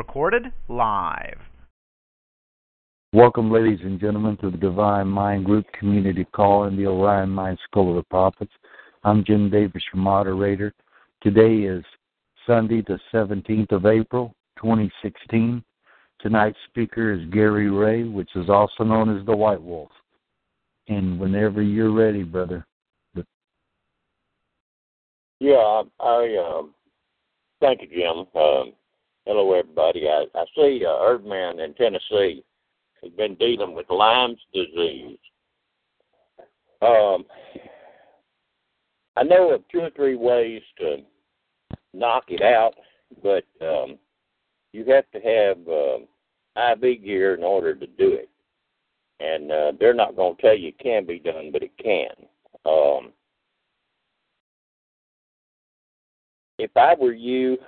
Recorded live. Welcome, ladies and gentlemen, to the Divine Mind Group Community Call in the Orion Mind School of the Prophets. I'm Jim Davis, your moderator. Today is Sunday, the 17th of April, 2016. Tonight's speaker is Gary Ray, which is also known as the White Wolf. And whenever you're ready, brother. Yeah, I, I um, thank you, Jim. Um, hello, everybody. I, I see uh, Erdman in Tennessee has been dealing with Lyme's disease. Um, I know of two or three ways to knock it out, but um, you have to have uh, IV gear in order to do it. And uh, they're not going to tell you it can be done, but it can. Um, if I were you,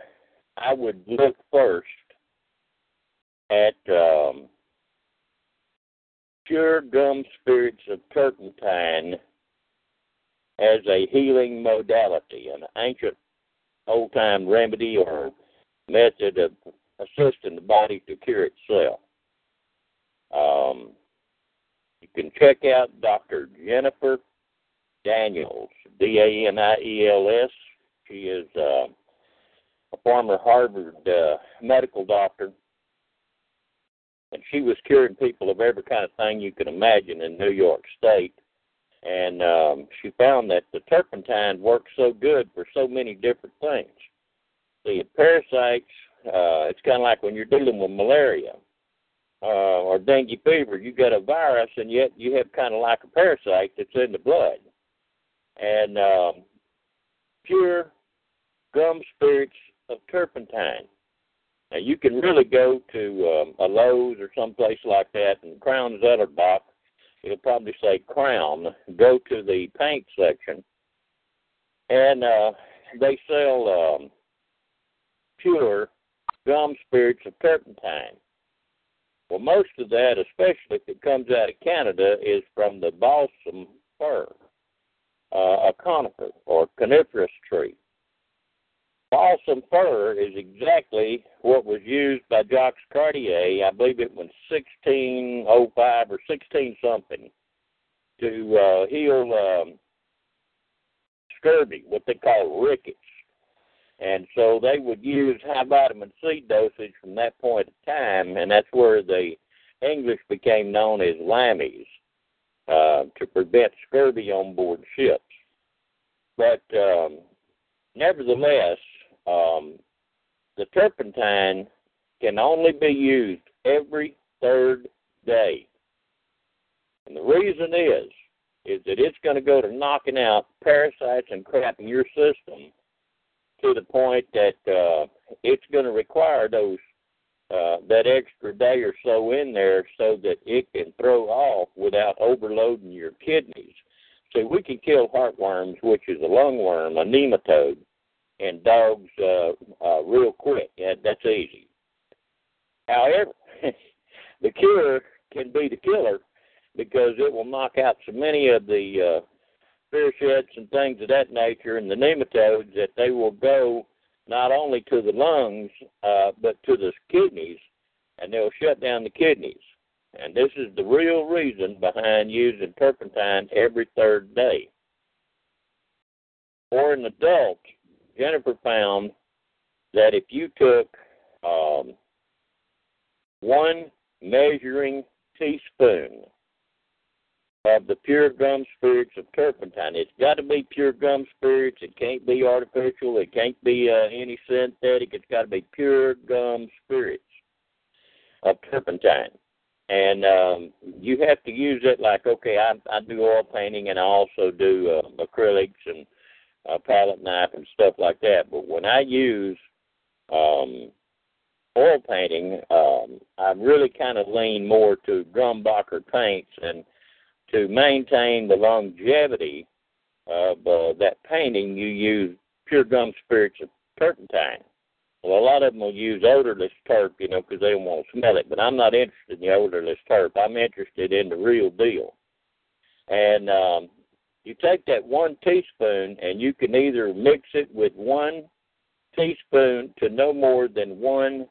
I would look first at um, pure gum spirits of turpentine as a healing modality, an ancient old time remedy or method of assisting the body to cure itself. Um, you can check out Dr. Jennifer Daniels, D A N I E L S. She is uh, a former Harvard uh, medical doctor, and she was curing people of every kind of thing you can imagine in New York State. And um, she found that the turpentine works so good for so many different things. The parasites, uh, it's kind of like when you're dealing with malaria uh, or dengue fever, you got a virus, and yet you have kind of like a parasite that's in the blood. And um, pure gum spirits of turpentine. Now you can really go to um, a Lowe's or someplace like that, and Crown Zellerbach, it'll probably say Crown. Go to the paint section, and uh, they sell um, pure gum spirits of turpentine. Well, most of that, especially if it comes out of Canada, is from the balsam fir, uh, a conifer or coniferous tree. Balsam fir is exactly what was used by Jacques Cartier. I believe it was 1605 or 16 something to uh, heal um, scurvy, what they call rickets. And so they would use high vitamin C dosage from that point of time, and that's where the English became known as lammies uh, to prevent scurvy on board ships. But um, nevertheless, um, the turpentine can only be used every third day. And the reason is, is that it's going to go to knocking out parasites and crap in your system to the point that uh, it's going to require those uh, that extra day or so in there so that it can throw off without overloading your kidneys. So we can kill heartworms, which is a lungworm, a nematode, and dogs uh, uh, real quick. That's easy. However, the cure can be the killer because it will knock out so many of the uh, spearheads and things of that nature and the nematodes that they will go not only to the lungs uh, but to the kidneys, and they'll shut down the kidneys. And this is the real reason behind using turpentine every third day. For an adult, Jennifer found that if you took um, one measuring teaspoon of the pure gum spirits of turpentine, it's got to be pure gum spirits. It can't be artificial. It can't be uh, any synthetic. It's got to be pure gum spirits of turpentine. And um, you have to use it like okay, I, I do oil painting and I also do uh, acrylics and a palette knife and stuff like that. But when I use um, oil painting, um, I really kind of lean more to Grumbacher paints and to maintain the longevity of uh, that painting, you use pure gum spirits of turpentine. Well, a lot of them will use odorless terp, you know, because they don't want to smell it. But I'm not interested in the odorless terp. I'm interested in the real deal. And um, you take that one teaspoon, and you can either mix it with one teaspoon to no more than one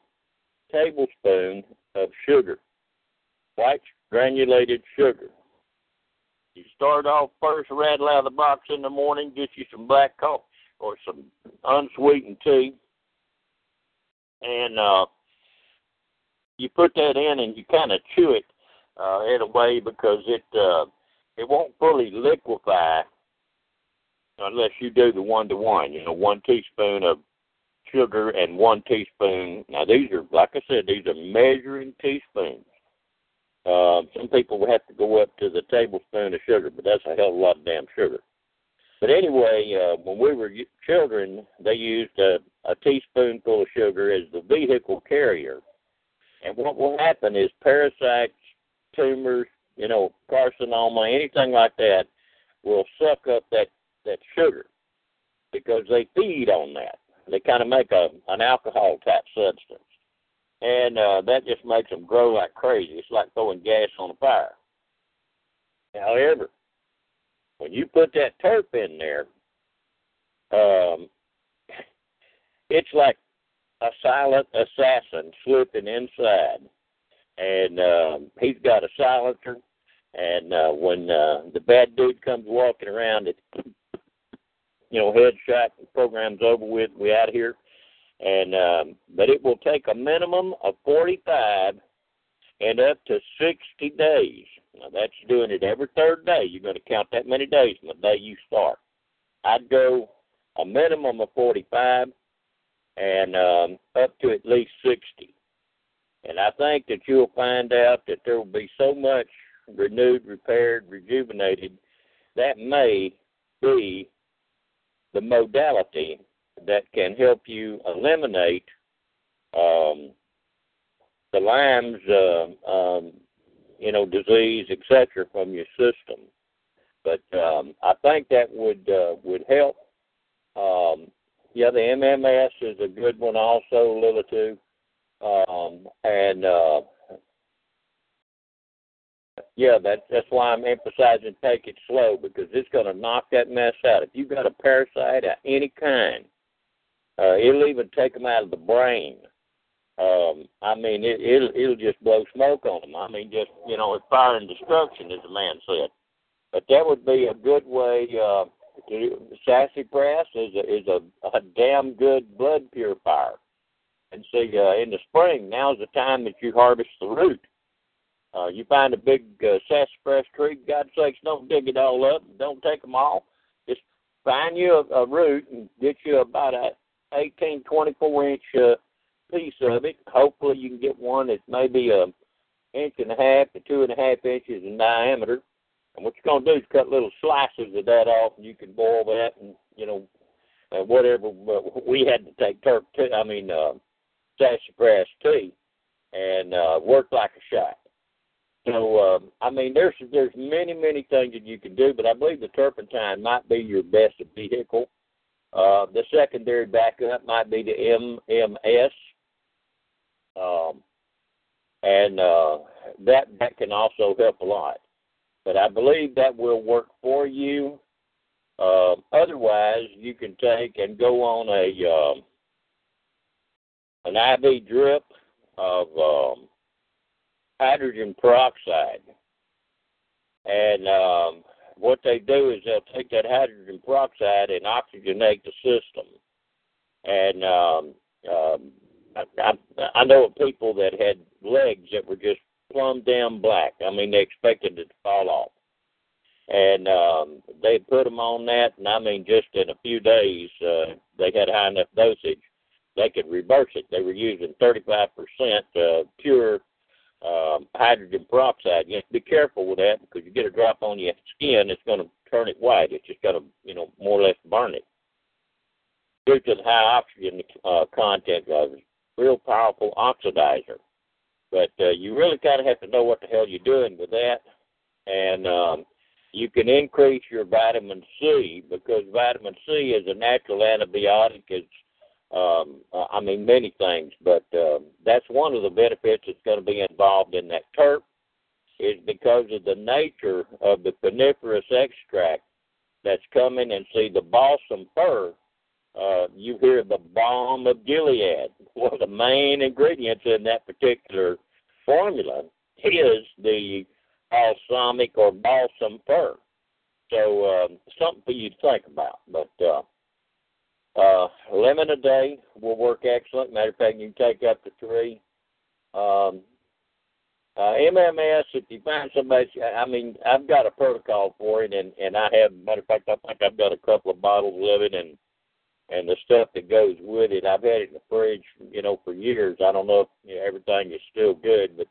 tablespoon of sugar, white granulated sugar. You start off first, rattle out of the box in the morning, get you some black coffee or some unsweetened tea, and uh, you put that in and you kind of chew it uh, in a way because it uh, it won't fully liquefy unless you do the one to one. You know, one teaspoon of sugar and one teaspoon. Now these are, like I said, these are measuring teaspoons. Uh, some people will have to go up to the tablespoon of sugar, but that's a hell of a lot of damn sugar. But anyway, uh, when we were children, they used a, a teaspoonful of sugar as the vehicle carrier. And what will happen is parasites, tumors, you know, carcinoma, anything like that, will suck up that that sugar because they feed on that. They kind of make a an alcohol type substance and uh, that just makes them grow like crazy. It's like throwing gas on a fire. However, when you put that terp in there, um, it's like a silent assassin slipping inside, and um, he's got a silencer. And uh, when uh, the bad dude comes walking around, it you know headshot. The program's over with. We out of here and um, but it will take a minimum of 45 and up to 60 days. Now that's doing it every third day. You're going to count that many days from the day you start. I'd go a minimum of 45 and um, up to at least 60. And I think that you'll find out that there will be so much renewed, repaired, rejuvenated that may be the modality that can help you eliminate um, the Lyme's, uh, um, you know, disease, etc., from your system. But um, I think that would uh, would help. Um, yeah, the MMS is a good one, also, Lila too, um, and uh, yeah, that's that's why I'm emphasizing take it slow because it's going to knock that mess out. If you've got a parasite of any kind, uh, it'll even take them out of the brain. Um, I mean, it, it'll it'll just blow smoke on them. I mean, just you know, it's fire and destruction, as the man said. But that would be a good way. Uh, to, sassafras is a, is a, a damn good blood purifier. And see, uh, in the spring, now's the time that you harvest the root. Uh, you find a big uh, sassafras tree, God's sakes, don't dig it all up. Don't take them all. Just find you a, a root and get you about a 18, 24 inch uh, piece of it. Hopefully, you can get one that's maybe a inch and a half to two and a half inches in diameter. And what you're to do is cut little slices of that off, and you can boil that, and you know, uh, whatever. But we had to take turp, I mean, uh, sassafras tea, and uh, work like a shot. So um, I mean, there's there's many many things that you can do, but I believe the turpentine might be your best vehicle uh, the secondary backup might be the MMS, um, and uh, that that can also help a lot. But I believe that will work for you. Uh, otherwise, you can take and go on a um, an IV drip of um, hydrogen peroxide, and um, what they do is they'll take that hydrogen peroxide and oxygenate the system. And um, um, I, I, I know of people that had legs that were just plumb damn black. I mean, they expected it to fall off. And um, they put them on that, and I mean, just in a few days, uh, they had high enough dosage they could reverse it. They were using 35% uh, pure um, hydrogen peroxide. You have to be careful with that because you get a drop on your skin, it's going to turn it white. It's just going to, you know, more or less burn it. due to the high oxygen uh, content of real powerful oxidizer. But uh, you really kind of have to know what the hell you're doing with that. And um, you can increase your vitamin C because vitamin C is a natural antibiotic. It's, um, I mean, many things, but um, that's one of the benefits that's going to be involved in that terp is because of the nature of the coniferous extract that's coming and see the balsam fir. Uh, you hear the balm of Gilead. One of the main ingredients in that particular formula is the balsamic or balsam fir. So um, something for you to think about. But uh, uh, lemon a day will work excellent. Matter of fact, you can take up to three. Um, uh, MMS, if you find somebody, I mean, I've got a protocol for it, and and I have. Matter of fact, I think I've got a couple of bottles of it, and and the stuff that goes with it. I've had it in the fridge, you know, for years. I don't know if you know, everything is still good, but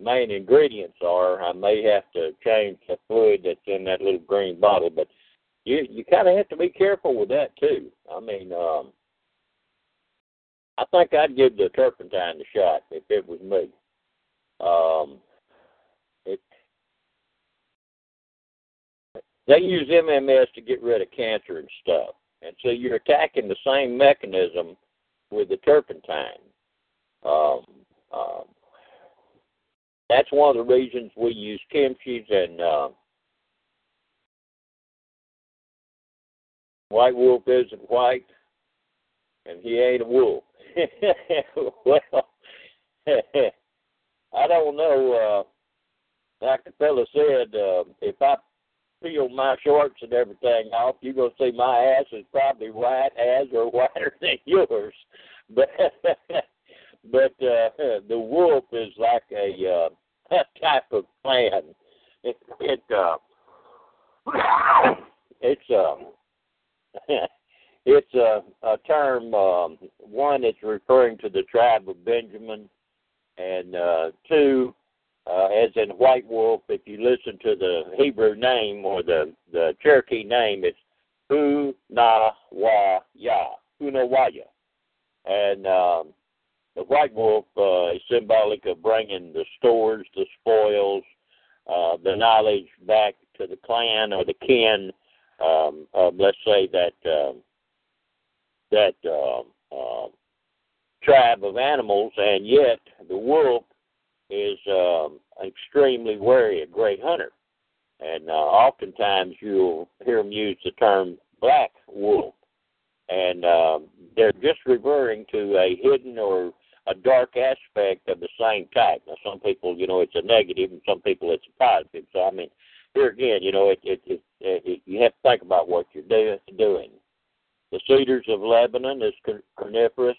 main ingredients are. I may have to change the fluid that's in that little green bottle, but you you kind of have to be careful with that too. I mean, um, I think I'd give the turpentine a shot if it was me. Um, it, they use MMS to get rid of cancer and stuff, and so you're attacking the same mechanism with the turpentine. Um, um, that's one of the reasons we use kimchi's and uh, white wolf isn't white, and he ain't a wolf. well, I don't know. Uh, like the fella said, uh, if I peel my shorts and everything off, you're gonna see my ass is probably white as or whiter than yours. But but uh, the wolf is like a uh, type of plant. It it uh, it's um it's a, a term um, one it's referring to the tribe of Benjamin and uh, two, uh, as in White Wolf, if you listen to the Hebrew name or the, the Cherokee name, it's Unawaya, Unawaya. And um, the White Wolf uh, is symbolic of bringing the stores, the spoils, uh, the knowledge back to the clan or the kin. Um, uh, let's say that uh, that uh, uh, tribe of animals, and yet the wolf is um, extremely wary, a great hunter. And uh, oftentimes you'll hear them use the term black wolf, and um, they're just referring to a hidden or a dark aspect of the same type. Now, some people, you know, it's a negative, and some people it's a positive. So, I mean, here again, you know, it, it, it, it you have to think about what you're do, doing. The cedars of Lebanon is coniferous.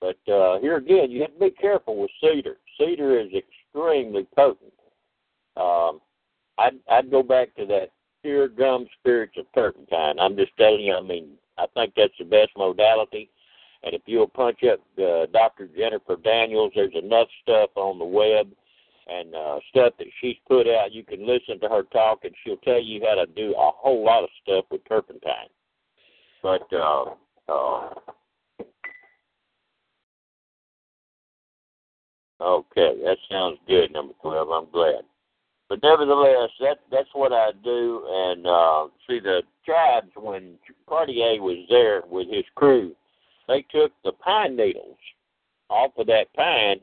But uh, here again, you have to be careful with cedar. Cedar is extremely potent. Um, I'd, I'd go back to that pure gum spirits of turpentine. I'm just telling you. I mean, I think that's the best modality. And if you'll punch up uh, Dr. Jennifer Daniels, there's enough stuff on the web and uh, stuff that she's put out. You can listen to her talk, and she'll tell you how to do a whole lot of stuff with turpentine. But uh, uh, Okay, that sounds good, number twelve. I'm glad. But nevertheless, that that's what I do. And uh, see, the tribes when Cartier was there with his crew, they took the pine needles off of that pine,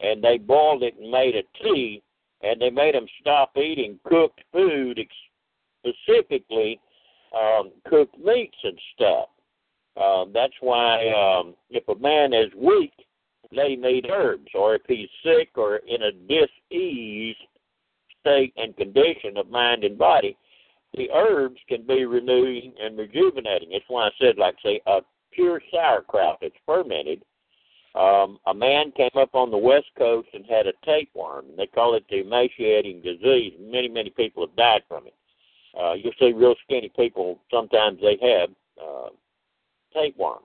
and they boiled it and made a tea, and they made them stop eating cooked food, specifically um, cooked meats and stuff. Um, that's why um, if a man is weak him eat herbs, or if he's sick or in a dis-ease state and condition of mind and body, the herbs can be renewing and rejuvenating. That's why I said, like, say, a pure sauerkraut that's fermented. Um, a man came up on the west coast and had a tapeworm. They call it the emaciating disease. Many, many people have died from it. Uh, you'll see real skinny people. Sometimes they have uh, tapeworms.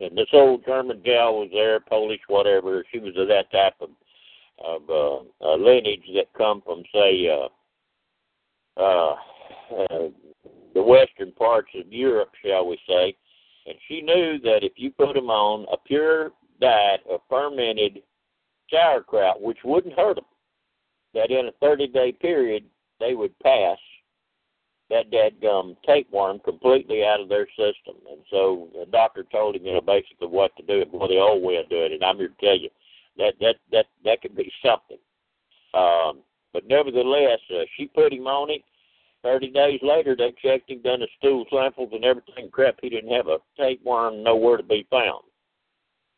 And this old German gal was there, Polish, whatever. She was of that type of of uh, uh, lineage that come from, say, uh, uh, uh, the western parts of Europe, shall we say. And she knew that if you put them on a pure diet of fermented sauerkraut, which wouldn't hurt them, that in a 30 day period they would pass that dadgum tapeworm completely out of their system. And so the doctor told him, you know, basically what to do, well, the old way of doing it. And I'm here to tell you that that that that could be something. Um, but nevertheless, uh, she put him on it. Thirty days later, they checked him, done his stool samples and everything. Crap, he didn't have a tapeworm nowhere to be found.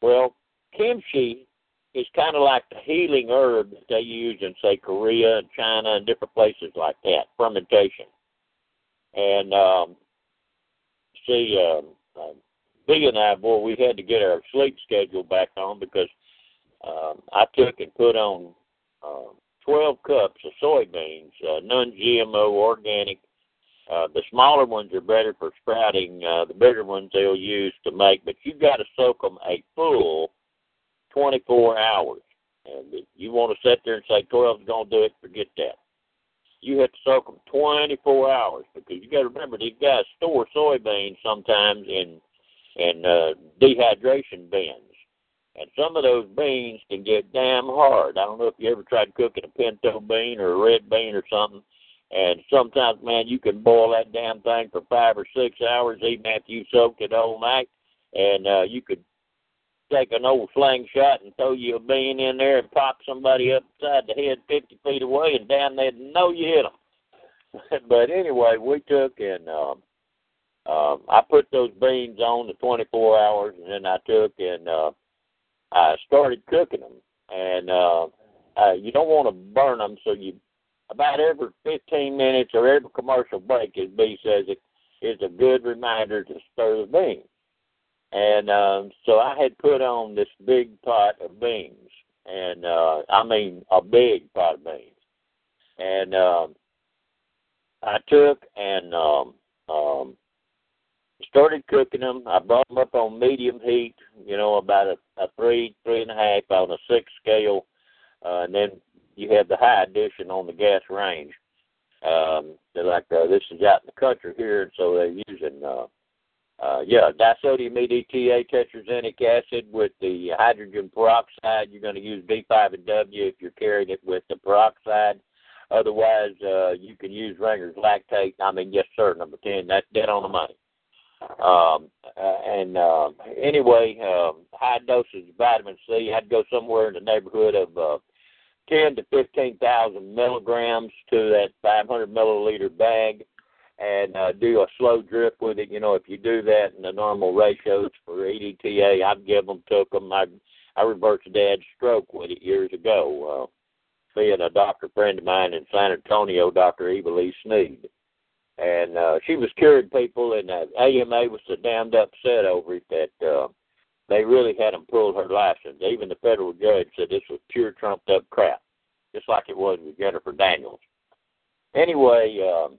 Well, kimchi is kind of like the healing herb that they use in, say, Korea and China and different places like that, fermentation. And um, see, um, uh, B and I, boy, we had to get our sleep schedule back on because um, I took and put on um, 12 cups of soybeans, uh, non-GMO, organic. Uh, the smaller ones are better for sprouting. Uh, the bigger ones they'll use to make, but you've got to soak them a full 24 hours. And if you want to sit there and say 12 is going to do it, forget that. You have to soak them 24 hours because you got to remember these guys store soybeans sometimes in in uh, dehydration bins. And some of those beans can get damn hard. I don't know if you ever tried cooking a pinto bean or a red bean or something. And sometimes, man, you can boil that damn thing for five or six hours, even after you soaked it all night. And uh, you could take an old slingshot and throw you a bean in there and pop somebody upside the head 50 feet away, and damn, they'd know you hit them. but anyway, we took and um, um, I put those beans on the 24 hours, and then I took and uh, I started cooking them, and uh, uh, you don't want to burn them, so you about every 15 minutes or every commercial break, as B says, it is a good reminder to stir the beans. And um, so I had put on this big pot of beans, and uh, I mean a big pot of beans, and um, I took and um, um, started cooking them. I brought them up on medium heat, you know, about a, a three, three and a half on a six scale, uh, and then you have the high addition on the gas range. Um, they're like uh, this is out in the country here, and so they're using uh, uh, yeah disodium EDTA tetraacetic acid with the hydrogen peroxide. You're going to use D5W if you're carrying it with the peroxide. Otherwise, uh, you can use Ringer's lactate. I mean, yes, sir, number 10. That's dead on the money. Um, uh, and uh, anyway, um, high doses of vitamin C. I'd go somewhere in the neighborhood of uh, 10 to 15,000 milligrams to that 500 milliliter bag and uh, do a slow drip with it. You know, if you do that in the normal ratios for EDTA, I've given them, took them. I, I reversed dad's stroke with it years ago, uh, being a doctor friend of mine in San Antonio, Dr. Eva Lee Snead and uh, she was curing people, and uh, AMA was so damned upset over it that uh, they really had them pull her license. Even the federal judge said this was pure trumped up crap, just like it was with Jennifer Daniels. Anyway, um,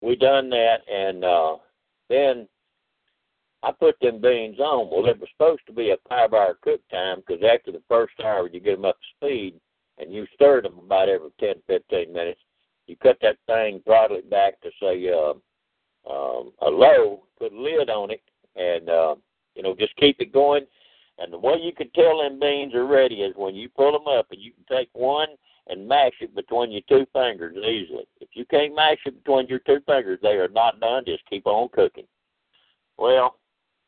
we done that, and uh, then I put them beans on. Well, it was supposed to be a five-hour cook time because after the first hour, you get them up to speed, and you stir them about every ten, fifteen minutes you cut that thing, throttle it back to say uh, um, a low, put a lid on it, and uh, you know just keep it going. And the way you can tell them beans are ready is when you pull them up and you can take one and mash it between your two fingers easily. If you can't mash it between your two fingers, they are not done. Just keep on cooking. Well,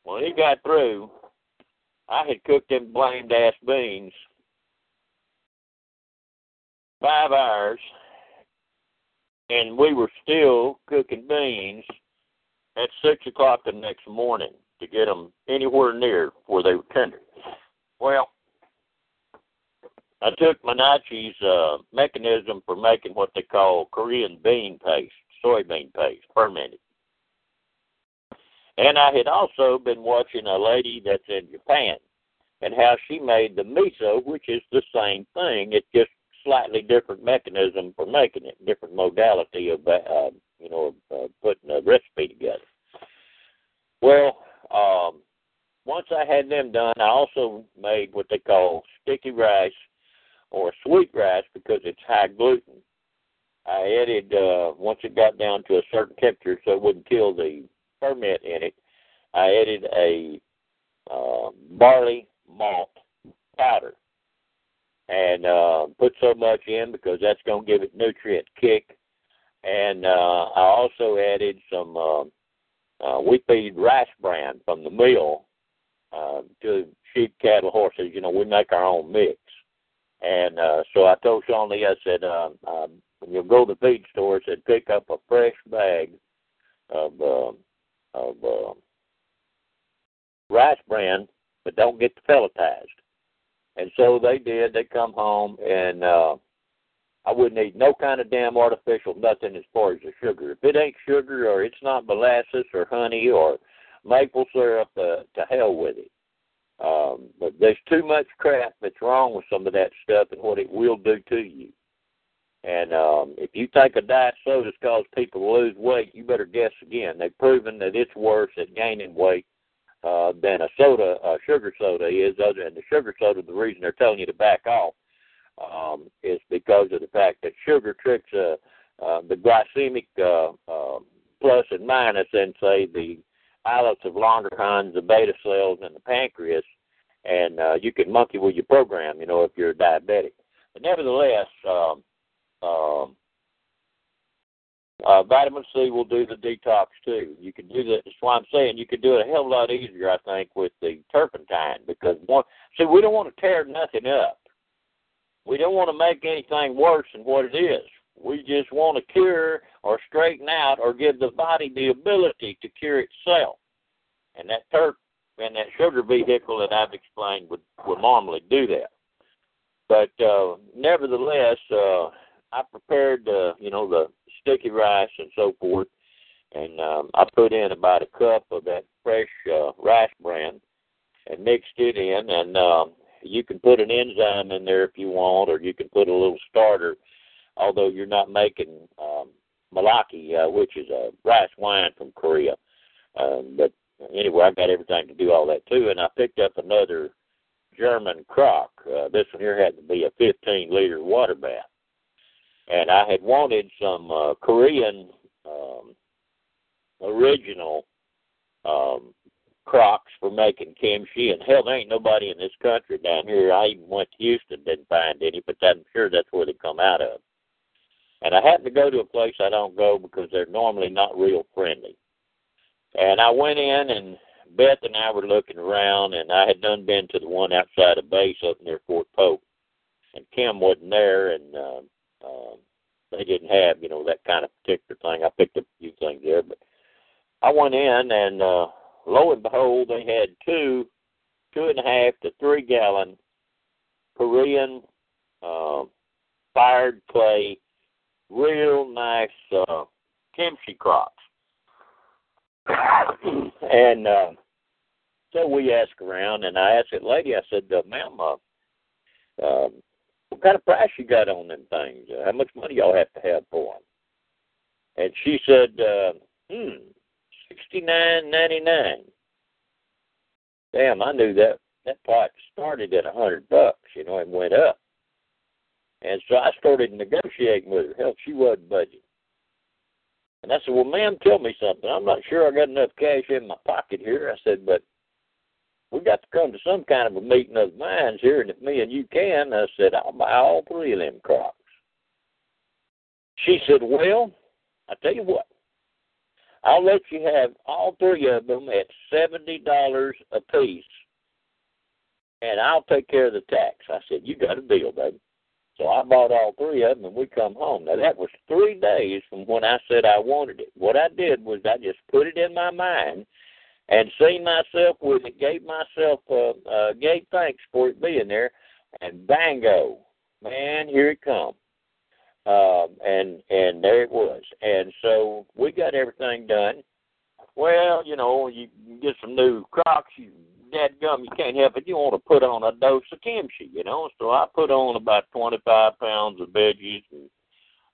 when he got through, I had cooked them blamed ass beans five hours and we were still cooking beans at six o'clock the next morning to get them anywhere near where they were tender. Well, I took Maangchi's uh, mechanism for making what they call Korean bean paste, soybean paste, fermented. And I had also been watching a lady that's in Japan and how she made the miso, which is the same thing. It just slightly different mechanism for making it, different modality of uh, you know uh, putting a recipe together. Well, um, once I had them done, I also made what they call sticky rice or sweet rice because it's high gluten. I added uh, once it got down to a certain temperature so it wouldn't kill the ferment in it. I added a uh, barley malt powder and uh, put so much in because that's going to give it nutrient kick. And uh, I also added some uh, uh, wheat feed rice bran from the mill uh, to sheep, cattle, horses. You know, we make our own mix. And uh, so I told Sean Lee, I said, uh, um, when you go to the feed store, I said, pick up a fresh bag of uh, of uh, rice bran, but don't get the pelletized. And so they did. They come home, and uh, I wouldn't eat no kind of damn artificial nothing as far as the sugar. If it ain't sugar or it's not molasses or honey or maple syrup, uh, to hell with it. Um, but there's too much crap that's wrong with some of that stuff and what it will do to you. And um, if you think a diet soda's cause people to lose weight, you better guess again. They've proven that it's worse at gaining weight uh, than a soda, a sugar soda is. Other than the sugar soda, the reason they're telling you to back off um, is because of the fact that sugar tricks uh, uh, the glycemic uh, uh, plus and minus in, say, the islets of Langerhans, the beta cells, and the pancreas, and uh, you can monkey with your program, you know, if you're diabetic. But nevertheless, um, um, uh, vitamin C will do the detox too. You can do that. That's why I'm saying you can do it a hell of a lot easier, I think, with the turpentine because one. See, we don't want to tear nothing up. We don't want to make anything worse than what it is. We just want to cure or straighten out or give the body the ability to cure itself. And that turp and that sugar vehicle that I've explained would would normally do that. But uh, nevertheless, uh, I prepared uh, you know the sticky rice and so forth, and um, I put in about a cup of that fresh uh, rice bran and mixed it in. And um, you can put an enzyme in there if you want, or you can put a little starter. Although you're not making um, makgeolli, uh, which is a rice wine from Korea. Um, but anyway, I got everything to do all that too, and I picked up another German crock. Uh, this one here had to be a 15 liter water bath and I had wanted some uh, Korean um, original um, crocks for making kimchi. And hell, there ain't nobody in this country down here. I even went to Houston, didn't find any, but I'm sure that's where they come out of. And I happened to go to a place I don't go because they're normally not real friendly. And I went in, and Beth and I were looking around, and I had done been to the one outside of base up near Fort Polk, and Kim wasn't there, and uh, um, they didn't have, you know, that kind of particular thing. I picked up a few things there, but I went in and uh, lo and behold, they had two, two and a half to three gallon Korean uh, fired clay, real nice uh, kimchi crocks. and uh, so we asked around, and I asked that lady, I said, uh, ma'am, uh, um, what kind of price you got on them things? Uh, how much money y'all have to have for them? And she said, uh, hmm, sixty nine ninety nine. Damn, I knew that that pot started at a hundred bucks, you know, and went up. And so I started negotiating with her. Hell, she wasn't budging. And I said, Well, ma'am, tell me something. I'm not sure I got enough cash in my pocket here. I said, But we got to come to some kind of a meeting of minds here, and if me and you can, I said, I'll buy all three of them crops. She said, Well, I tell you what, I'll let you have all three of them at seventy dollars a piece, and I'll take care of the tax. I said, You got a deal, baby. So I bought all three of them, and we come home. Now that was three days from when I said I wanted it. What I did was I just put it in my mind and seen myself with it, gave myself uh, uh gave thanks for it being there, and bango, man, here it come. Um, and and there it was. And so we got everything done. Well, you know, you get some new crocs, you dead gum, you can't help it. You want to put on a dose of kimchi, you know. So I put on about twenty five pounds of veggies and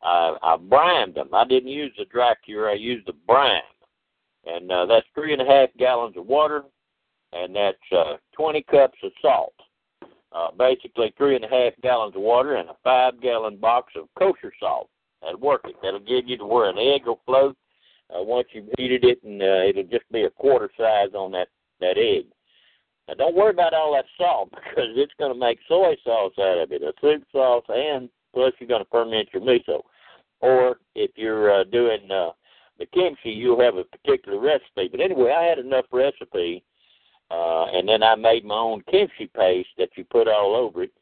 I I brined them. I didn't use the dry cure, I used the brine and uh, that's three and a half gallons of water, and that's uh, 20 cups of salt. Uh, basically, three and a half gallons of water and a five gallon box of kosher salt. That'll work it. That'll give you to where an egg will float, uh, once you've heated it, and uh, it'll just be a quarter size on that that egg. Now, don't worry about all that salt because it's going to make soy sauce out of it, a soup sauce, and plus you're going to ferment your miso. Or if you're uh, doing uh, kimchi, you'll have a particular recipe. But anyway, I had enough recipe, uh, and then I made my own kimchi paste that you put all over it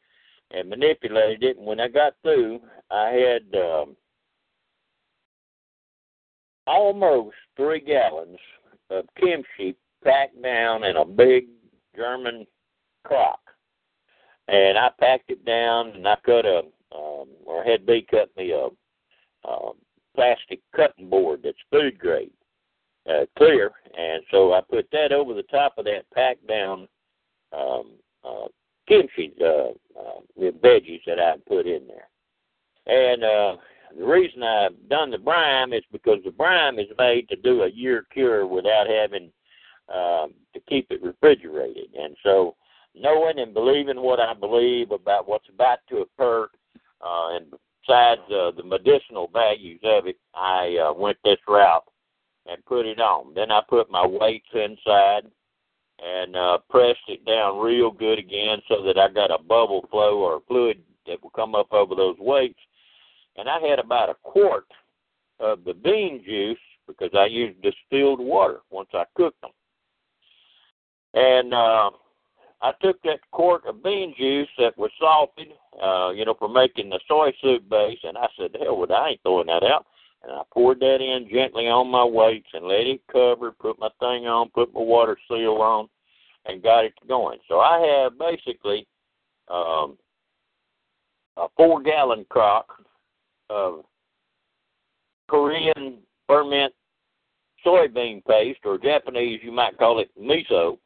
and manipulated it. And when I got through, I had um, almost three gallons of kimchi packed down in a big German crock. And I packed it down, and I cut a, um, or had B cut me a, a plastic cutting board that's food grade, uh, clear, and so I put that over the top of that packed down um, uh, kimchi uh, uh, veggies that I put in there. And uh, the reason I've done the brine is because the brine is made to do a year cure without having um, to keep it refrigerated. And so, knowing and believing what I believe about what's about to occur, uh, and besides uh, the medicinal values of it, I uh, went this route and put it on. Then I put my weights inside and uh, pressed it down real good again so that I got a bubble flow or fluid that will come up over those weights. And I had about a quart of the bean juice because I used distilled water once I cooked them. And uh, I took that quart of bean juice that was salted, uh, you know, for making the soy soup base, and I said, the hell with I ain't throwing that out. And I poured that in gently on my weights and let it cover, put my thing on, put my water seal on, and got it going. So I have basically um, a four gallon crock of Korean ferment soybean paste, or Japanese, you might call it miso,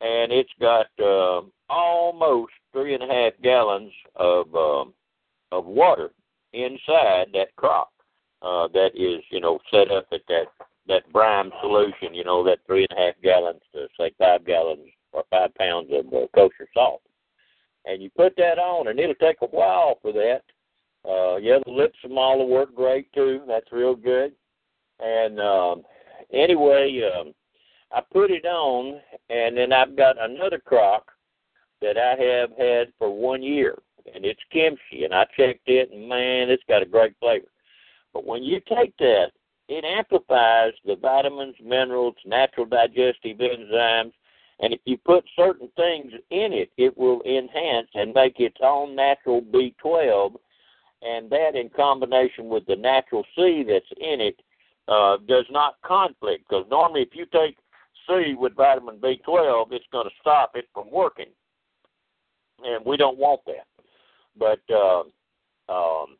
and it's got uh, almost three and a half gallons of um, of water inside that crock uh, that is, you know, set up at that that brine solution, you know, that three and a half gallons to say five gallons or five pounds of uh, kosher salt. And you put that on, and it'll take a while for that. Uh, yeah, the lip will work great too. That's real good. And um, anyway, um, I put it on, and then I've got another crock that I have had for one year, and it's kimchi. And I checked it, and man, it's got a great flavor. But when you take that, it amplifies the vitamins, minerals, natural digestive enzymes, and if you put certain things in it, it will enhance and make its own natural B12. And that, in combination with the natural C that's in it, uh, does not conflict. Because normally, if you take C with vitamin B12, it's going to stop it from working, and we don't want that. But uh, um,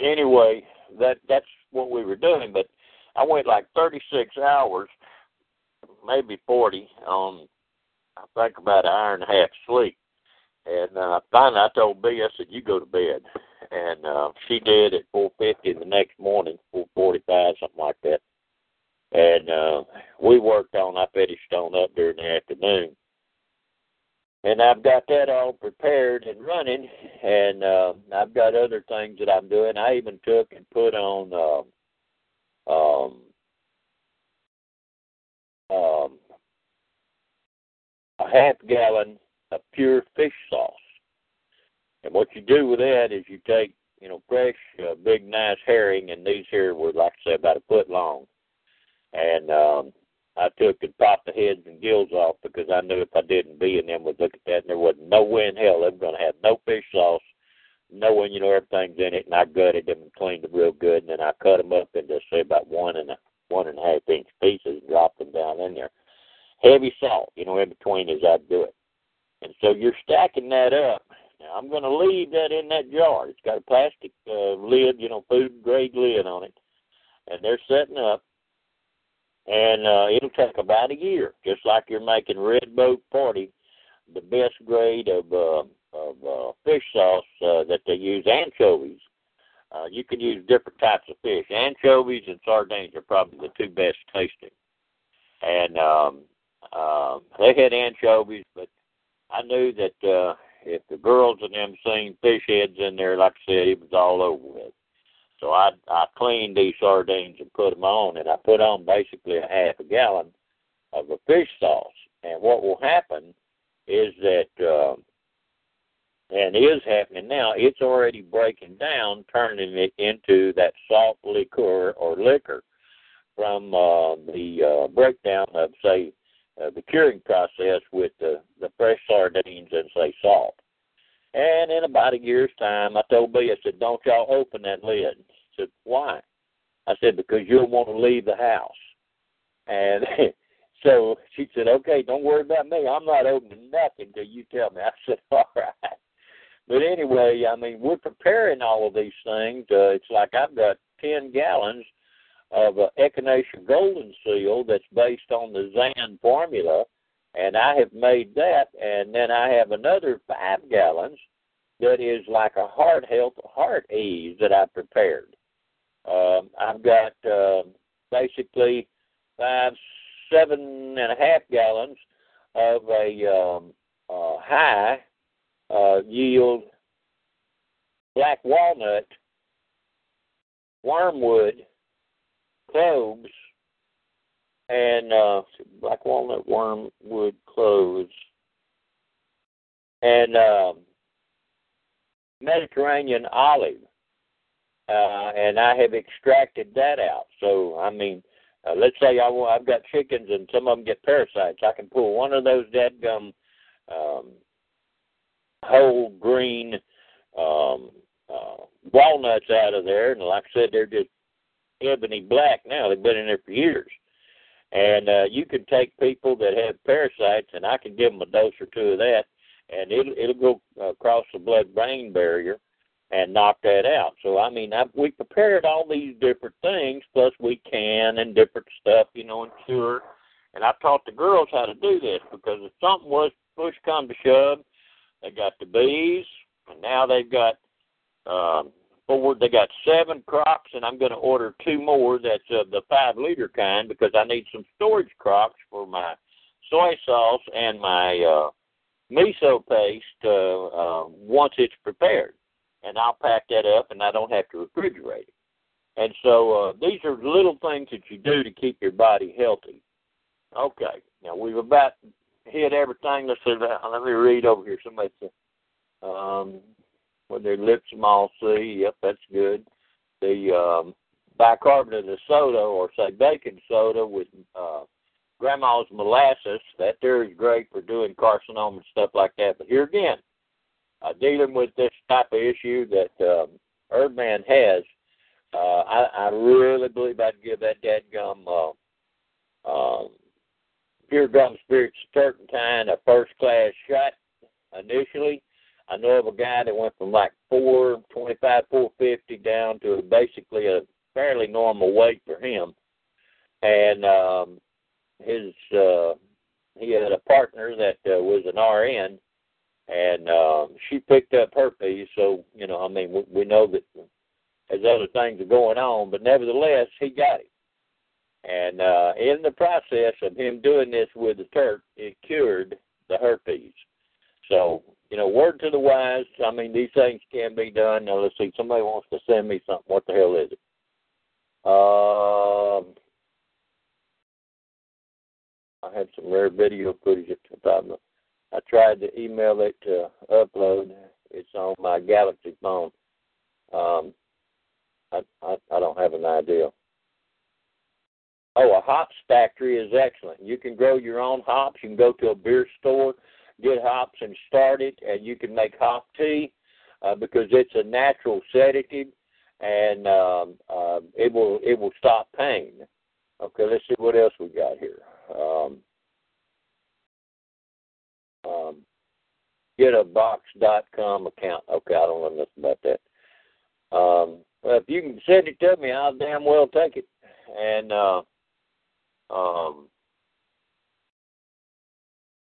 anyway, that that's what we were doing. But I went like 36 hours, maybe 40 on I think about an hour and a half sleep. And uh, finally, I told B, I said, "You go to bed," and uh, she did at 4:50 the next morning, 4:45, something like that and uh, we worked on. I finished on up during the afternoon, and I've got that all prepared and running. And uh, I've got other things that I'm doing. I even took and put on uh, um, um, a half gallon of pure fish sauce. And what you do with that is you take, you know, fresh, uh, big, nice herring, and these here were, like I said, about a foot long and um, I took and popped the heads and gills off because I knew if I didn't, B and them would look at that and there wasn't no way in hell they were going to have no fish sauce, knowing you know everything's in it. And I gutted them and cleaned them real good, and then I cut them up into say about one and a one and a half inch pieces and dropped them down in there. Heavy salt, you know, in between as I do it. And so you're stacking that up. Now I'm going to leave that in that jar. It's got a plastic uh, lid, you know, food grade lid on it, and they're setting up and uh, it'll take about a year, just like you're making Red Boat Party, the best grade of uh, of uh, fish sauce uh, that they use anchovies. Uh, you can use different types of fish. Anchovies and sardines are probably the two best tasting. And um, uh, they had anchovies, but I knew that uh, if the girls and them seen fish heads in there, like I said, it was all over with. So I I cleaned these sardines and put them on, and I put on basically a half a gallon of a fish sauce. And what will happen is that, uh, and is happening now, it's already breaking down, turning it into that salt liquor or liquor from uh, the uh, breakdown of, say, uh, the curing process with the, the fresh sardines and, say, salt. And in about a year's time, I told B, I said, don't y'all open that lid. Said, why? I said, because you'll want to leave the house. And so she said, okay, don't worry about me. I'm not opening nothing until you tell me. I said, all right. But anyway, I mean, we're preparing all of these things. Uh, it's like I've got 10 gallons of uh, Echinacea Golden Seal that's based on the Zan formula and I have made that, and then I have another five gallons that is like a heart health, heart ease that I prepared. Um, I've got uh, basically five, seven and a half gallons of a um, uh, high uh, yield black walnut, wormwood, cloves, and uh, black walnut wormwood cloves and um, Mediterranean olive, uh, and I have extracted that out. So I mean, uh, let's say I I've got chickens and some of them get parasites. I can pull one of those dead gum um, whole green um, uh, walnuts out of there, and like I said, they're just ebony black now. They've been in there for years. And uh, you can take people that have parasites, and I can give them a dose or two of that, and it'll it'll go across the blood-brain barrier and knock that out. So I mean, I, we prepared all these different things, plus we can and different stuff, you know, and cure. And I taught the girls how to do this because if something was push come to shove, they got the bees, and now they've got um, forward. They got seven crocks, and I'm going to order two more. That's uh, the five liter kind because I need some storage crocks for my soy sauce and my uh, miso paste uh, uh, once it's prepared, and I'll pack that up, and I don't have to refrigerate it. And so uh, these are little things that you do to keep your body healthy. Okay, now we've about hit everything. Let's see. Let me read over here. Somebody said. Um, with their Liposomal C. Yep, that's good. The um, bicarbonate of soda, or say baking soda with uh, grandma's molasses. That there is great for doing carcinoma and stuff like that. But here again, uh, dealing with this type of issue that um, Erdman has, uh, I, I really believe I'd give that dead gum uh, um, pure gum spirits turpentine a first class shot initially I know of a guy that went from like four twenty five, four fifty down to basically a fairly normal weight for him. And um his uh he had a partner that uh, was an RN and um she picked up herpes, so you know, I mean we, we know that as other things are going on, but nevertheless he got it. And uh in the process of him doing this with the Turk, it cured the herpes. So you know, word to the wise. I mean, these things can be done. Now, let's see. Somebody wants to send me something. What the hell is it? Um, I had some rare video footage at the time. I tried to email it to upload. It's on my Galaxy phone. Um, I, I I don't have an idea. Oh, a hops factory is excellent. You can grow your own hops. You can go to a beer store get hops and start it, and you can make hop tea uh, because it's a natural sedative, and um, uh, it will it will stop pain. Okay, let's see what else we got here. Um, um, get a box.com account. Okay, I don't know nothing about that. Um, well, if you can send it to me, I'll damn well take it. And uh, um,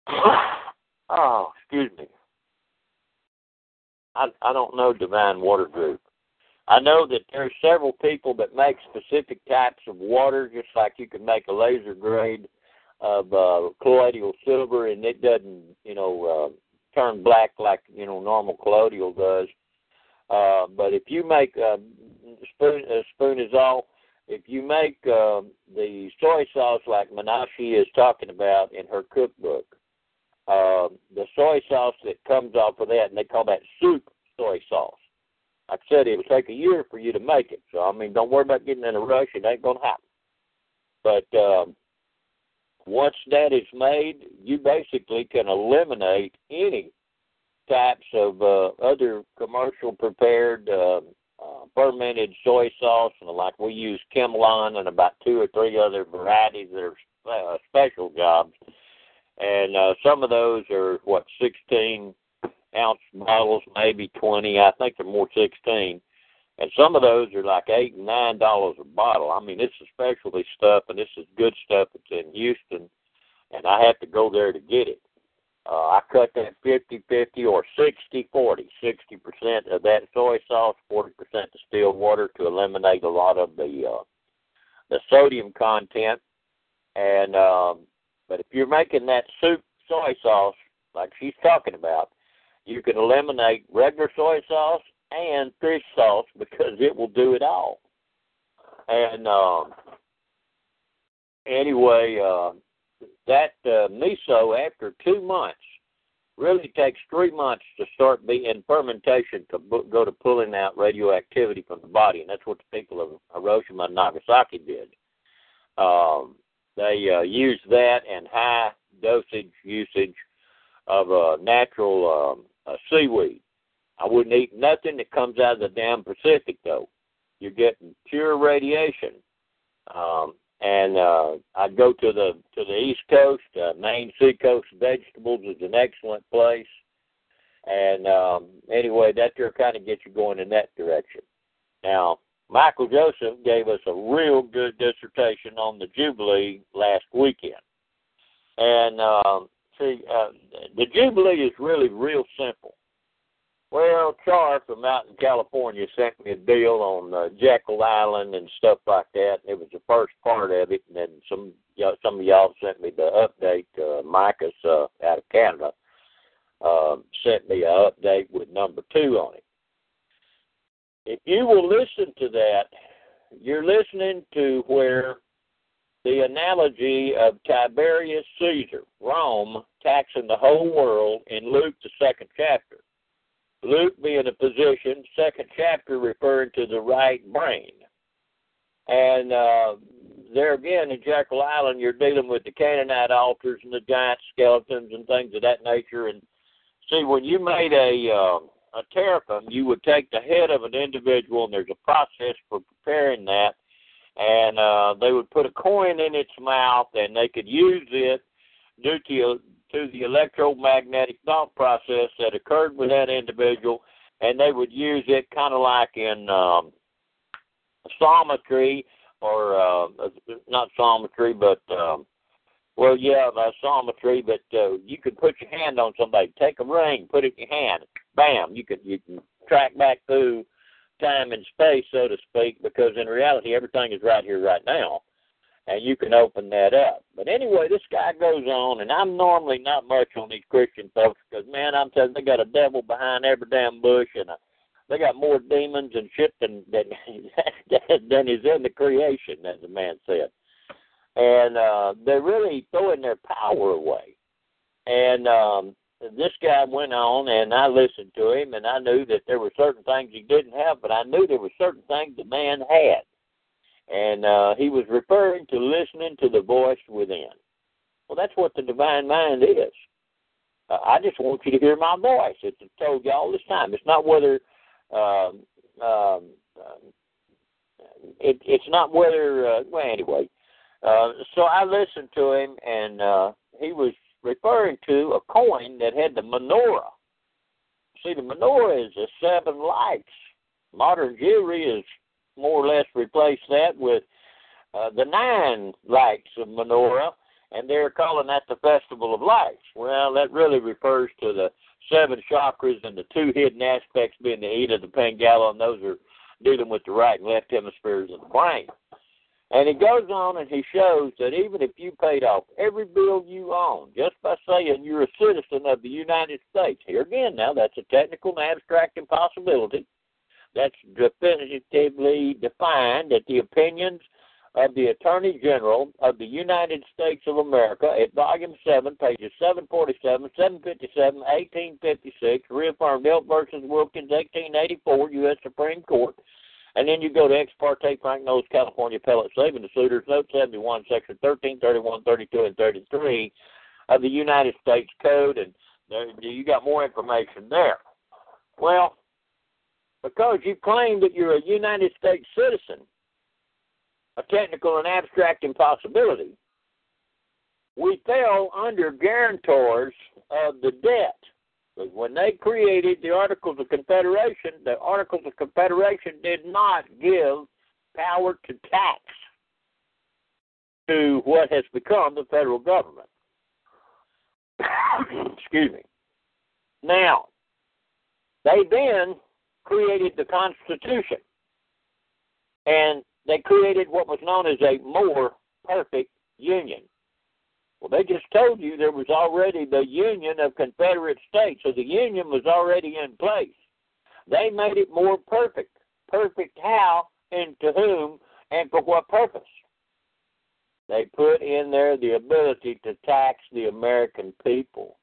Oh, excuse me. I I don't know Divine Water Group. I know that there are several people that make specific types of water, just like you can make a laser grade of uh, colloidal silver, and it doesn't, you know, uh, turn black like you know normal colloidal does. Uh, but if you make uh, spoon, uh, spoon is all. If you make uh, the soy sauce like Maangchi is talking about in her cookbook, uh, the soy sauce that comes off of that, and they call that soup soy sauce. Like I said, it will take a year for you to make it. So I mean, don't worry about getting in a rush; it ain't gonna happen. But um, once that is made, you basically can eliminate any types of uh, other commercial prepared uh, uh, fermented soy sauce, and like we use Kimlan and about two or three other varieties that are uh, special jobs. And uh, some of those are what 16 ounce bottles, maybe 20. I think they're more 16. And some of those are like eight and nine dollars a bottle. I mean, this is specialty stuff, and this is good stuff. It's in Houston, and I have to go there to get it. Uh, I cut that 50-50 or 60-40. 60% of that soy sauce, 40% distilled water to eliminate a lot of the uh, the sodium content. And um, but if you're making that soup soy sauce like she's talking about, you can eliminate regular soy sauce and fish sauce because it will do it all. And um, anyway, uh, that uh, miso after two months really takes three months to start being in fermentation to go to pulling out radioactivity from the body, and that's what the people of Hiroshima and Nagasaki did. Um, they uh, used that and high dosage usage of uh, natural um, uh, seaweed. I wouldn't eat nothing that comes out of the damn Pacific though. You're getting pure radiation. Um, and uh, I'd go to the to the East Coast. Uh, Maine Seacoast Vegetables is an excellent place. And um, anyway, that there kind of gets you going in that direction. Now, Michael Joseph gave us a real good dissertation on the Jubilee last weekend. And um, see, uh, the Jubilee is really real simple. Well, Char from out in California sent me a deal on uh, Jekyll Island and stuff like that. It was the first part of it, and then some you know, some of y'all sent me the update. Uh, Micah's uh, out of Canada uh, sent me an update with number two on it. If you will listen to that, you're listening to where the analogy of Tiberius Caesar, Rome, taxing the whole world in Luke, the second chapter. Luke being a position, second chapter referring to the right brain. And uh, there again in Jekyll Island, you're dealing with the Canaanite altars and the giant skeletons and things of that nature. And see, when you made a uh, a teraphim, you would take the head of an individual, and there's a process for preparing that and uh, they would put a coin in its mouth, and they could use it due to to the electromagnetic thought process that occurred with that individual, and they would use it kind of like in um, psalmistry or uh, not psalmistry, but um, well, yeah, uh, psalmistry. But uh, you could put your hand on somebody, take a ring, put it in your hand, bam, you could you can track back through time and space, so to speak, because in reality, everything is right here, right now, and you can open that up. But anyway, this guy goes on, and I'm normally not much on these Christian folks because, man, I'm telling they got a devil behind every damn bush, and a, uh, they got more demons and shit than than than is in the creation, as the man said. And uh, they're really throwing their power away. And um, this guy went on and I listened to him and I knew that there were certain things he didn't have, but I knew there were certain things the man had. And uh, he was referring to listening to the voice within. Well, that's what the divine mind is. Uh, I just want you to hear my voice. It's told you all this time. It's not whether um, um, it, it's not whether. Uh, well, anyway. Uh, so I listened to him, and uh, he was referring to a coin that had the menorah. See, the menorah is the seven lights. Modern jewelry has more or less replaced that with uh, the nine lights of menorah, and they're calling that the Festival of Lights. Well, that really refers to the seven chakras and the two hidden aspects being the Ida, the Pingala, and those are dealing with the right and left hemispheres of the brain. And he goes on and he shows that even if you paid off every bill you own just by saying you're a citizen of the United States, here again now, that's a technical and abstract impossibility. That's definitively defined that the opinions of the Attorney General of the United States of America at volume 7, pages 747, 757, 1856, reaffirmed Elk versus Wilkins, 1884, U.S. Supreme Court. And then you go to Ex parte Frank Knowles, California Appellate Saving the Suitors, Note 71, Section 13, 31, 32, and 33 of the United States Code. And there, you got more information there. Well, because you claim that you're a United States citizen, a technical and abstract impossibility, we fell under guarantors of the debt. Because when they created the Articles of Confederation, the Articles of Confederation did not give power to tax to what has become the federal government. Excuse me. Now, they then created the Constitution. And they created what was known as a more perfect union. Well, they just told you there was already the Union of Confederate States, so the Union was already in place. They made it more perfect. Perfect how and to whom and for what purpose? They put in there the ability to tax the American people.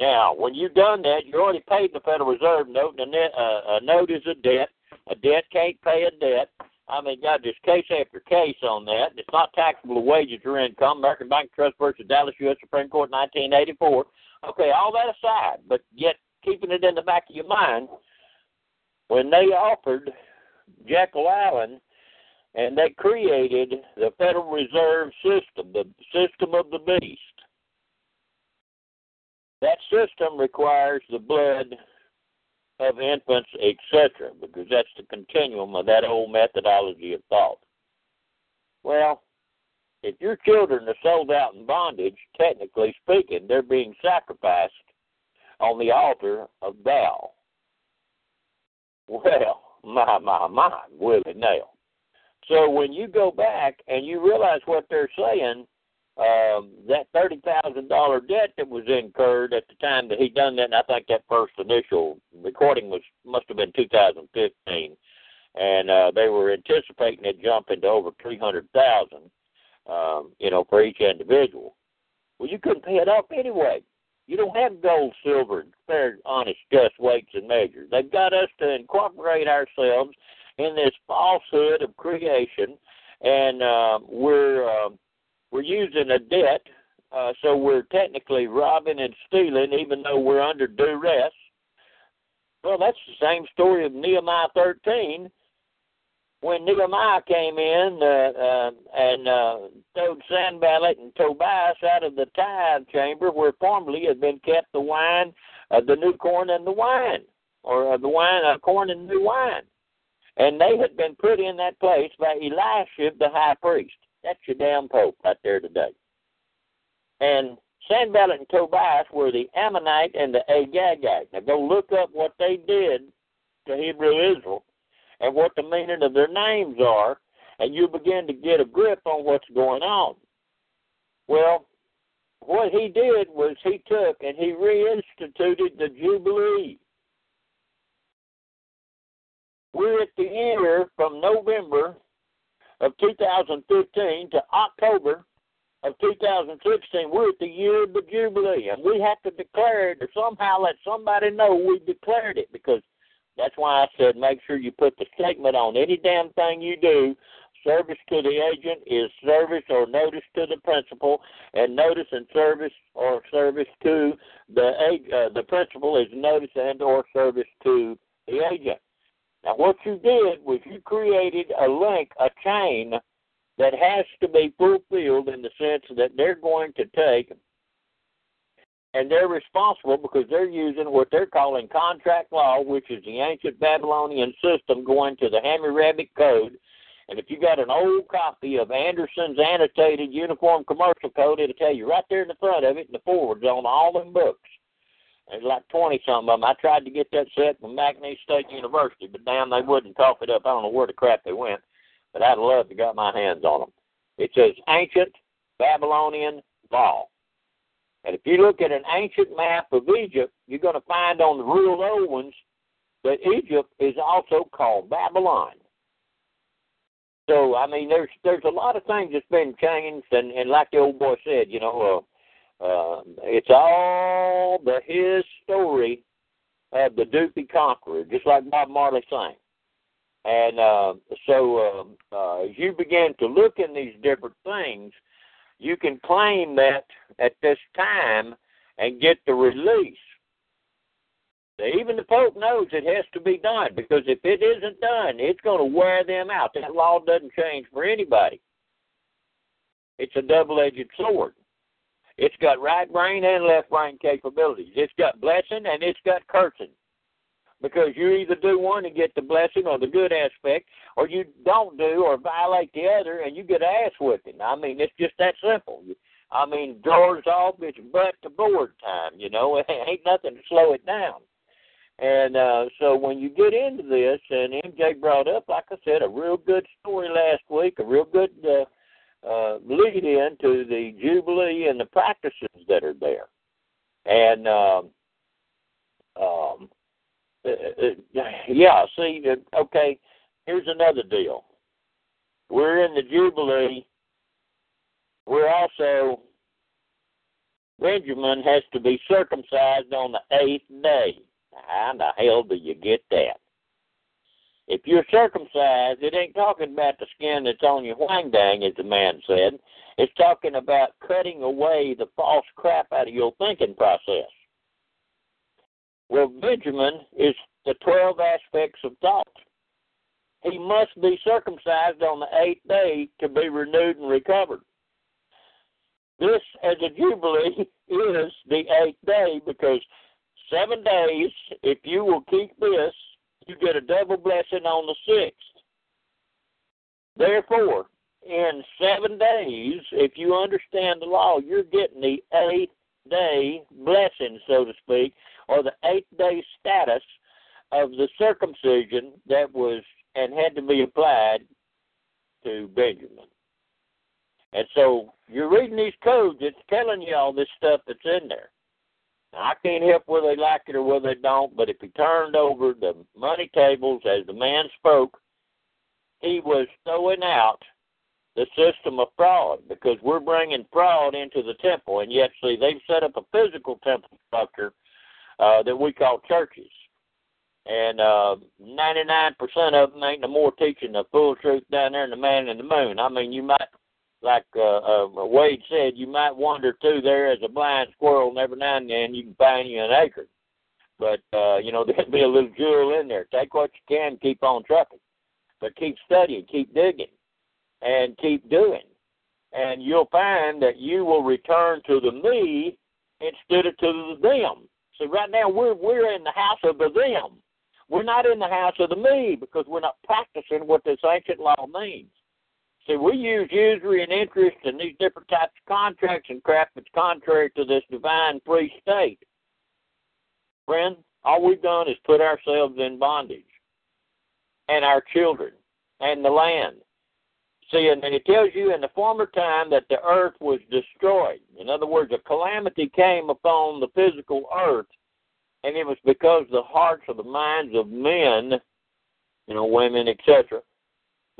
Now, when you've done that, you already paid the Federal Reserve note, and a, net, uh, a note is a debt. A debt can't pay a debt. I mean, God, there's case after case on that. It's not taxable to wages or income. American Bank Trust versus Dallas U.S. Supreme Court, 1984. Okay, all that aside, but yet keeping it in the back of your mind, when they offered Jekyll Island and they created the Federal Reserve System, the system of the beast, that system requires the blood of infants, etc., because that's the continuum of that old methodology of thought. Well, if your children are sold out in bondage, technically speaking, they're being sacrificed on the altar of Baal. Well, my, my, my, Willie Nail. So when you go back and you realize what they're saying, um, that thirty thousand dollar debt that was incurred at the time that he done that. And I think that first initial recording was must have been 2015, and uh, they were anticipating it jumping to over three hundred thousand. Um, you know, for each individual. Well, you couldn't pay it off anyway. You don't have gold, silver, fair, honest, just weights and measures. They've got us to incorporate ourselves in this falsehood of creation, and uh, we're uh, we're using a debt, uh, so we're technically robbing and stealing, even though we're under duress. Well, that's the same story of Nehemiah 13. When Nehemiah came in uh, uh, and uh, towed Sanballat and Tobias out of the tithe chamber where formerly had been kept the wine, uh, the new corn and the wine, or uh, the wine, uh, corn and new wine. And they had been put in that place by Eliashib the high priest. That's your damn Pope right there today. And Sanballat and Tobias were the Ammonite and the Agagite. Now go look up what they did to Hebrew Israel and what the meaning of their names are, and you begin to get a grip on what's going on. Well, what he did was he took and he reinstituted the Jubilee. We're at the year from November of 2015 to October of 2016, we're at the year of the Jubilee, and we have to declare it or somehow let somebody know we declared it because that's why I said make sure you put the statement on any damn thing you do. Service to the agent is service or notice to the principal, and notice and service or service to the uh, the principal is notice and or service to the agent. Now, what you did was you created a link, a chain that has to be fulfilled in the sense that they're going to take and they're responsible because they're using what they're calling contract law, which is the ancient Babylonian system going to the Hammurabic Code. And if you got an old copy of Anderson's annotated Uniform Commercial Code, it'll tell you right there in the front of it, in the forwards on all them books. There's like 20 some of them. I tried to get that set from McNeese State University, but damn, they wouldn't cough it up. I don't know where the crap they went, but I'd love to got my hands on them. It says ancient Babylonian law. And if you look at an ancient map of Egypt, you're going to find on the real old ones But Egypt is also called Babylon. So I mean, there's there's a lot of things that's been changed, and and like the old boy said, you know, uh, uh, it's all the his story of the Duppy Conqueror, just like Bob Marley sang. And uh, so, uh, uh, as you begin to look in these different things, you can claim that at this time and get the release. Even the Pope knows it has to be done because if it isn't done, it's going to wear them out. That law doesn't change for anybody. It's a double edged sword. It's got right brain and left brain capabilities. It's got blessing and it's got cursing because you either do one and get the blessing or the good aspect, or you don't do or violate the other and you get ass whipping. I mean, it's just that simple. I mean, doors off, it's butt to board time. You know, it ain't nothing to slow it down. And uh, so when you get into this, and MJ brought up, like I said, a real good story last week, a real good uh, uh, lead in to the Jubilee and the practices that are there. And um, um, uh, uh, yeah, see, uh, okay, here's another deal. We're in the Jubilee. We're also, Benjamin has to be circumcised on the eighth day. How in the hell do you get that? If you're circumcised, it ain't talking about the skin that's on your wang dang, as the man said. It's talking about cutting away the false crap out of your thinking process. Well, Benjamin is the 12 aspects of thought. He must be circumcised on the eighth day to be renewed and recovered. This, as a jubilee, is the eighth day because seven days, if you will keep this, you get a double blessing on the sixth. Therefore, in seven days, if you understand the law, you're getting the eighth day blessing, so to speak, or the eighth day status of the circumcision that was and had to be applied to Benjamin. And so you're reading these codes, it's telling you all this stuff that's in there. Now, I can't help whether they like it or whether they don't, but if he turned over the money tables as the man spoke, he was throwing out the system of fraud because we're bringing fraud into the temple. And yet, see, they've set up a physical temple structure uh, that we call churches. And uh, 99% of them ain't no more teaching the full truth down there in the man in the moon. I mean, you might, like uh, uh, Wade said, you might wander through there as a blind squirrel, and every now and then you can find you an acre. But, uh, you know, there'll be a little jewel in there. Take what you can, keep on trucking. But keep studying, keep digging, and keep doing. And you'll find that you will return to the me instead of to the them. See, right now we're we're in the house of the them. We're not in the house of the me because we're not practicing what this ancient law means. We use usury and interest in these different types of contracts and crap that's contrary to this divine free state. Friend, all we've done is put ourselves in bondage and our children and the land. See, and it tells you in the former time that the earth was destroyed. In other words, a calamity came upon the physical earth, and it was because the hearts of the minds of men, you know, women, etc.,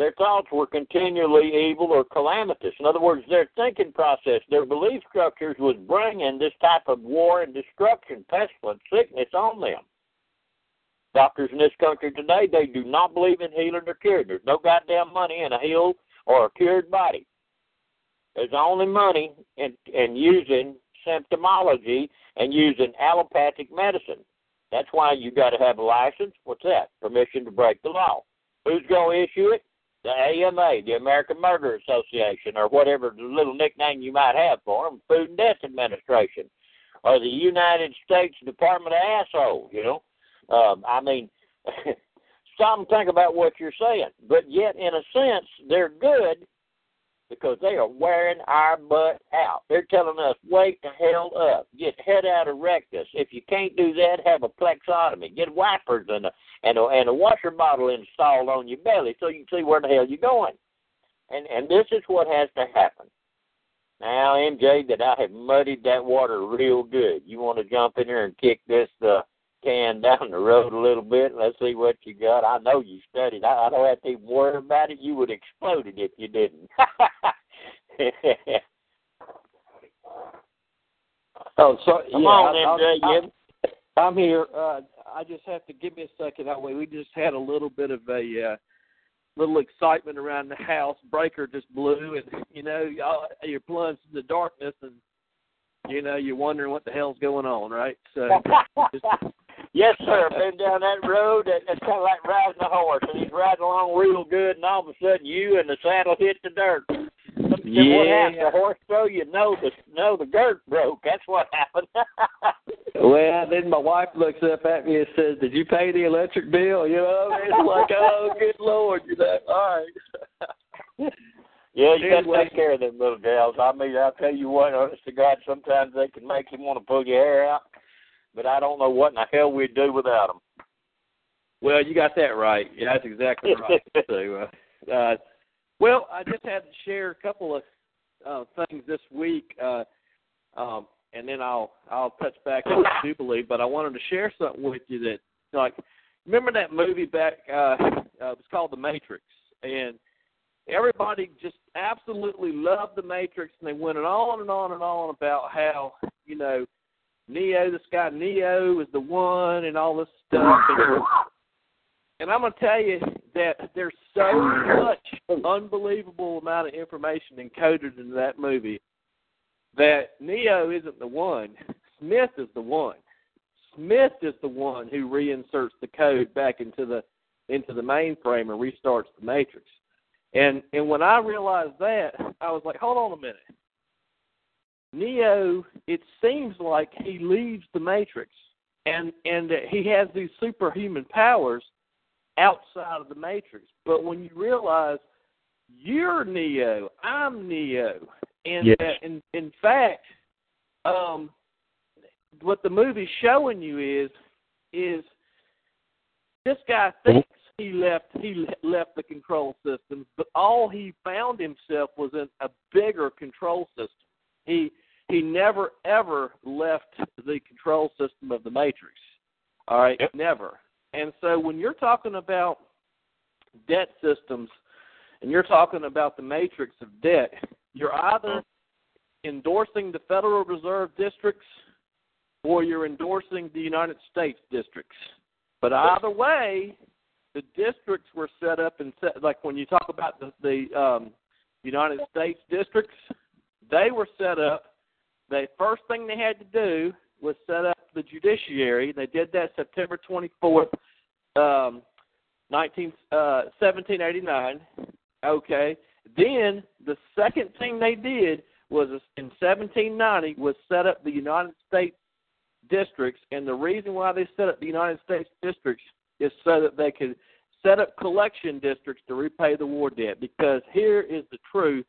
their thoughts were continually evil or calamitous. In other words, their thinking process, their belief structures was bringing this type of war and destruction, pestilence, sickness on them. Doctors in this country today, they do not believe in healing or curing. There's no goddamn money in a healed or a cured body. There's only money in, in using symptomology and using allopathic medicine. That's why you got to have a license. What's that? Permission to break the law. Who's going to issue it? The AMA, the American Murder Association, or whatever little nickname you might have for them, Food and Death Administration, or the United States Department of Asshole. You know, um, I mean, stop and think about what you're saying. But yet, in a sense, they're good because they are wearing our butt out. They're telling us, wake the hell up, get head out of rectus. If you can't do that, have a plexotomy, get wipers and a and a, and a washer bottle installed on your belly so you can see where the hell you're going. And and this is what has to happen. Now, MJ, that I have muddied that water real good. You want to jump in there and kick this uh, can down the road a little bit. Let's see what you got. I know you studied. I, I don't have to even worry about it. You would explode it if you didn't. Oh, so Come yeah, on, I- MJ. I-. I'm here. Uh, I just have to give me a second. That way, we just had a little bit of a uh, little excitement around the house. Breaker just blew, and you know, y'all, you're plunged in the darkness, and you know, you're wondering what the hell's going on, right? So, just, yes, sir. Been down that road. That, that's kind of like riding a horse, and he's riding along real good, and all of a sudden you and the saddle hit the dirt. What Yeah. happened? The horse throw you know the know the girth broke. That's what happened. well, then my wife looks up at me and says, "Did you pay the electric bill?" You know, it's like, oh, good lord, you know. All right. Yeah, you got to take care of them little gals. I mean, I'll tell you what, honest to God, sometimes they can make you want to pull your hair out, but I don't know what in the hell we'd do without them. Well, you got that right. Yeah, that's exactly right. so, uh, uh, well, I just had to share a couple of uh, things this week, uh, um, and then I'll I'll touch back on Jubilee. But I wanted to share something with you that, like, remember that movie back? Uh, uh, it was called The Matrix, and everybody just absolutely loved The Matrix, and they went on and on and on about how you know Neo, this guy Neo is the one, and all this stuff. And, and I'm gonna tell you that there's so much unbelievable amount of information encoded into that movie that Neo isn't the one. Smith is the one. Smith is the one who reinserts the code back into the into the mainframe and restarts the matrix. And and when I realized that, I was like, hold on a minute. Neo, it seems like he leaves the matrix and and that he has these superhuman powers outside of the matrix. But when you realize you're Neo, I'm Neo, and Yes. that in in fact, um, what the movie's showing you is is this guy thinks he left he left the control system, but all he found himself was in a bigger control system. He he never ever left the control system of the matrix. All right, Yep. never. And so when you're talking about debt systems and you're talking about the matrix of debt, you're either endorsing the Federal Reserve districts or you're endorsing the United States districts. But either way, the districts were set up and set like when you talk about the, the um, United States districts, they were set up. The first thing they had to do was set up the judiciary. They did that September 24th, um, 19, uh, 1789. Okay. Then the second thing they did was in 1790 was set up the United States districts, and the reason why they set up the United States districts is so that they could set up collection districts to repay the war debt. Because here is the truth: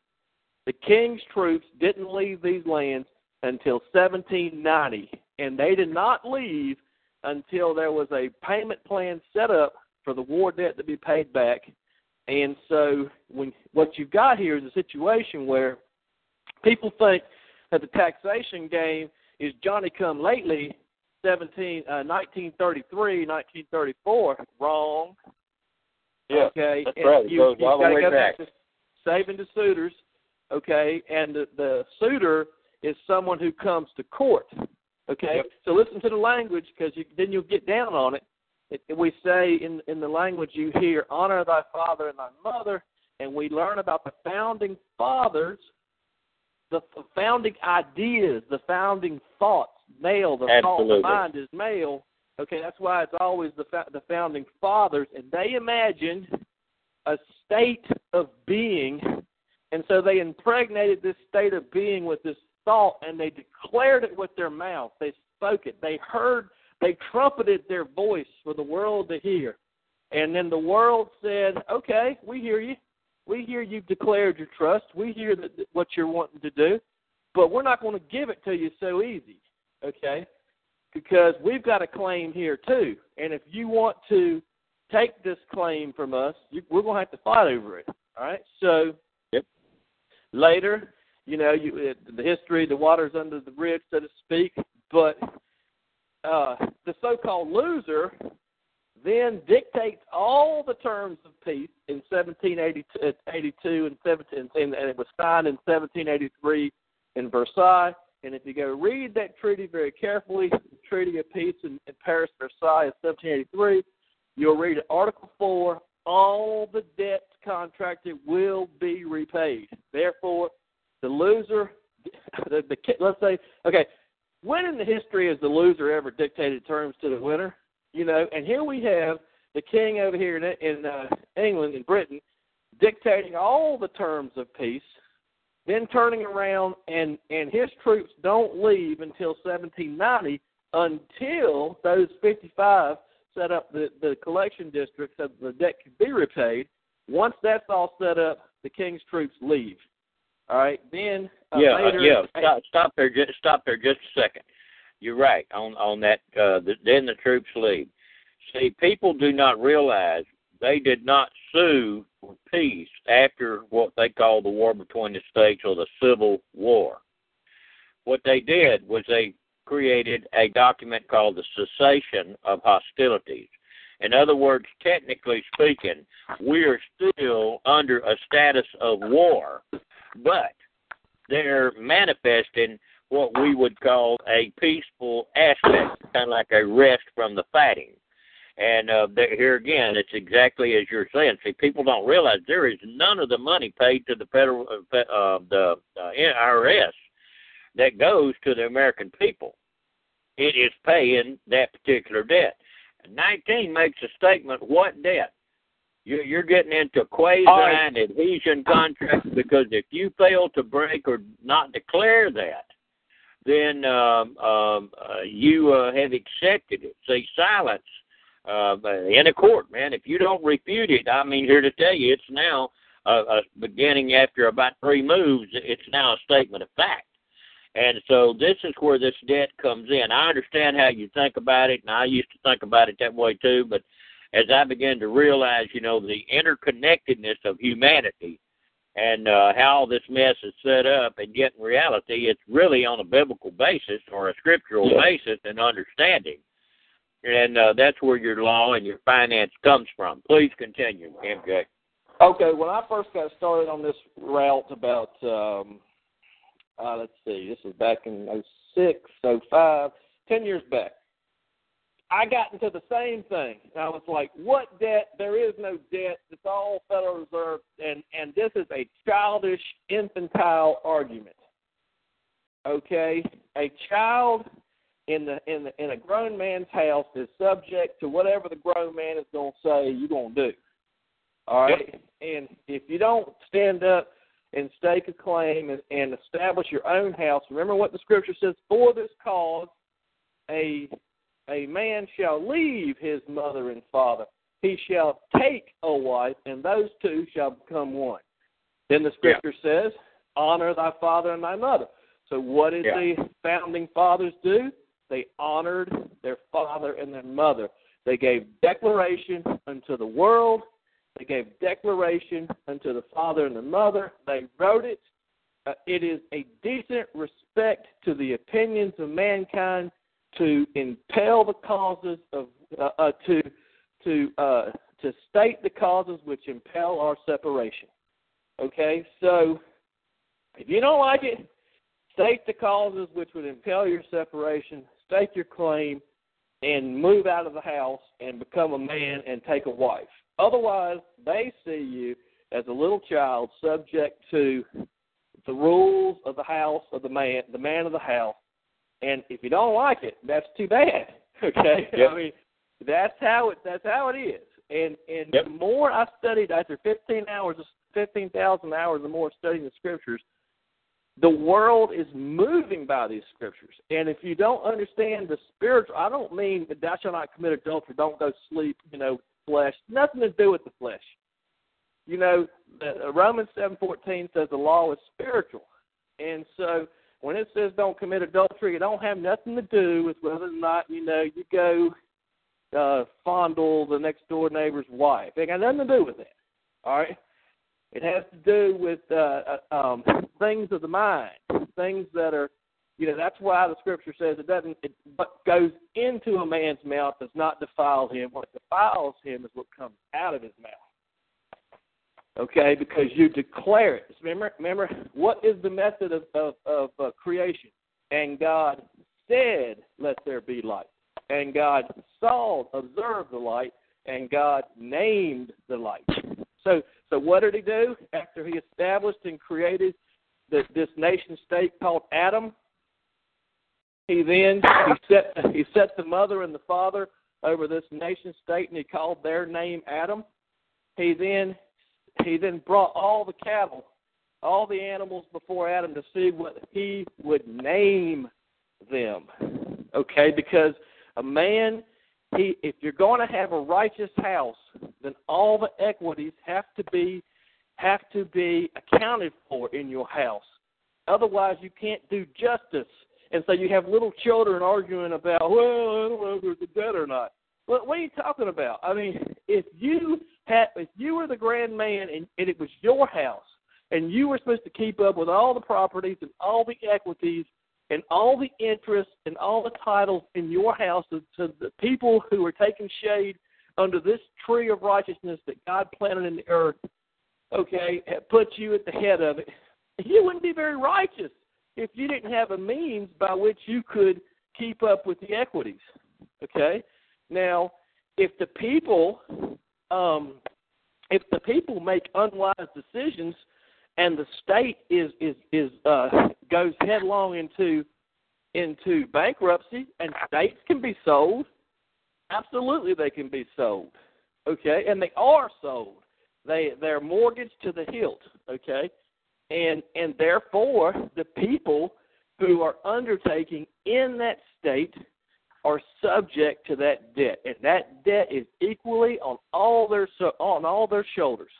the king's troops didn't leave these lands until 1790, and they did not leave until there was a payment plan set up for the war debt to be paid back. And so, when what you've got here is a situation where people think that the taxation game is Johnny come lately, 17, uh, 1933, 1934. Wrong. Yeah, Okay. that's and right. You, you've got to go back. back to saving the suitors. Okay, and the, the suitor is someone who comes to court. Okay, Yep. so listen to the language because you, then you'll get down on it. it. We say in in the language you hear, "Honor thy father and thy mother," and we learn about the founding fathers, the, the founding ideas, the founding thoughts. Male, the thought, the mind is male. Okay, that's why it's always the fa- the founding fathers, and they imagined a state of being, and so they impregnated this state of being with this thought, and they declared it with their mouth. They spoke it. They heard. They trumpeted their voice for the world to hear, and then the world said, "Okay, we hear you. We hear you've declared your trust. We hear that what you're wanting to do, but we're not going to give it to you so easy." Okay because we've got a claim here too. And if you want to take this claim from us, you, we're going to have to fight over it. All right. So. Later, you know, you it, the history, the waters under the bridge, so to speak. But uh, the so-called loser then dictates all the terms of peace in 1782 and 17, and, it was signed in 1783 in Versailles. And if you go read that treaty very carefully, the Treaty of Peace in, in Paris, Versailles, of 1783, you'll read Article 4, all the debts contracted will be repaid. Therefore, the loser, the, the let's say, okay, when in the history has the loser ever dictated terms to the winner? You know, and here we have the king over here in, in uh, England and Britain dictating all the terms of peace, then turning around and and his troops don't leave until 1790 until those 55 set up the the collection district so the debt could be repaid. Once that's all set up, the king's troops leave. All right, then uh, yeah, later, uh, yeah. Stop, stop there. Just stop there. Just a second. You're right on on that. Uh, the, then the troops leave. See, people do not realize they did not sue for peace after what they call the war between the states or the Civil War. What they did was they created a document called the Cessation of Hostilities. In other words, technically speaking, we are still under a status of war, but they're manifesting what we would call a peaceful aspect, kind of like a rest from the fighting. And uh, here again, it's exactly as you're saying. See, people don't realize there is none of the money paid to the federal, uh, uh the uh, IRS that goes to the American people. It is paying that particular debt. 19 makes a statement. What debt? You're, you're getting into quasi and adhesion contracts because if you fail to break or not declare that, then um, um, uh, you uh, have accepted it. See, silence uh, in a court, man. If you don't refute it, I mean, here to tell you, it's now uh, uh, beginning after about three moves. It's now a statement of fact. And so this is where this debt comes in. I understand how you think about it, and I used to think about it that way too. But as I began to realize, you know, the interconnectedness of humanity and uh, how this mess is set up, and yet in reality, it's really on a biblical basis or a scriptural yeah. basis and understanding. And uh, that's where your law and your finance comes from. Please continue, MJ. Okay, when I first got started on this route about um, uh, let's see, this was back in 06, 05, 10 years back. I got into the same thing. I was like, what debt? There is no debt. It's all Federal Reserve. And, and this is a childish, infantile argument. Okay? A child in the in the in a grown man's house is subject to whatever the grown man is going to say you're going to do. All right, yep. and if you don't stand up and stake a claim and, and establish your own house. Remember what the scripture says: For this cause, a a man shall leave his mother and father; he shall take a wife, and those two shall become one. Then the scripture yeah. says, "Honor thy father and thy mother." So, what did yeah. the founding fathers do? They honored their father and their mother. They gave declaration unto the world they gave declaration unto the father and the mother. They wrote it. Uh, it is a decent respect to the opinions of mankind to impel the causes of uh, uh, to to uh, to state the causes which impel our separation. Okay, so if you don't like it, state the causes which would impel your separation. State your claim, and move out of the house and become a man and take a wife. Otherwise, they see you as a little child subject to the rules of the house of the man, the man of the house. And if you don't like it, that's too bad. Okay, yep. I mean that's how it that's how it is. And and yep. the more I studied after 15 hours, 15,000 hours or more studying the scriptures, the world is moving by these scriptures. And if you don't understand the spiritual, I don't mean that thou shalt not commit adultery, don't go sleep, you know, flesh. Nothing to do with the flesh. You know, Romans seven fourteen says the law is spiritual, and so when it says don't commit adultery, it don't have nothing to do with whether or not you know you go uh, fondle the next door neighbor's wife. It got nothing to do with that. All right. It has to do with uh, uh um, things of the mind, things that are, You know, that's why the scripture says it doesn't. It, what goes into a man's mouth does not defile him. What defiles him is what comes out of his mouth. Okay, because you declare it. Remember, remember, what is the method of of, of uh, creation? And God said, "Let there be light." And God saw, observed the light, and God named the light. So, so what did He do after He established and created this nation state called Adam? He then he set he set the mother and the father over this nation state, and he called their name Adam. He then he then brought all the cattle, all the animals before Adam to see what he would name them. Okay, because a man, he if you're going to have a righteous house, then all the equities have to be have to be accounted for in your house. Otherwise, you can't do justice. And so you have little children arguing about, well, I don't know if there's a debt or not. What, what are you talking about? I mean, if you had, if you were the grand man and, and it was your house, and you were supposed to keep up with all the properties and all the equities and all the interest and all the titles in your house to, to the people who are taking shade under this tree of righteousness that God planted in the earth, okay, put you at the head of it, you wouldn't be very righteous if you didn't have a means by which you could keep up with the equities. Okay? Now, if the people um if the people make unwise decisions and the state is is is uh goes headlong into into bankruptcy and states can be sold absolutely they can be sold okay and they are sold they they're mortgaged to the hilt okay and and therefore the people who are undertaking in that state are subject to that debt and that debt is equally on all their on all their shoulders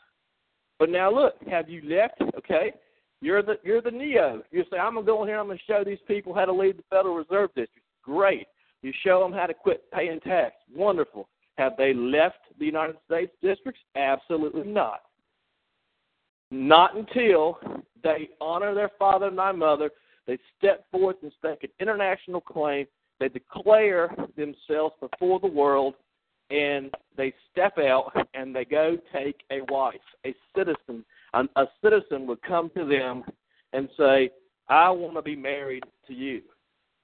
but now look, have you left? Okay, you're the you're the neo. You say I'm gonna go in here. I'm gonna show these people how to leave the Federal Reserve District. Great. You show them how to quit paying tax. Wonderful. Have they left the United States districts? Absolutely not. Not until they honor their father and mother. They step forth and stake an international claim. They declare themselves before the world and they step out and they go take a wife, a citizen. A, a citizen would come to them and say, I want to be married to you.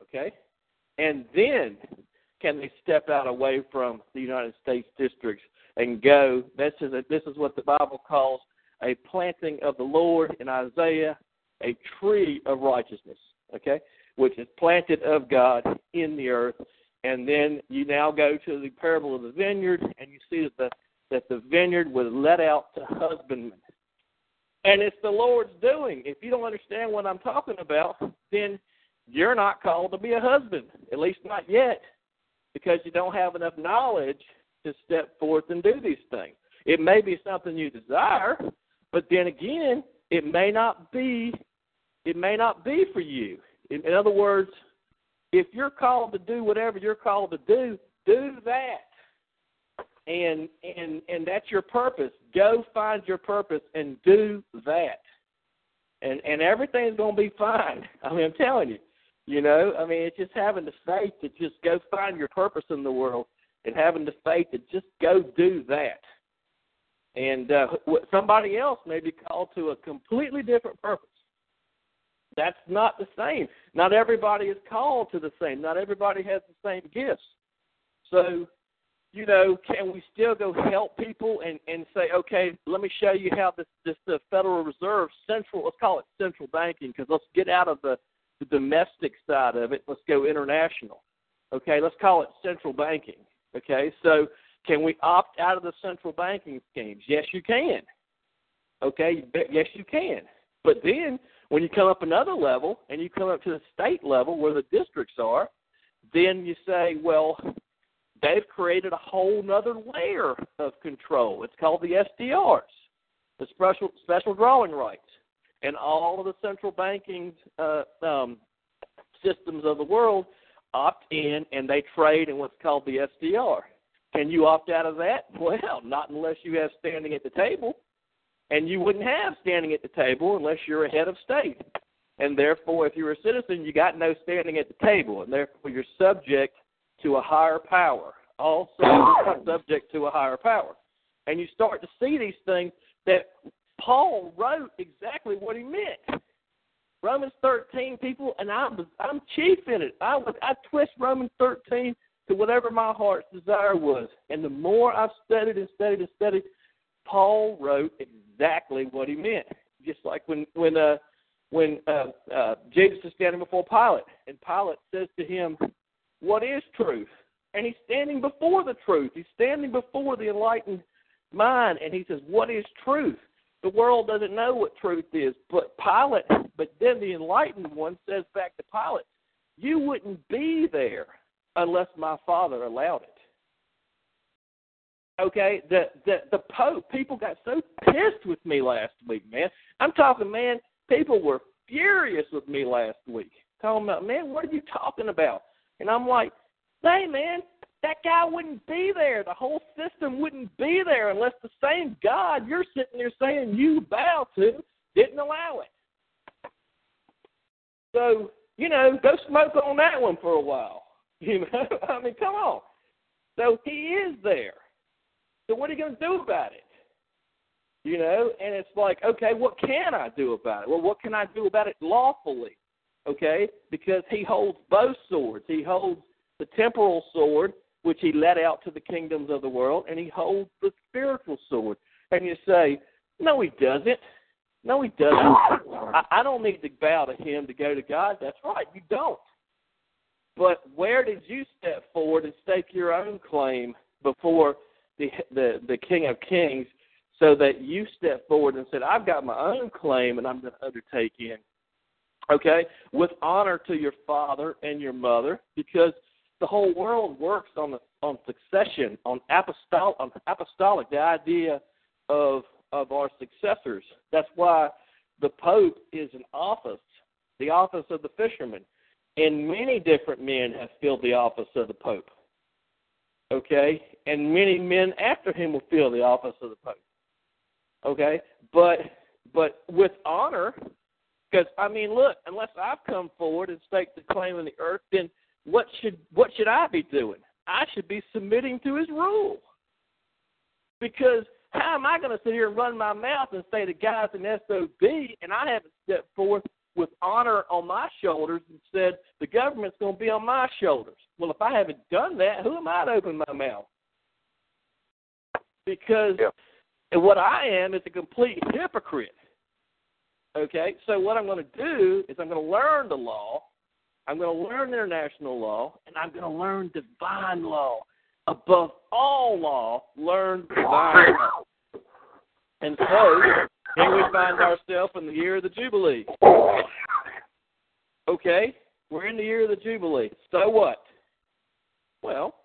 Okay? And then can they step out away from the United States districts and go? This is, a, this is what the Bible calls a planting of the Lord in Isaiah, a tree of righteousness. Okay? Which is planted of God in the earth and then you now go to the parable of the vineyard, and you see that the that the vineyard was let out to husbandmen. And it's the Lord's doing. If you don't understand what I'm talking about, then you're not called to be a husband, at least not yet, because you don't have enough knowledge to step forth and do these things. It may be something you desire, but then again, it may not be it may not be for you. In, in other words, if you're called to do whatever you're called to do, do that. And and and that's your purpose. Go find your purpose and do that. And and everything's gonna be fine. I mean I'm telling you. You know, I mean it's just having the faith to just go find your purpose in the world and having the faith to just go do that. And uh, somebody else may be called to a completely different purpose that's not the same. Not everybody is called to the same. Not everybody has the same gifts. So, you know, can we still go help people and and say, okay, let me show you how this this the Federal Reserve central let's call it central banking because let's get out of the the domestic side of it. Let's go international. Okay, let's call it central banking. Okay, so can we opt out of the central banking schemes? Yes, you can. Okay, yes, you can. But then when you come up another level and you come up to the state level where the districts are, then you say, well, they've created a whole other layer of control. It's called the SDRs, the special special drawing rights, and all of the central banking uh, um, systems of the world opt in and they trade in what's called the SDR. Can you opt out of that? Well, not unless you have standing at the table. And you wouldn't have standing at the table unless you're a head of state. and therefore, if you're a citizen, you got no standing at the table, and therefore you're subject to a higher power. Also, subject to a higher power, and you start to see these things that Paul wrote exactly what he meant. Romans 13, people, and I'm I'm chief in it. I I twist Romans 13 to whatever my heart's desire was, and the more I've studied and studied and studied, Paul wrote exactly what he meant. Just like when when uh when uh, uh, Jesus is standing before Pilate, and Pilate says to him, "What is truth?" And he's standing before the truth. He's standing before the enlightened mind, and he says, "What is truth?" The world doesn't know what truth is, but Pilate. But then the enlightened one says back to Pilate, "You wouldn't be there unless my Father allowed it." Okay, the the the Pope. People got so pissed with me last week, man. I'm talking, man. People were furious with me last week, talking about, man, what are you talking about? And I'm like, hey, man, that guy wouldn't be there. The whole system wouldn't be there unless the same God you're sitting there saying you bow to didn't allow it. So, you know, go smoke on that one for a while. You know, I mean, come on. So he is there. So what are you going to do about it? You know, and it's like, okay, what can I do about it? Well, what can I do about it lawfully? Okay, because he holds both swords. He holds the temporal sword, which he let out to the kingdoms of the world, and he holds the spiritual sword. And you say, no, he doesn't. No, he doesn't. I, I don't need to bow to him to go to God. That's right, you don't. But where did you step forward and stake your own claim before the the, the King of Kings so that you step forward and said, I've got my own claim and I'm going to undertake in. Okay? With honor to your father and your mother, because the whole world works on the, on succession, on apostolic, on apostolic, the idea of of our successors. That's why the Pope is an office, the office of the fisherman. And many different men have filled the office of the Pope. Okay? And many men after him will fill the office of the Pope. Okay, but but with honor, because I mean, look, unless I've come forward and staked the claim on the earth, then what should what should I be doing? I should be submitting to His rule. Because how am I going to sit here and run my mouth and say the guy's an SOB and I haven't stepped forth with honor on my shoulders and said the government's going to be on my shoulders? Well, if I haven't done that, who am I to open my mouth? Because yeah. What I am is a complete hypocrite. Okay, so what I'm going to do is I'm going to learn the law, I'm going to learn international law, and I'm going to learn divine law. Above all law, learn divine law. And so here we find ourselves in the year of the Jubilee. Okay, we're in the year of the Jubilee. So what? Well,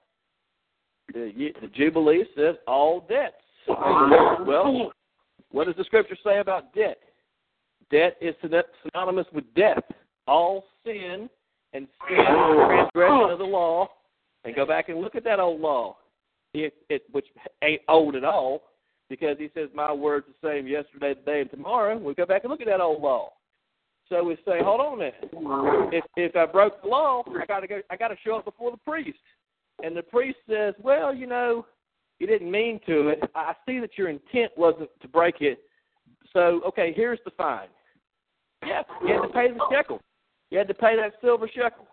the, the Jubilee says all debts well, what does the scripture say about debt? Debt is synonymous with death. All sin and sin transgression of the law. And go back and look at that old law, it, it, which ain't old at all, because he says, "My word's the same yesterday, today, and tomorrow." We go back and look at that old law. So we say, "Hold on a minute. If if I broke the law, I got to go. I got to show up before the priest." And the priest says, "Well, you know, you didn't mean to it. I see that your intent wasn't to break it. So, okay, here's the fine. Yeah, you had to pay the shekel. You had to pay that silver shekel.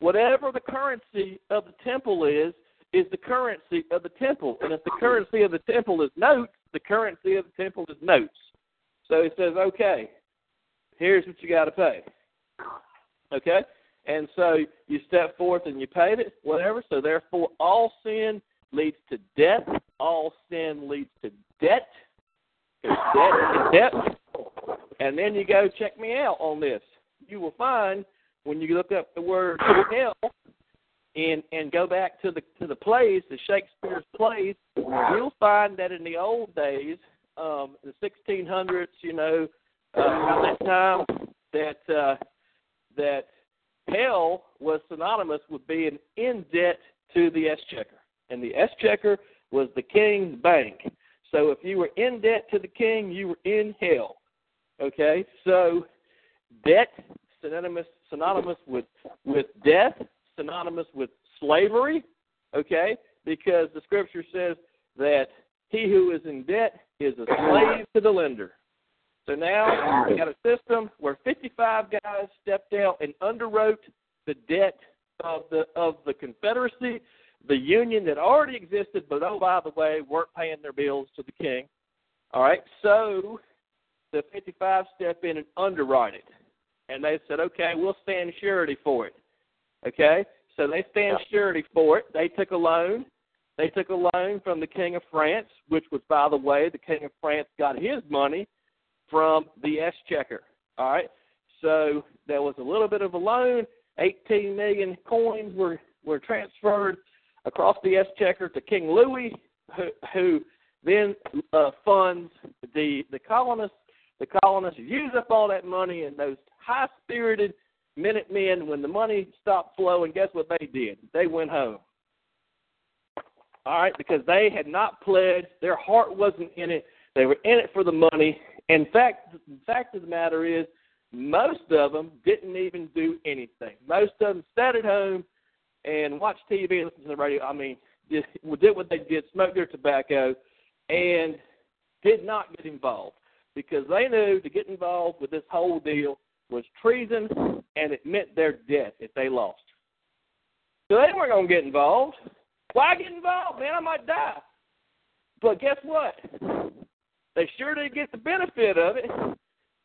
Whatever the currency of the temple is, is the currency of the temple. And if the currency of the temple is notes, the currency of the temple is notes. So he says, okay, here's what you got to pay. Okay? And so you step forth and you paid it, whatever. So therefore, all sin leads to death. All sin leads to debt. Debt debt. And then you go check me out on this. You will find when you look up the word hell and and go back to the to the plays, the Shakespeare's plays, you'll find that in the old days, um, the 1600s, you know, uh, around that time, that uh, that hell was synonymous with being in debt to the exchequer and the exchequer was the king's bank. So if you were in debt to the king, you were in hell. Okay? So debt synonymous synonymous with with death, synonymous with slavery. Okay, because the scripture says that he who is in debt is a slave to the lender. So now we got a system where 55 guys stepped out and underwrote the debt of the of the Confederacy, the Union that already existed, but oh by the way, weren't paying their bills to the king. All right, so the 55 step in and underwrite it, and they said, okay, we'll stand surety for it. Okay, so they stand surety for it. They took a loan. They took a loan from the King of France, which was, by the way, the King of France got his money from the exchequer. All right, so there was a little bit of a loan. 18 million coins were were transferred across the exchequer to King Louis, who, who then uh, funds the the colonists. The colonists use up all that money, and those high spirited Minutemen, when the money stopped flowing, guess what they did? They went home. All right, because they had not pledged, their heart wasn't in it. They were in it for the money. In fact, the fact of the matter is, most of them didn't even do anything. Most of them sat at home and watched TV, listened to the radio. I mean, did, did what they did, smoked their tobacco, and did not get involved because they knew to get involved with this whole deal was treason and it meant their death if they lost. So they weren't going to get involved. Why get involved, man? I might die. But guess what? They sure did get the benefit of it.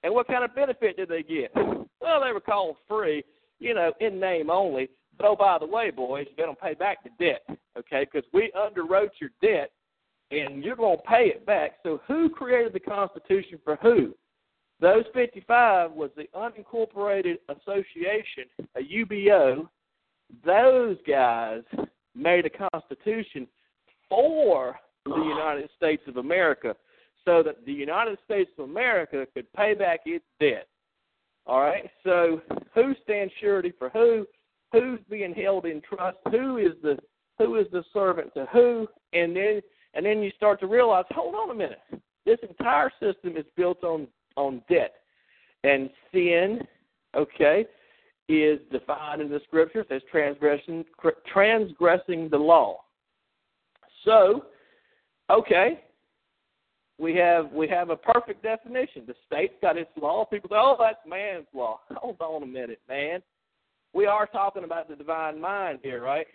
And what kind of benefit did they get? Well, they were called free, you know, in name only. But oh, by the way, boys, you're to pay back the debt, okay? Because we underwrote your debt, and you're going to pay it back. So who created the Constitution for who? Those 55 was the Unincorporated Association, a UBO. Those guys made a constitution for the United States of America so that the United States of America could pay back its debt. All right? So who stands surety for who? Who's being held in trust? Who is the who is the servant to who? And then and then you start to realize, hold on a minute. This entire system is built on on debt. And sin, okay, is defined in the scriptures as transgression, transgressing the law. So, okay, we have we have a perfect definition. The state's got its law. People say, "Oh, that's man's law." Hold on a minute, man. We are talking about the divine mind here, right?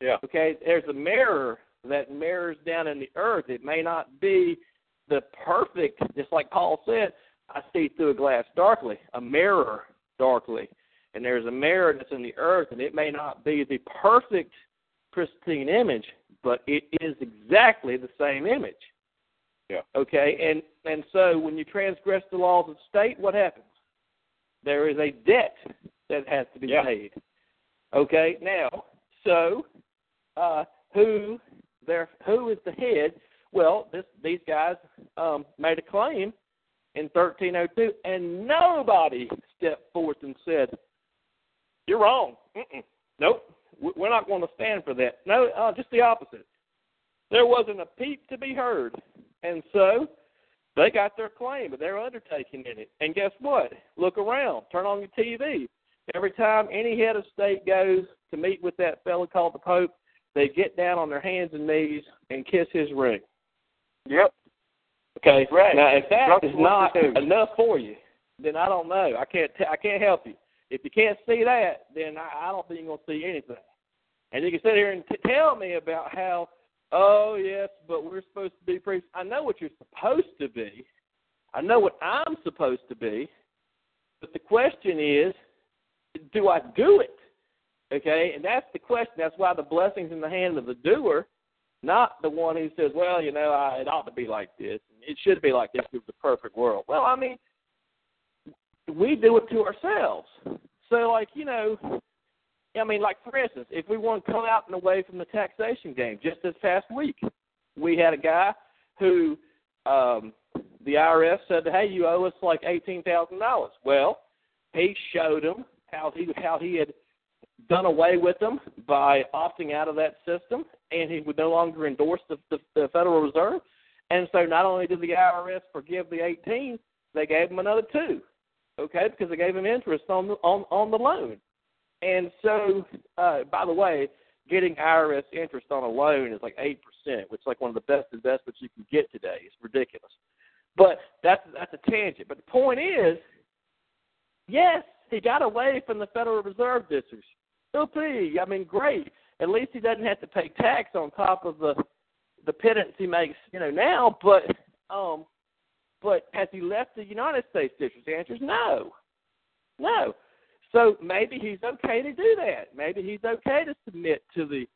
Yeah. Okay. There's a mirror that mirrors down in the earth. It may not be the perfect, just like Paul said, I see through a glass darkly, a mirror darkly. And there's a mirror that's in the earth, and it may not be the perfect, pristine image, but it is exactly the same image. Yeah. Okay, and and so when you transgress the laws of the state, what happens? There is a debt that has to be Yeah. paid. Okay, now so uh, who there who is the head? Well, this these guys um, made a claim in 1302, and nobody stepped forth and said, "You're wrong." Mm-mm. Nope, We- we're not going to stand for that. No, uh, just the opposite. There wasn't a peep to be heard, and so they got their claim, but they're undertaking in it. And guess what? Look around. Turn on your TV. Every time any head of state goes to meet with that fellow called the Pope, they get down on their hands and knees and kiss his ring. Yep. Okay. Right. Now, if that That's is not enough for you, then I don't know. I can't. T- I can't help you. If you can't see that, then I, I don't think you're gonna see anything. And you can sit here and t- tell me about how, oh yes, but we're supposed to be priests. I know what you're supposed to be. I know what I'm supposed to be. But the question is, do I do it? Okay, and that's the question. That's why the blessing's in the hand of the doer, not the one who says, "Well, you know, I, it ought to be like this. It should be like this. It's the perfect world." Well, I mean, we do it to ourselves. So, like, you know, I mean, like for instance, if we want to come out and away from the taxation game, just this past week, we had a guy who um, the IRS said, "Hey, you owe us like eighteen thousand dollars." Well, he showed them how he how he had done away with them by opting out of that system, and he would no longer endorse the, the, the Federal Reserve. And so, not only did the IRS forgive the eighteen, they gave him another two. okay, because they gave him interest on the on on the loan. And so, uh, by the way, getting IRS interest on a loan is like eight percent, which is like one of the best investments you can get today. It's ridiculous. But that's that's a tangent. But the point is, yes, he got away from the Federal Reserve districts. Whoopee! I mean, great. At least he doesn't have to pay tax on top of the the pittance he makes, you know, now. But um, but has he left the United States districts? The answer is no, no. So maybe he's okay to do that. Maybe he's okay to submit to the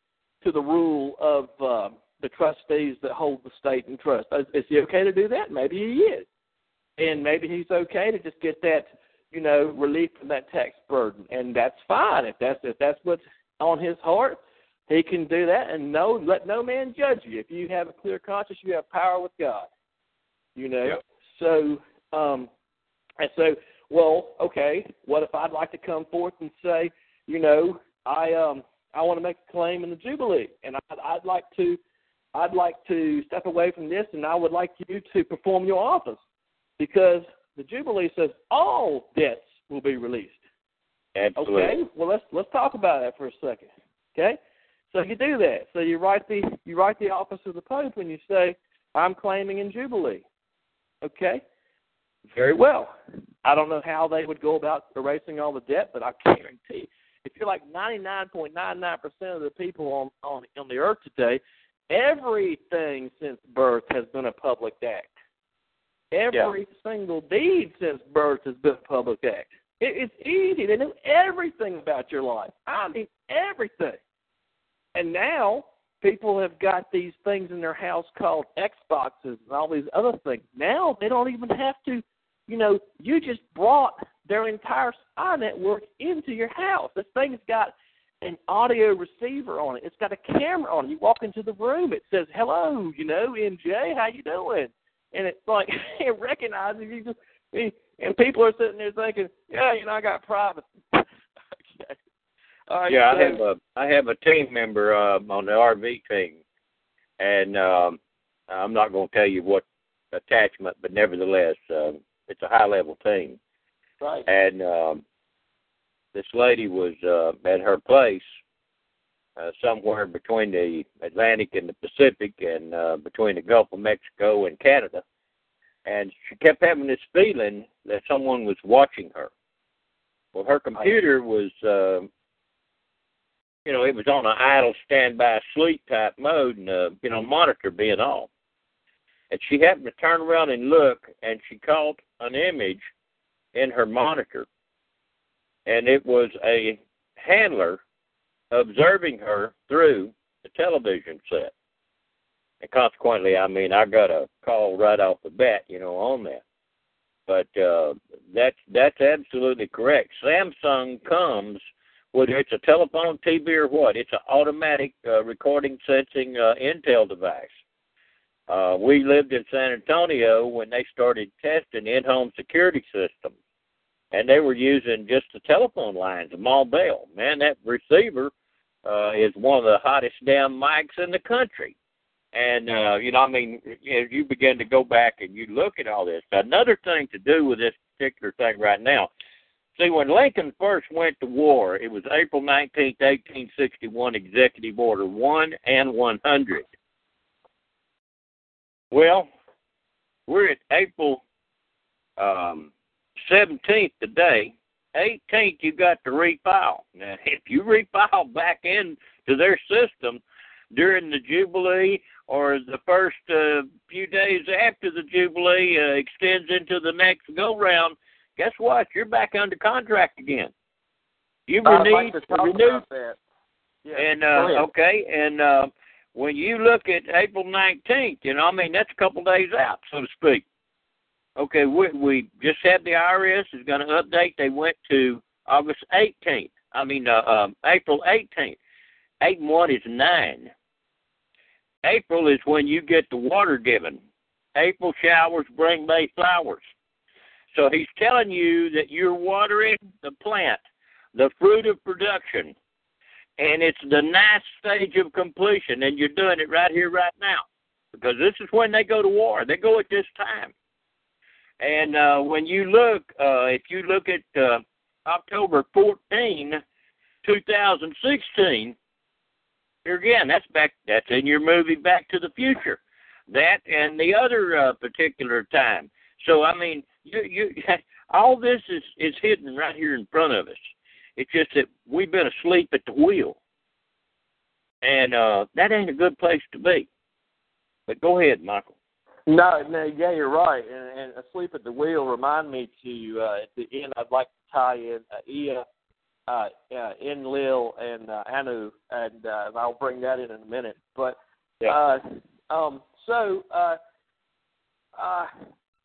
to the rule of um, the trustees that hold the state in trust. Is he okay to do that? Maybe he is, and maybe he's okay to just get that you know relief from that tax burden, and that's fine if that's if that's what's on his heart. He can do that, and no, let no man judge you. If you have a clear conscience, you have power with God. You know. Yep. So, um, and so, well, okay. What if I'd like to come forth and say, you know, I um, I want to make a claim in the Jubilee, and I'd, I'd like to, I'd like to step away from this, and I would like you to perform your office, because the Jubilee says all debts will be released. Absolutely. Okay. Well, let's let's talk about that for a second. Okay. So you do that. So you write the you write the office of the Pope and you say, I'm claiming in Jubilee. Okay. Very well. I don't know how they would go about erasing all the debt, but I guarantee if you're like 99.99% of the people on on on the earth today, everything since birth has been a public act. Every single deed since birth has been a public act. It, it's easy. They know everything about your life. I mean everything. And now people have got these things in their house called Xboxes and all these other things. Now they don't even have to, you know, you just brought their entire spy network into your house. This thing's got an audio receiver on it. It's got a camera on it. You walk into the room, it says, "Hello, you know, MJ, how you doing?" And it's like it recognizes you. Just and people are sitting there thinking, "Yeah, you know, I got privacy." Okay. Yeah, so, I have a I have a team member uh, on the RV team, and um, I'm not going to tell you what attachment, but nevertheless, uh, it's a high level team. right. And um, this lady was uh, at her place uh, somewhere between the Atlantic and the Pacific, and uh, between the Gulf of Mexico and Canada, and she kept having this feeling that someone was watching her. Well, her computer was. Uh, you know, it was on an idle standby sleep type mode and uh, you know, monitor being off. And she happened to turn around and look and she caught an image in her monitor. And it was a handler observing her through the television set. And consequently, I mean, I got a call right off the bat, you know, on that. But uh, that's that's absolutely correct. Samsung comes whether it's a telephone, TV, or what, it's an automatic uh, recording sensing uh, Intel device. Uh, we lived in San Antonio when they started testing in-home security systems, and they were using just the telephone lines, a Ma Bell. Man, that receiver uh, is one of the hottest damn mics in the country. And uh, you know, I mean, as you begin to go back and you look at all this, another thing to do with this particular thing right now See, when Lincoln first went to war, it was April 19, 1861, Executive Order 1 and 100. Well, we're at April um, 17th today. 18th, you got to refile. Now, if you refile back into their system during the Jubilee or the first uh, few days after the Jubilee uh, extends into the next go round, guess what? You're back under contract again. You renewed, like renewed. Yeah. and uh okay, and uh when you look at April nineteenth, you know, I mean that's a couple days out, so to speak. Okay, we we just had the IRS is gonna update. They went to August eighteenth. I mean uh um April eighteenth. Eight and one is nine. April is when you get the water given. April showers bring May flowers. So he's telling you that you're watering the plant, the fruit of production, and it's the ninth stage of completion, and you're doing it right here, right now, because this is when they go to war. They go at this time. And uh, when you look, uh, if you look at uh, October 14, 2016, here again, that's back. That's in your movie Back to the Future. That and the other uh, particular time. So I mean, you you all this is is hidden right here in front of us. It's just that we've been asleep at the wheel, and uh, that ain't a good place to be. But go ahead, Michael. No, no, yeah, you're right. And, and asleep at the wheel remind me to uh, at the end. I'd like to tie in uh, Ea, uh, uh, Enlil, and uh, Anu, and uh, I'll bring that in in a minute. But Yeah. uh, um, so uh, uh,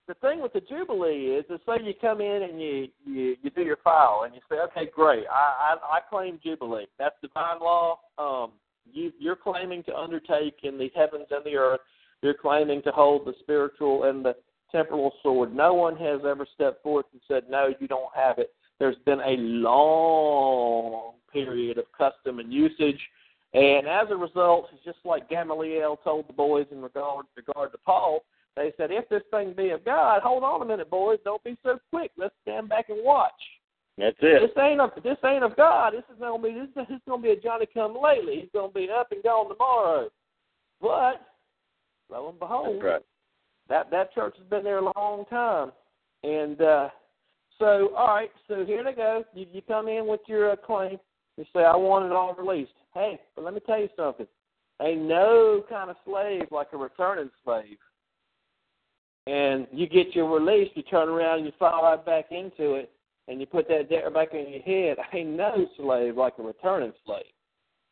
the thing with the jubilee is, is say you come in and you you, you do your file and you say, okay, great, I I, I claim jubilee. That's divine law. Um, you you're claiming to undertake in the heavens and the earth. You're claiming to hold the spiritual and the temporal sword. No one has ever stepped forth and said, no, you don't have it. There's been a long period of custom and usage. And as a result, it's just like Gamaliel told the boys in regard, regard to Paul. They said, if this thing be of God, hold on a minute, boys. Don't be so quick. Let's stand back and watch. That's it. This ain't of this ain't of God. This is gonna be this, this is gonna be a Johnny come lately. He's gonna be up and gone tomorrow. But lo and behold, right. that that church has been there a long time. And uh so all right, so here they go. You you come in with your uh, claim. You say I want it all released. Hey, but let me tell you something. Ain't no kind of slave like a returning slave. And you get your release, you turn around and you fall right back into it, and you put that debt back in your head. I no slave like a returning slave.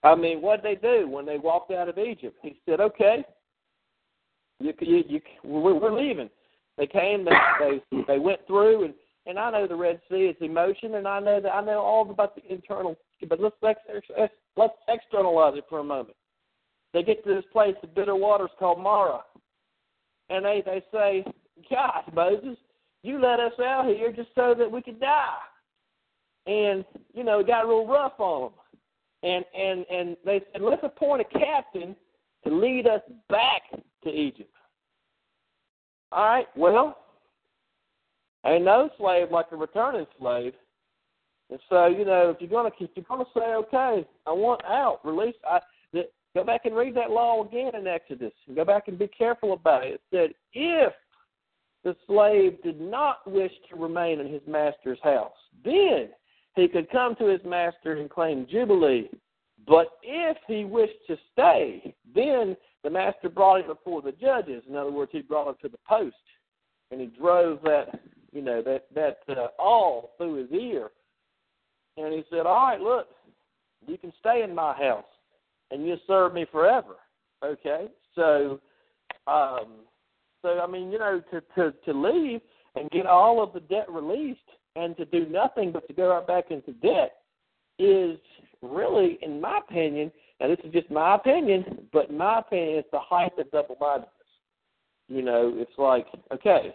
I mean, what they do when they walked out of Egypt? He said, "Okay, you, you, you, we're, we're leaving." They came, they, they they went through, and and I know the Red Sea is emotion, and I know that I know all about the internal. But let's let's let's externalize it for a moment. They get to this place of bitter waters called Marah, and they they say, "God, Moses, you let us out here just so that we could die." And you know, it got real rough on them and and and they said, let's appoint a captain to lead us back to Egypt. All right, well, ain't no slave like a returning slave. And so, you know, if you're gonna if you're gonna say, okay, I want out, release, I go back and read that law again in Exodus, and go back and be careful about it. It said, if the slave did not wish to remain in his master's house, then he could come to his master and claim jubilee. But if he wished to stay, then the master brought him before the judges. In other words, he brought him to the post, and he drove that, you know, that that uh, all through his ear. And he said, "All right, look, you can stay in my house, and you'll serve me forever." Okay, so, um, so I mean, you know, to to to leave and get all of the debt released and to do nothing but to go right back into debt is really, in my opinion, and this is just my opinion, but in my opinion, it's the height of double-mindedness. You know, it's like, okay,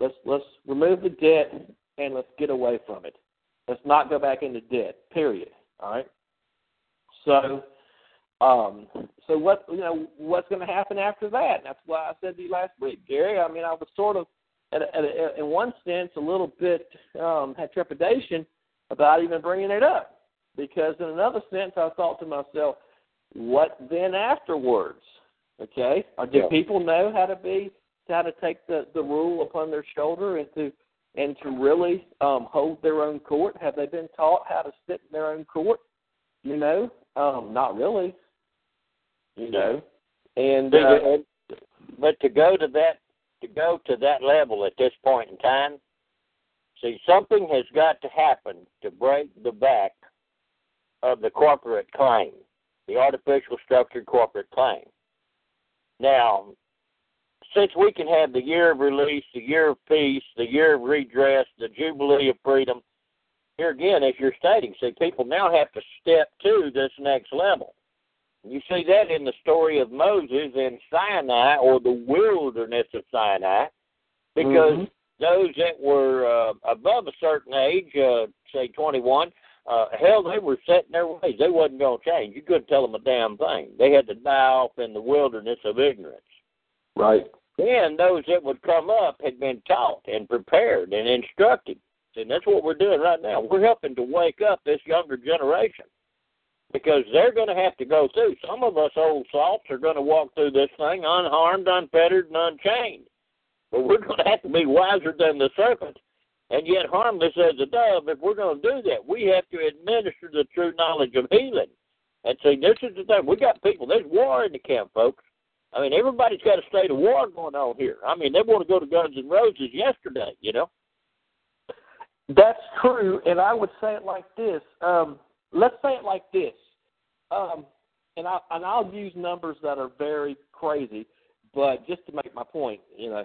let's let's remove the debt and let's get away from it. Let's not go back into debt. Period. All right. So, um, so what you know, what's going to happen after that? That's why I said to you last week, Gary. I mean, I was sort of at, a, at in one sense, a little bit um, had trepidation about even bringing it up because, in another sense, I thought to myself, what then afterwards? Okay, or do Yeah. people know how to be, how to take the the rule upon their shoulder and to and to really um, hold their own court? Have they been taught how to sit in their own court? You know, um, not really. You know, and uh, but to go to that to go to that level at this point in time, see something has got to happen to break the back of the corporate claim, the artificial structured corporate claim. Now, since we can have the year of release, the year of peace, the year of redress, the jubilee of freedom, here again, as you're stating, see, people now have to step to this next level. You see that in the story of Moses in Sinai or the wilderness of Sinai, because Mhm. those that were uh, above a certain age, uh, say 21, uh, hell, they were set in their ways. They wasn't going to change. You couldn't tell them a damn thing. They had to die off in the wilderness of ignorance. right. then those that would come up had been taught and prepared and instructed. And that's what we're doing right now. We're helping to wake up this younger generation because they're going to have to go through. Some of us old salts are going to walk through this thing unharmed, unfettered, and unchained. But we're going to have to be wiser than the serpent and yet harmless as a dove. If we're going to do that, we have to administer the true knowledge of healing. And see, this is the thing. We got people. There's war in the camp, folks. I mean, everybody's got a state of war going on here. I mean, they want to go to Guns N' Roses yesterday, you know. That's true, and I would say it like this. Um, let's say it like this, um, and I and I'll use numbers that are very crazy, but just to make my point, you know,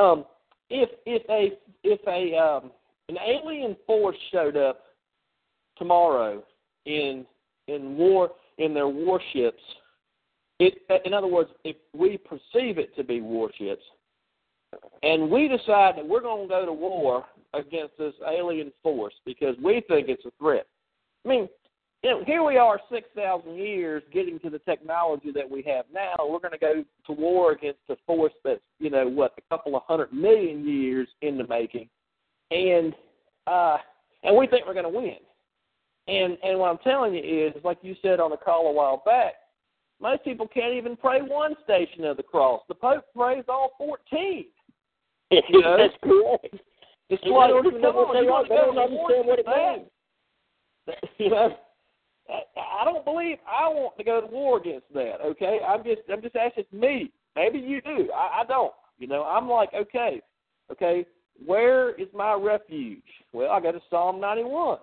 um, if if a if a um, an alien force showed up tomorrow in in war in their warships, it in other words, if we perceive it to be warships, and we decide that we're going to go to war against this alien force because we think it's a threat. I mean, you know, here we are, six thousand years, getting to the technology that we have now. We're going to go to war against a force that's, you know, what a couple of hundred million years in the making, and uh, and we think we're going to win. And and what I'm telling you is, like you said on the call a while back, most people can't even pray one station of the cross. The Pope prays all fourteen. You know? That's correct. It's You like, don't even know come on, they you want to go to war what it means. You know, I- don't believe I want to go to war against that. Okay, I'm just I'm just asking me. Maybe you do. I, I don't. You know, I'm like, okay, okay, where is my refuge? Well, I go to Psalm 91.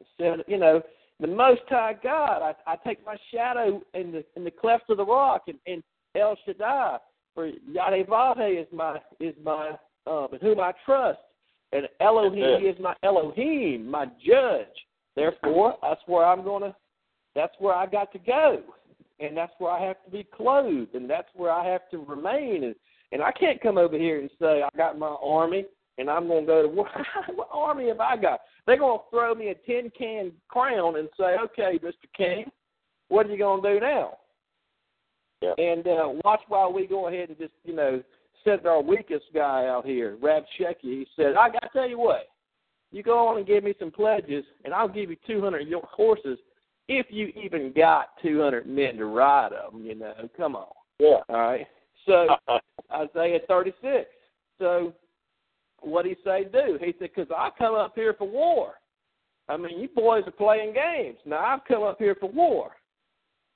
It said, you know, the Most High God. I, I take my shadow in the in the cleft of the rock, and, and El Shaddai, for Yadevah is my is my um, in whom I trust, and Elohim is my Elohim, my judge. Therefore, that's where I'm going to. That's where I got to go, and that's where I have to be clothed, and that's where I have to remain. And and I can't come over here and say I got my army and I'm going to go to war. what army have I got? They're going to throw me a tin can crown and say, "Okay, Mister King, what are you going to do now?" Yeah. And uh, watch while we go ahead and just you know send our weakest guy out here, Rab Shecky. He said, "I got to tell you what." You go on and give me some pledges, and I'll give you 200 yo- horses if you even got 200 men to ride them. You know, come on. Yeah. All right. So Isaiah 36. So what did he say do? He said, because I come up here for war. I mean, you boys are playing games. Now I've come up here for war.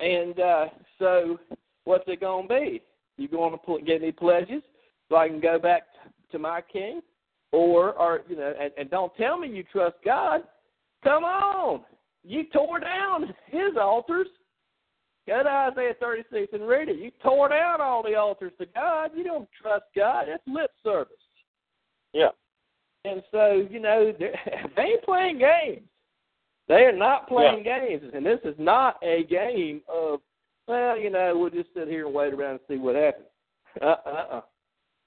And uh, so what's it going to be? You going to pl- give me pledges so I can go back to my king? Or, or you know, and, and don't tell me you trust God. Come on. You tore down his altars. Go to Isaiah 36 and read it. You tore down all the altars to God. You don't trust God. That's lip service. Yeah. And so, you know, they're- ain't playing games. They are not playing games. And this is not a game of, well, you know, we'll just sit here and wait around and see what happens. Uh-uh.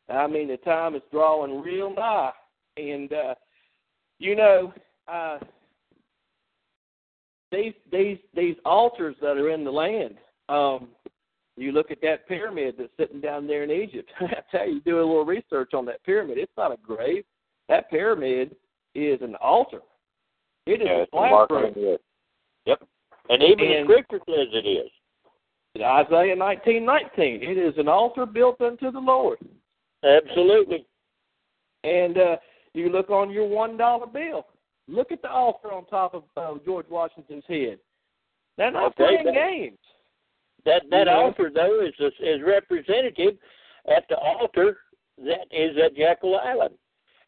I mean, the time is drawing real nigh. And, uh, you know, uh, these these these altars that are in the land. Um, you look at that pyramid that's sitting down there in Egypt. I tell you, do a little research on that pyramid. It's not a grave. That pyramid is an altar. It is Yeah, a it's a marker classroom. in the earth. Yep. And even And- the scripture says it is. Isaiah nineteen nineteen. It is an altar built unto the Lord. Absolutely. And uh, you look on your one dollar bill. Look at the altar on top of uh, George Washington's head. They're not Okay, playing that- games. That that Yeah. altar though is is representative at the altar that is at Jekyll Island.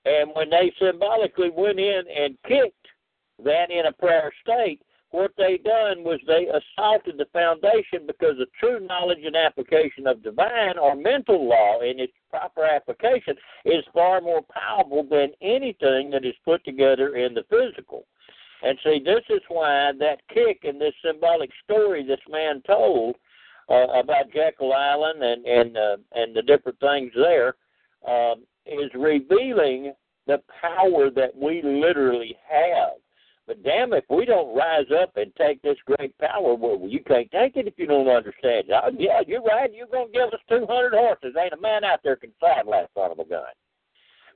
And when they symbolically went in and kicked that in a prayer state, what they done was they assaulted the foundation because the true knowledge and application of divine or mental law in its proper application is far more powerful than anything that is put together in the physical. And see, this is why that kick and this symbolic story this man told uh, about Jekyll Island and and uh, and the different things there um, is revealing the power that we literally have But damn, if we don't rise up and take this great power, well, you can't take it if you don't understand. Oh, yeah, you're right. You're going to give us 200 horses. Ain't a man out there can saddle that son of a gun,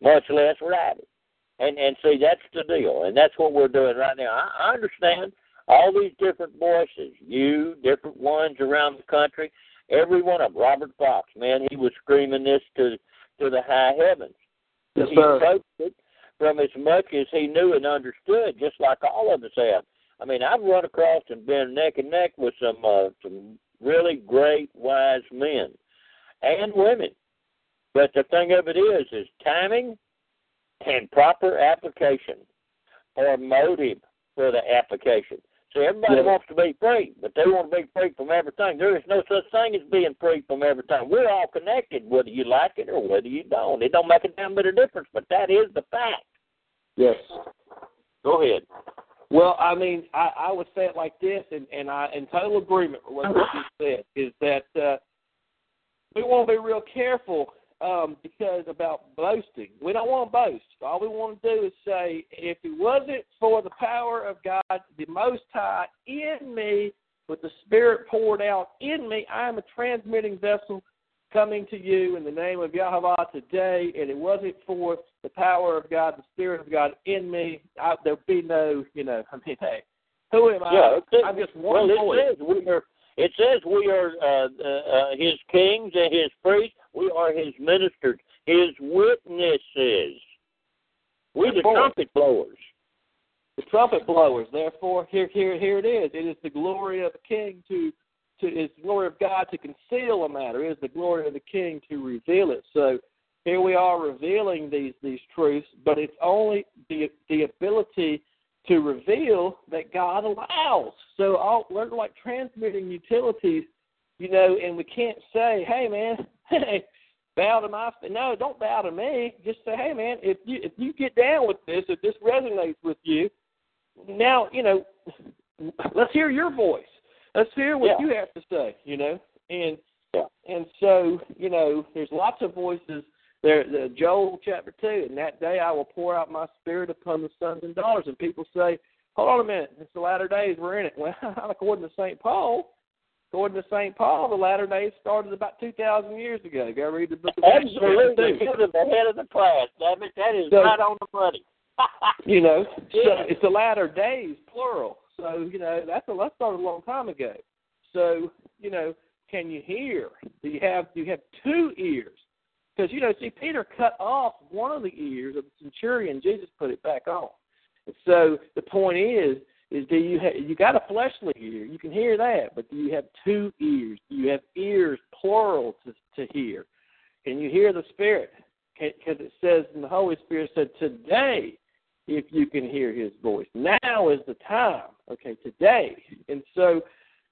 much less ride it. And and see, that's the deal, and that's what we're doing right now. I, I understand all these different voices, you, different ones around the country, every one of them. Robert Fox, man, he was screaming this to to the high heavens. Yes, he sir. approached it from as much as he knew and understood, just like all of us have. I mean, I've run across and been neck and neck with some uh, some really great, wise men and women. But the thing of it is, is timing and proper application or motive for the application. So everybody Yeah. wants to be free, but they want to be free from everything. There is no such thing as being free from everything. We're all connected, whether you like it or whether you don't. It don't make a damn bit of difference, but that is the fact. Yes. Go ahead. Well, I mean, I, I would say it like this, and, and I in total agreement with what you said, is that uh, we want to be real careful um, because about boasting. We don't want to boast. All we want to do is say, if it wasn't for the power of God, the Most High in me, with the Spirit poured out in me, I am a transmitting vessel coming to you in the name of Yahweh today, and it wasn't for the power of God, the Spirit of God in me, I, there'd be no, you know, I mean, hey, who am I? Yeah, I'm just one well, voice. it says we are. It says we are uh, uh, uh, His kings and His priests. We are His ministers, His witnesses. We are the trumpet blowers. the trumpet blowers. Therefore, here, here, here it is. It is the glory of the king to, to it's the glory of God to conceal a matter. It is the glory of the king to reveal it. So here we are revealing these these truths, but it's only the the ability to reveal that God allows. So all we're like transmitting utilities, you know, and we can't say, "Hey, man, hey." Bow to my no, don't bow to me. Just say, hey man, if you if you get down with this, if this resonates with you, now you know let's hear your voice let's hear what Yeah. you have to say you know and Yeah. and so you know there's lots of voices there the joel chapter two and that day i will pour out my spirit upon the sons and daughters and people say hold on a minute it's the latter days we're in it well according to st paul according to st paul the latter days started about two thousand years ago go read the book of Absolutely, you're the head of the class. Damn it, that is So- right on the money. you know, so it's the latter days, plural. So you know that's a that started a long time ago. So you know, can you hear? Do you have do you have two ears? Because you know, see, Peter cut off one of the ears of the centurion. Jesus put it back on. And so the point is, is do you have you got a fleshly ear? You can hear that, but do you have two ears? Do you have ears plural to to hear? Can you hear the Spirit? Because it says, and the Holy Spirit said, today if you can hear his voice. Now is the time. Okay, today. And so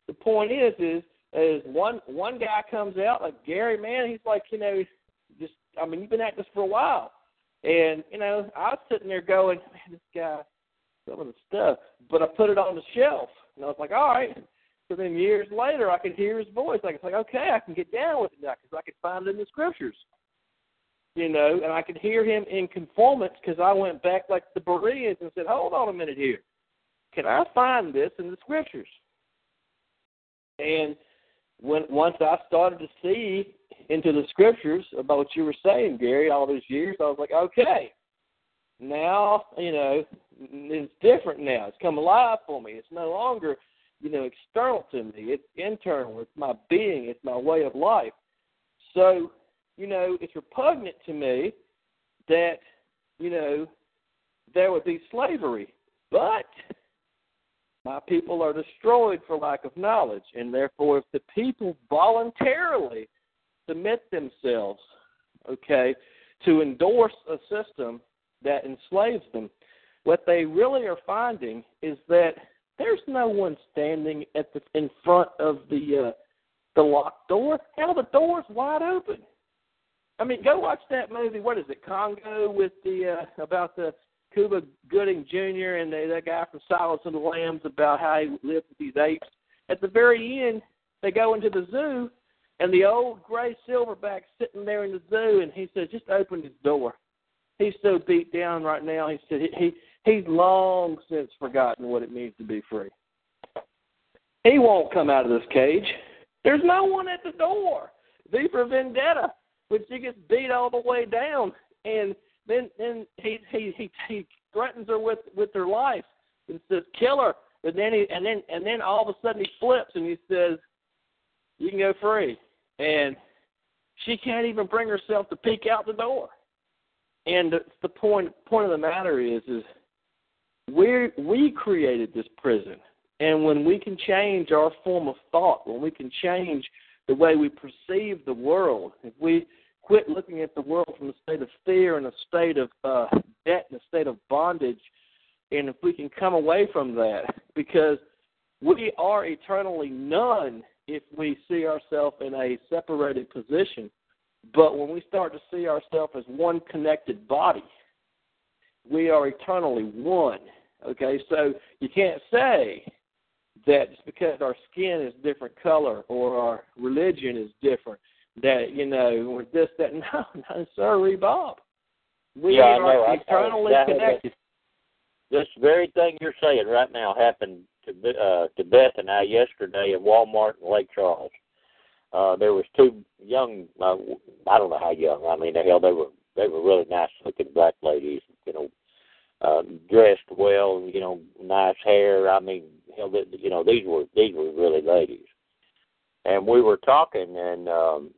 the point is is is one one guy comes out like Gary, man, he's like, you know, just I mean, you've been at this for a while. And, you know, I was sitting there going, Man, this guy some of the stuff. But I put it on the shelf and I was like, All right. So then years later I could hear his voice. Like it's like, okay, I can get down with it now because I can find it in the scriptures you know, and I could hear him in conformance because I went back like the Bereans and said, "Hold on a minute here, can I find this in the scriptures?" And when once I started to see into the scriptures about what you were saying, Gary, all those years, I was like, "Okay, now you know it's different now. It's come alive for me. It's no longer." You know, external to me. It's internal. It's my being. It's my way of life. So you know, it's repugnant to me that, you know, there would be slavery. But my people are destroyed for lack of knowledge. And therefore, if the people voluntarily submit themselves, okay, to endorse a system that enslaves them, what they really are finding is that there's no one standing at the in front of the uh, the locked door. Hell, the door's wide open. I mean, go watch that movie. What is it, Congo, with the uh, about the Cuba Gooding Jr. and the, that guy from Silence of the Lambs about how he lived with these apes. At the very end, they go into the zoo, and the old gray silverback sitting there in the zoo, and he says, "Just open his door." He's so beat down right now. He said he he's long since forgotten what it means to be free. He won't come out of this cage. There's no one at the door. V for Vendetta, which he gets beat all the way down, and then then he he he, he threatens her with with her life and says kill her. But then he and then and then all of a sudden he flips and he says, "You can go free," and she can't even bring herself to peek out the door. And the, the point point of the matter is is we we created this prison, and when we can change our form of thought, when we can change the way we perceive the world, if we quit looking at the world from a state of fear and a state of uh, debt and a state of bondage, and if we can come away from that, because we are eternally none if we see ourselves in a separated position. But when we start to see ourselves as one connected body, we are eternally one. Okay, so you can't say that just because our skin is different color or our religion is different, that you know we're this that. No, no, sorry, Bob. We Yeah, are. Eternally exactly connected. This very thing you're saying right now happened to uh, to Beth and I yesterday at Walmart in Lake Charles. Uh, there was two young, uh, I don't know how young. I mean, hell, they were they were really nice looking black ladies. You know, uh, dressed well. You know, nice hair. I mean, hell, you know, these were these were really ladies. And we were talking, and um,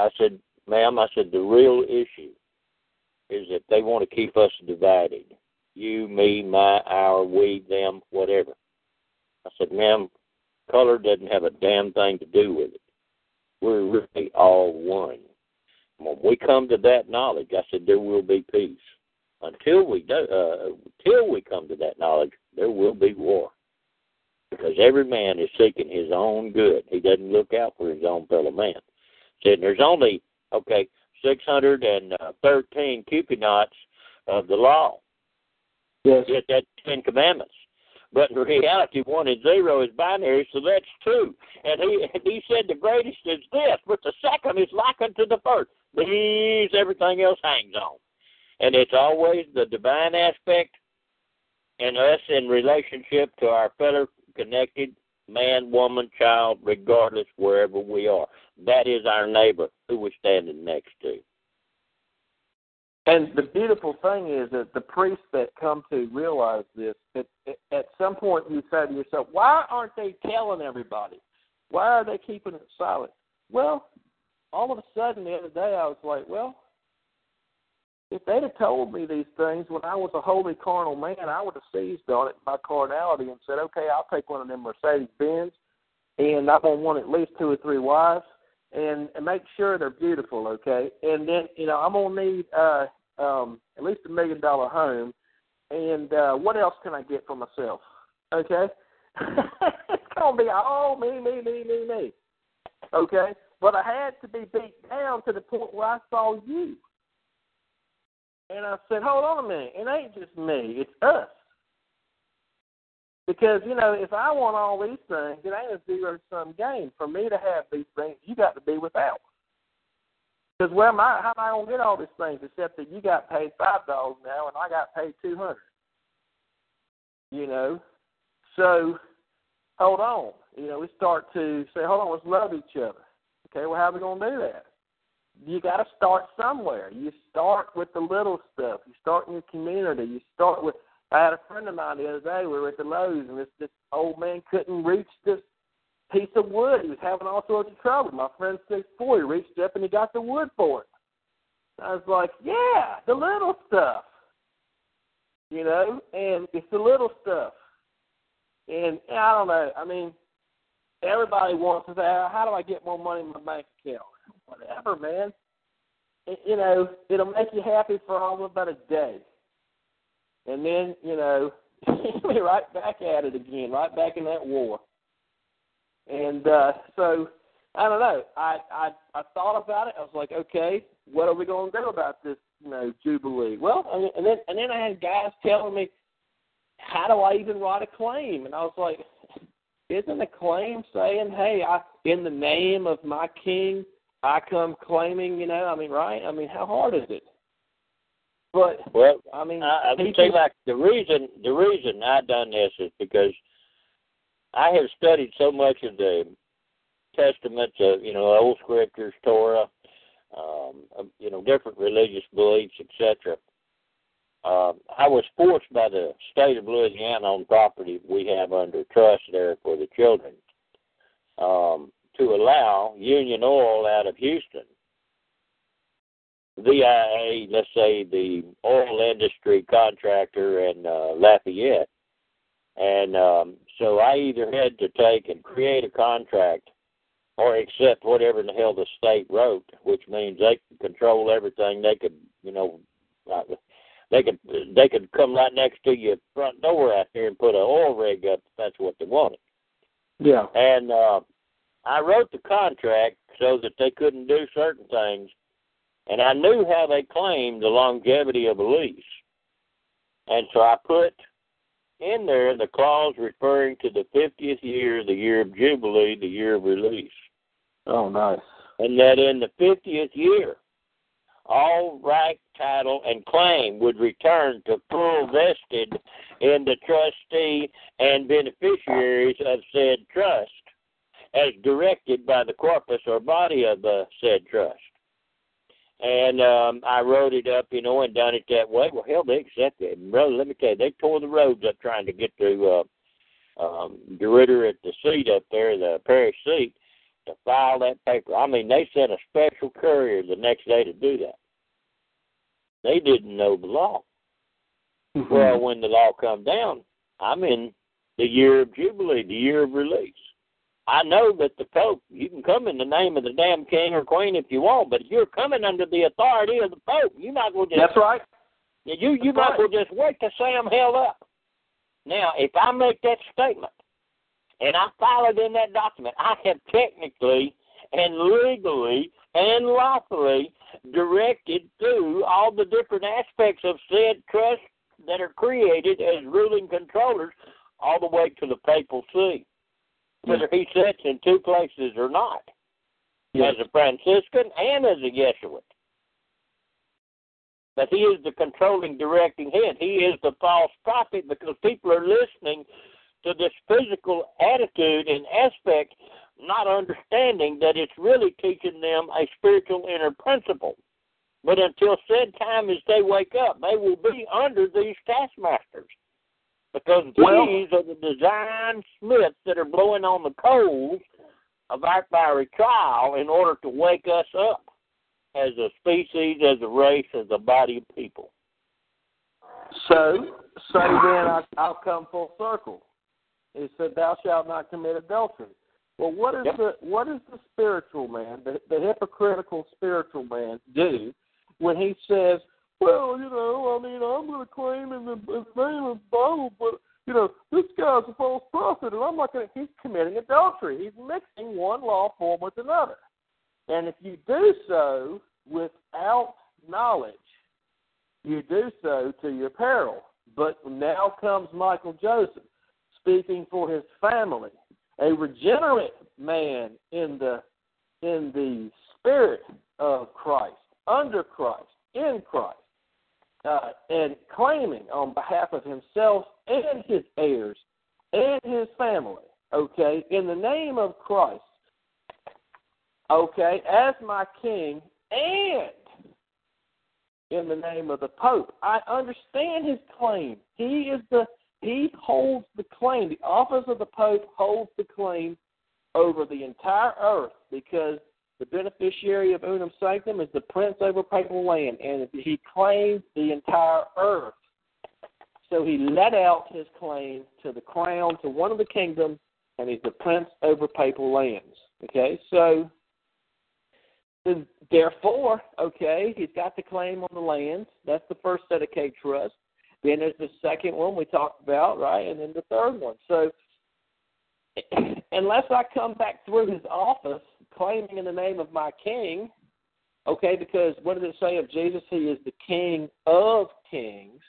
I said, "Ma'am," I said, "the real issue is that they want to keep us divided." you, me, my, our, we, them, whatever. I said, ma'am, color doesn't have a damn thing to do with it. We're really all one. When we come to that knowledge, I said, there will be peace. Until we do, uh, until we come to that knowledge, there will be war. Because every man is seeking his own good. He doesn't look out for his own fellow man. Said there's only okay six hundred and thirteen Cupidnots of the law Yes. get that Ten Commandments. But in reality, one and zero is binary, so that's two. And he and he said the greatest is this, but the second is likened to the first. These everything else hangs on, and it's always the divine aspect, and us in relationship to our fellow connected man, woman, child, regardless wherever we are. That is our neighbor who we're standing next to. And the beautiful thing is that the priests that come to realize this, at, at some point you say to yourself, why aren't they telling everybody? Why are they keeping it silent? Well, all of a sudden the other day I was like, well, if they'd have told me these things when I was a holy carnal man, I would have seized on it my carnality and said, okay, I'll take one of them Mercedes Benz, and I'm gonna want at least two or three wives, and, and make sure they're beautiful, okay? And then you know I'm gonna need uh, um, at least a million dollar home, and uh, what else can I get for myself? Okay, it's gonna be all me, me, me, me, me. Okay, but I had to be beat down to the point where I saw you. And I said, hold on a minute. It ain't just me. It's us. Because, you know, if I want all these things, it ain't a zero sum game. For me to have these things, you got to be without. Because where am I, how am I to get all these things except that you got paid $5 now and I got paid 200 You know? So, hold on. You know, we start to say, hold on, let's love each other. Okay, well, how are we to do that? You got to start somewhere. You start with the little stuff. You start in your community. You start with. I had a friend of mine the other day. We were at the Lowe's, and this this old man couldn't reach this piece of wood. He was having all sorts of trouble. My friend six four. He reached up and he got the wood for it. I was like, yeah, the little stuff. You know, and it's the little stuff. And I don't know. I mean, everybody wants to say, how do I get more money in my bank account? Whatever, man. It, you know, it'll make you happy for all about a day, and then you know, be right back at it again, right back in that war. And uh, so, I don't know. I I I thought about it. I was like, okay, what are we going to do about this, you know, jubilee? Well, and then and then I had guys telling me, how do I even write a claim? And I was like, isn't a claim saying, hey, I in the name of my king I come claiming, you know, I mean, right? I mean, how hard is it? But Well, I mean, I, I would say like the reason the reason I done this is because I have studied so much of the testaments of you know old scriptures, Torah, um, you know different religious beliefs, etc. Um, I was forced by the state of Louisiana on property we have under trust there for the children um, to allow Union Oil out of Houston VIA, let's say the oil industry contractor in uh, Lafayette. And um, so I either had to take and create a contract or accept whatever in the hell the state wrote, which means they could control everything. They could, you know, uh, they could they could come right next to your front door out there and put an oil rig up if that's what they wanted. yeah, And uh, I wrote the contract so that they couldn't do certain things, and I knew how they claimed the longevity of a lease. And so I put in there the clause referring to the 50th year, the year of Jubilee, the year of release. oh nice. And that in the 50th year, all right, title, and claim would return to full vested in the trustee and beneficiaries of said trust, as directed by the corpus or body of the said trust. And um, I wrote it up, you know, and done it that way. Well, hell, they accepted it. And brother, let me tell you, they tore the roads up trying to get to uh, um, DeRidder at the seat up there, the parish seat, to file that paper. I mean, they sent a special courier the next day to do that. They didn't know the law. Mm-hmm. Well, when the law come down, I'm in the year of Jubilee, the year of release. I know that the Pope, you can come in the name of the damn king or queen if you want, but if you're coming under the authority of the Pope, you might well just That's right. you you That's might right. well just wait say I'm held up. Now, if I make that statement and I file it in that document, I have technically and legally and lawfully directed through all the different aspects of said trust that are created as ruling controllers all the way to the papal see. Whether he sits in two places or not. Yes. As a Franciscan and as a Jesuit. But he is the controlling, directing head. He is the false prophet because people are listening to this physical attitude and aspect, not understanding that it's really teaching them a spiritual inner principle. But until said time as they wake up, they will be under these taskmasters. Because Well- these are the design smiths that are blowing on the coals of our fiery trial in order to wake us up as a species, as a race, as a body of people. So, so then I, I'll come full circle. It said, "Thou shalt not commit adultery." Well, what is Yep. the what is the spiritual man, the, the hypocritical spiritual man, do when he says, "Well, you know, I mean, I'm going to claim in the, in the name of the Bible, but you know, this guy's a false prophet, and I'm not going to." He's committing adultery. He's mixing one law form with another, and if you do so without knowledge, you do so to your peril. But now comes Michael Joseph, speaking for his family, a regenerate man in the in the spirit of Christ, under Christ, in Christ, uh, and claiming on behalf of himself and his heirs and his family, okay, in the name of Christ, okay, as my king and in the name of the Pope. I understand his claim. He is the he holds the claim. The office of the Pope holds the claim over the entire earth because the beneficiary of unum sanctum is the prince over papal land, and he claims the entire earth. So he let out his claim to the crown, to one of the kingdoms, and he's the prince over papal lands. Okay, so therefore, okay, he's got the claim on the lands. That's the first set of K trust. Then there's the second one we talked about, right? And then the third one. So unless I come back through his office claiming in the name of my king, okay, because what does it say of Jesus? He is the king of kings.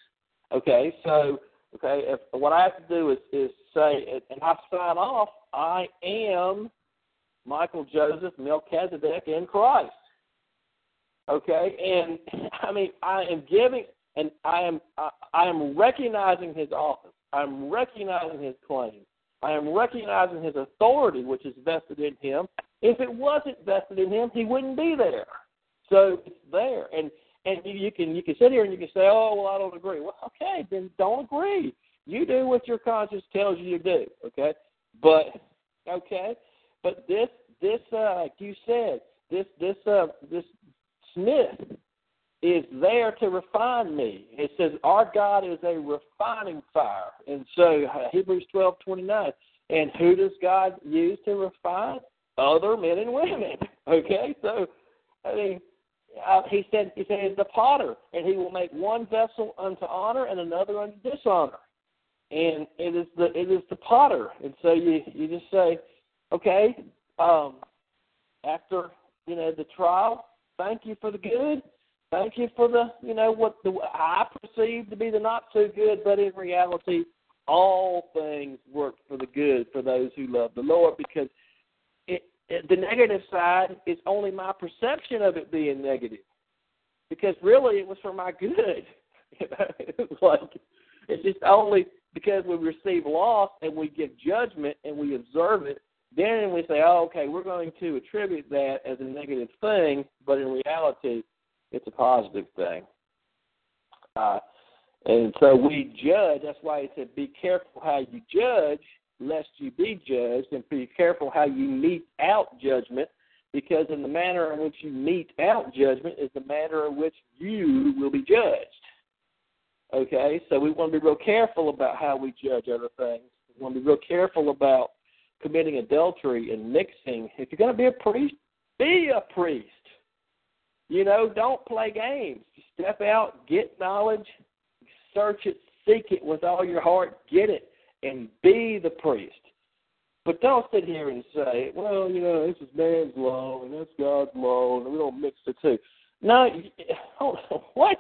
Okay, so okay, if what I have to do is is say and I sign off, I am Michael Joseph Melchizedek in Christ. Okay, and I mean I am giving and I am I, I am recognizing his office. I'm recognizing his claim. I am recognizing his authority, which is vested in him. If it wasn't vested in him, he wouldn't be there. So it's there, and and you can you can sit here and you can say, oh well, I don't agree. Well, okay, then don't agree. You do what your conscience tells you to do. Okay, but okay, but this this uh, like you said, this this uh this Smith is there to refine me. It says our God is a refining fire, and so uh, Hebrews twelve twenty nine. And who does God use to refine? Other men and women. Okay, so I mean, uh, he said he said the potter, and he will make one vessel unto honor and another unto dishonor. And it is the it is the potter, and so you you just say, okay, um, after you know the trial, thank you for the good, thank you for the you know what the I perceive to be the not so good, but in reality, all things work for the good for those who love the Lord because the negative side is only my perception of it being negative because really it was for my good. You know, it's like it's just only because we receive loss and we give judgment and we observe it, then we say, oh, okay, we're going to attribute that as a negative thing, but in reality, it's a positive thing. Uh, and so we judge. That's why he said, be careful how you judge, lest you be judged, and be careful how you mete out judgment, because in the manner in which you mete out judgment is the manner in which you will be judged. Okay, so we want to be real careful about how we judge other things. We want to be real careful about committing adultery and mixing. If you're going to be a priest, be a priest. You know, don't play games. Step out, get knowledge, search it, seek it with all your heart, get it, and be the priest. But don't sit here and say, well, you know, this is man's law and that's God's law, and we don't mix the two. No, hold on. What?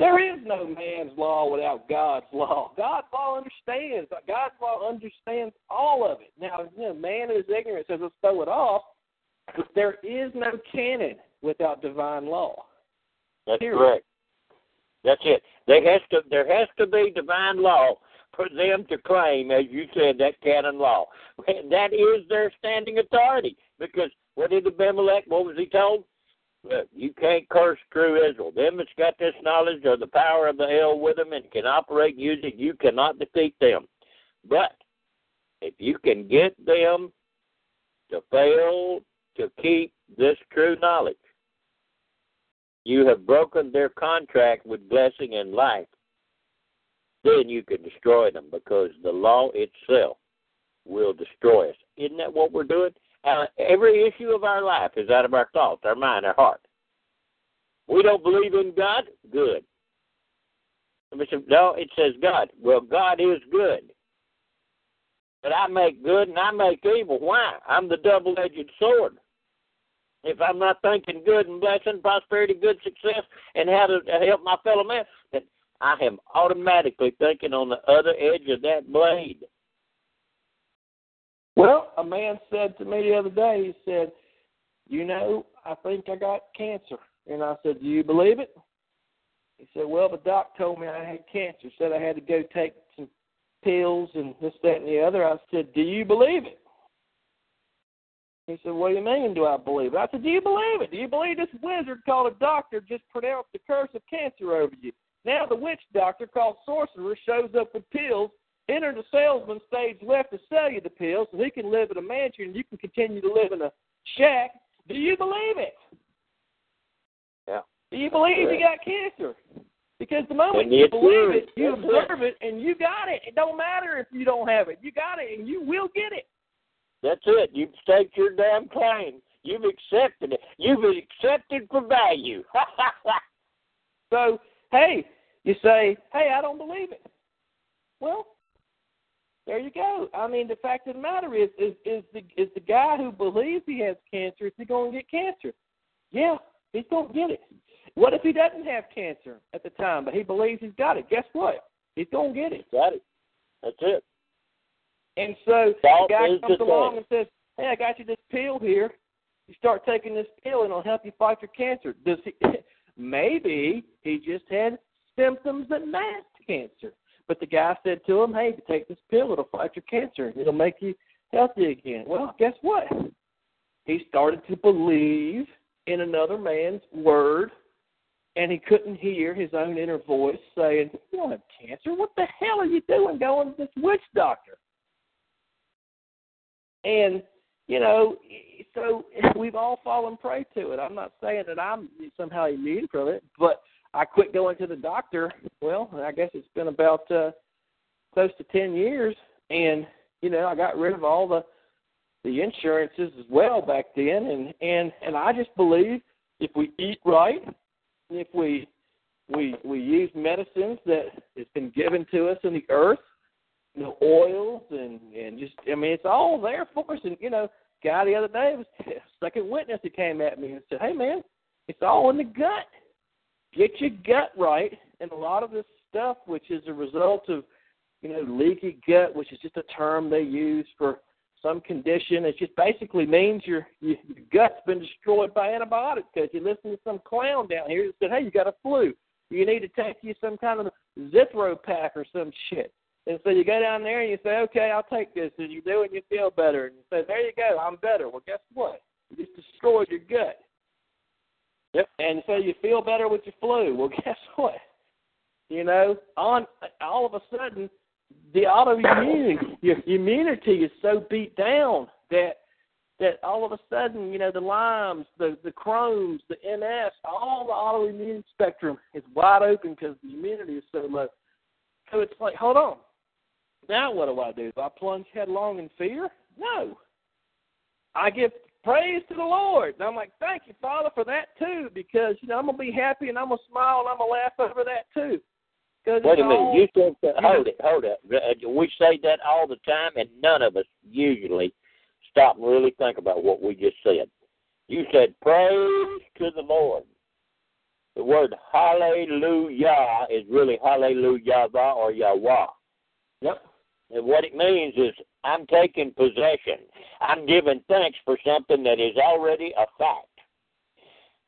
There is no man's law without God's law. God's law understands. God's law understands all of it. Now, you know, man is ignorant says let's throw it off, but there is no canon without divine law. That's Period. correct. That's it. There has to there has to be divine law for them to claim, as you said, that canon law. That is their standing authority. Because what did Abimelech? What was he told? You can't curse true Israel. Them that's got this knowledge of the power of the El with them and can operate and use it, you cannot defeat them. But if you can get them to fail to keep this true knowledge, you have broken their contract with blessing and life. Then you can destroy them because the law itself will destroy us. Isn't that what we're doing? Uh, every issue of our life is out of our thoughts, our mind, our heart. We don't believe in God? Good. No, it says God. Well, God is good. But I make good and I make evil. Why? I'm the double edged sword. If I'm not thinking good and blessing, prosperity, good success, and how to help my fellow man, then I am automatically thinking on the other edge of that blade. Well, a man said to me the other day, he said, You know, I think I got cancer. And I said, Do you believe it? He said, Well, the doc told me I had cancer, said I had to go take some pills and this, that, and the other. I said, Do you believe it? He said, What do you mean, do I believe it? I said, Do you believe it? Do you believe this wizard called a doctor just pronounced the curse of cancer over you? Now the witch doctor called sorcerer shows up with pills Enter the salesman stage left to sell you the pills so he can live in a mansion and you can continue to live in a shack. Do you believe it? Yeah. Do you believe you got cancer? Because the moment you believe it, you That's observe it, and you got it. It don't matter if you don't have it. You got it, and you will get it. That's it. You've staked your damn claim. You've accepted it. You've accepted for value. So, hey, you say, hey, I don't believe it. Well, there you go. I mean, the fact of the matter is, is, is the is the guy who believes he has cancer, is he going to get cancer? Yeah, he's going to get it. What if he doesn't have cancer at the time, but he believes he's got it? Guess what? He's going to get it. Got it. That's it. And so That the guy comes along and says, "Hey, I got you this pill here. You start taking this pill, and it'll help you fight your cancer." Does he? maybe he just had symptoms that masked cancer. But the guy said to him, "Hey, take this pill; it'll fight your cancer. It'll make you healthy again." Well, guess what? He started to believe in another man's word, and he couldn't hear his own inner voice saying, "You don't have cancer. What the hell are you doing going to this witch doctor?" And you know, so we've all fallen prey to it. I'm not saying that I'm somehow immune from it, but I quit going to the doctor. Well, I guess it's been about uh, close to ten years, and you know, I got rid of all the the insurances as well back then, and and and I just believe if we eat right, if we we we use medicines that has been given to us in the earth, know, oils and and just I mean it's all there for us. And you know, guy the other day was second witness. He came at me and said, "Hey man, it's all in the gut. Get your gut right." And a lot of this stuff, which is a result of you know leaky gut, which is just a term they use for some condition. It just basically means your your gut's been destroyed by antibiotics because you listen to some clown down here that said, "Hey, you got a flu. You need to take you some kind of Zithro pack or some shit." And so you go down there and you say, okay, I'll take this. And you do and you feel better. And you say, there you go, I'm better. Well, guess what? You just destroyed your gut. Yep. And so you feel better with your flu. Well, guess what? You know, on all of a sudden, the autoimmune, your immunity is so beat down that that all of a sudden, you know, the Lymes, the the Crohn's, the MS, all the autoimmune spectrum is wide open because the immunity is so low. So it's like, hold on, now what do I do? Do I plunge headlong in fear? No. I give praise to the Lord. And I'm like, thank you, Father, for that too, because you know I'm gonna be happy and I'm gonna smile and I'm gonna laugh over that too. Wait a minute, you said that, hold it, hold it. Uh, we say that all the time, and none of us usually stop and really think about what we just said. You said praise to the Lord. The word hallelujah is really hallelujah or Yahweh. Yep. And what it means is I'm taking possession. I'm giving thanks for something that is already a fact.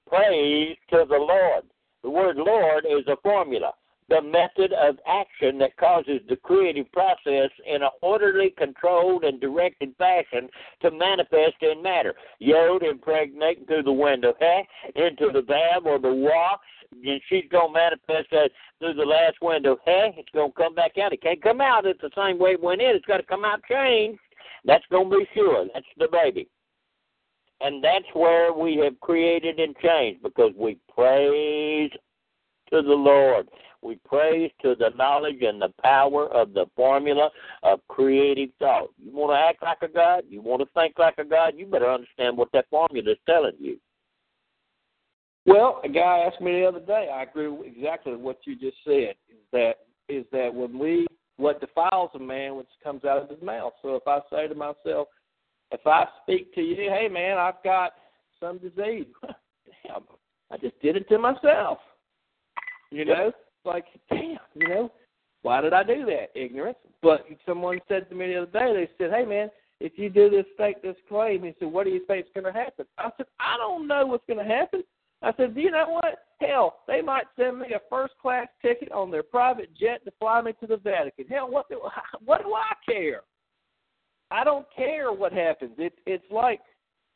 Praise to the Lord. The word Lord is a formula, the method of action that causes the creative process in an orderly, controlled, and directed fashion to manifest in matter. Yod impregnate through the window, hey, into the valve or the wall, and she's to manifest that through the last window. Hey, it's to come back out. It can't come out it's the same way it went in. It's got to come out changed. That's to be sure. That's the baby. And that's where we have created and changed because we praise to the Lord. We praise to the knowledge and the power of the formula of creative thought. You want to act like a God? You want to think like a God? You better understand what that formula is telling you. Well, a guy asked me the other day. I agree with exactly what you just said. Is that is that when we what defiles a man, which comes out of his mouth. So if I say to myself, if I speak to you, hey man, I've got some disease. Damn, I just did it to myself. You know, like damn, you know, why did I do that? Ignorance. But someone said to me the other day, they said, hey man, if you do this, fake this claim, he said, what do you think is going to happen? I said, I don't know what's going to happen. I said, do you know what? Hell, they might send me a first class ticket on their private jet to fly me to the Vatican. Hell, what do what do I care? I don't care what happens. It, it's like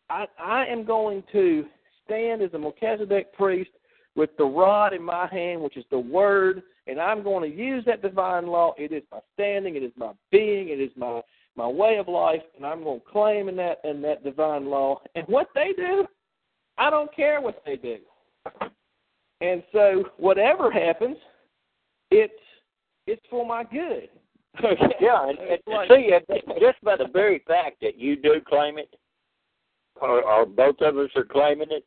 I I am going to stand as a Melchizedek priest with the rod in my hand, which is the word, and I'm going to use that divine law. It is my standing, it is my being, it is my my way of life, and I'm going to claim in that in that divine law. And what they do, I don't care what they do. And so whatever happens, it's it's for my good. Okay? Yeah, and, and like, see, just by the very fact that you do claim it, or, or both of us are claiming it,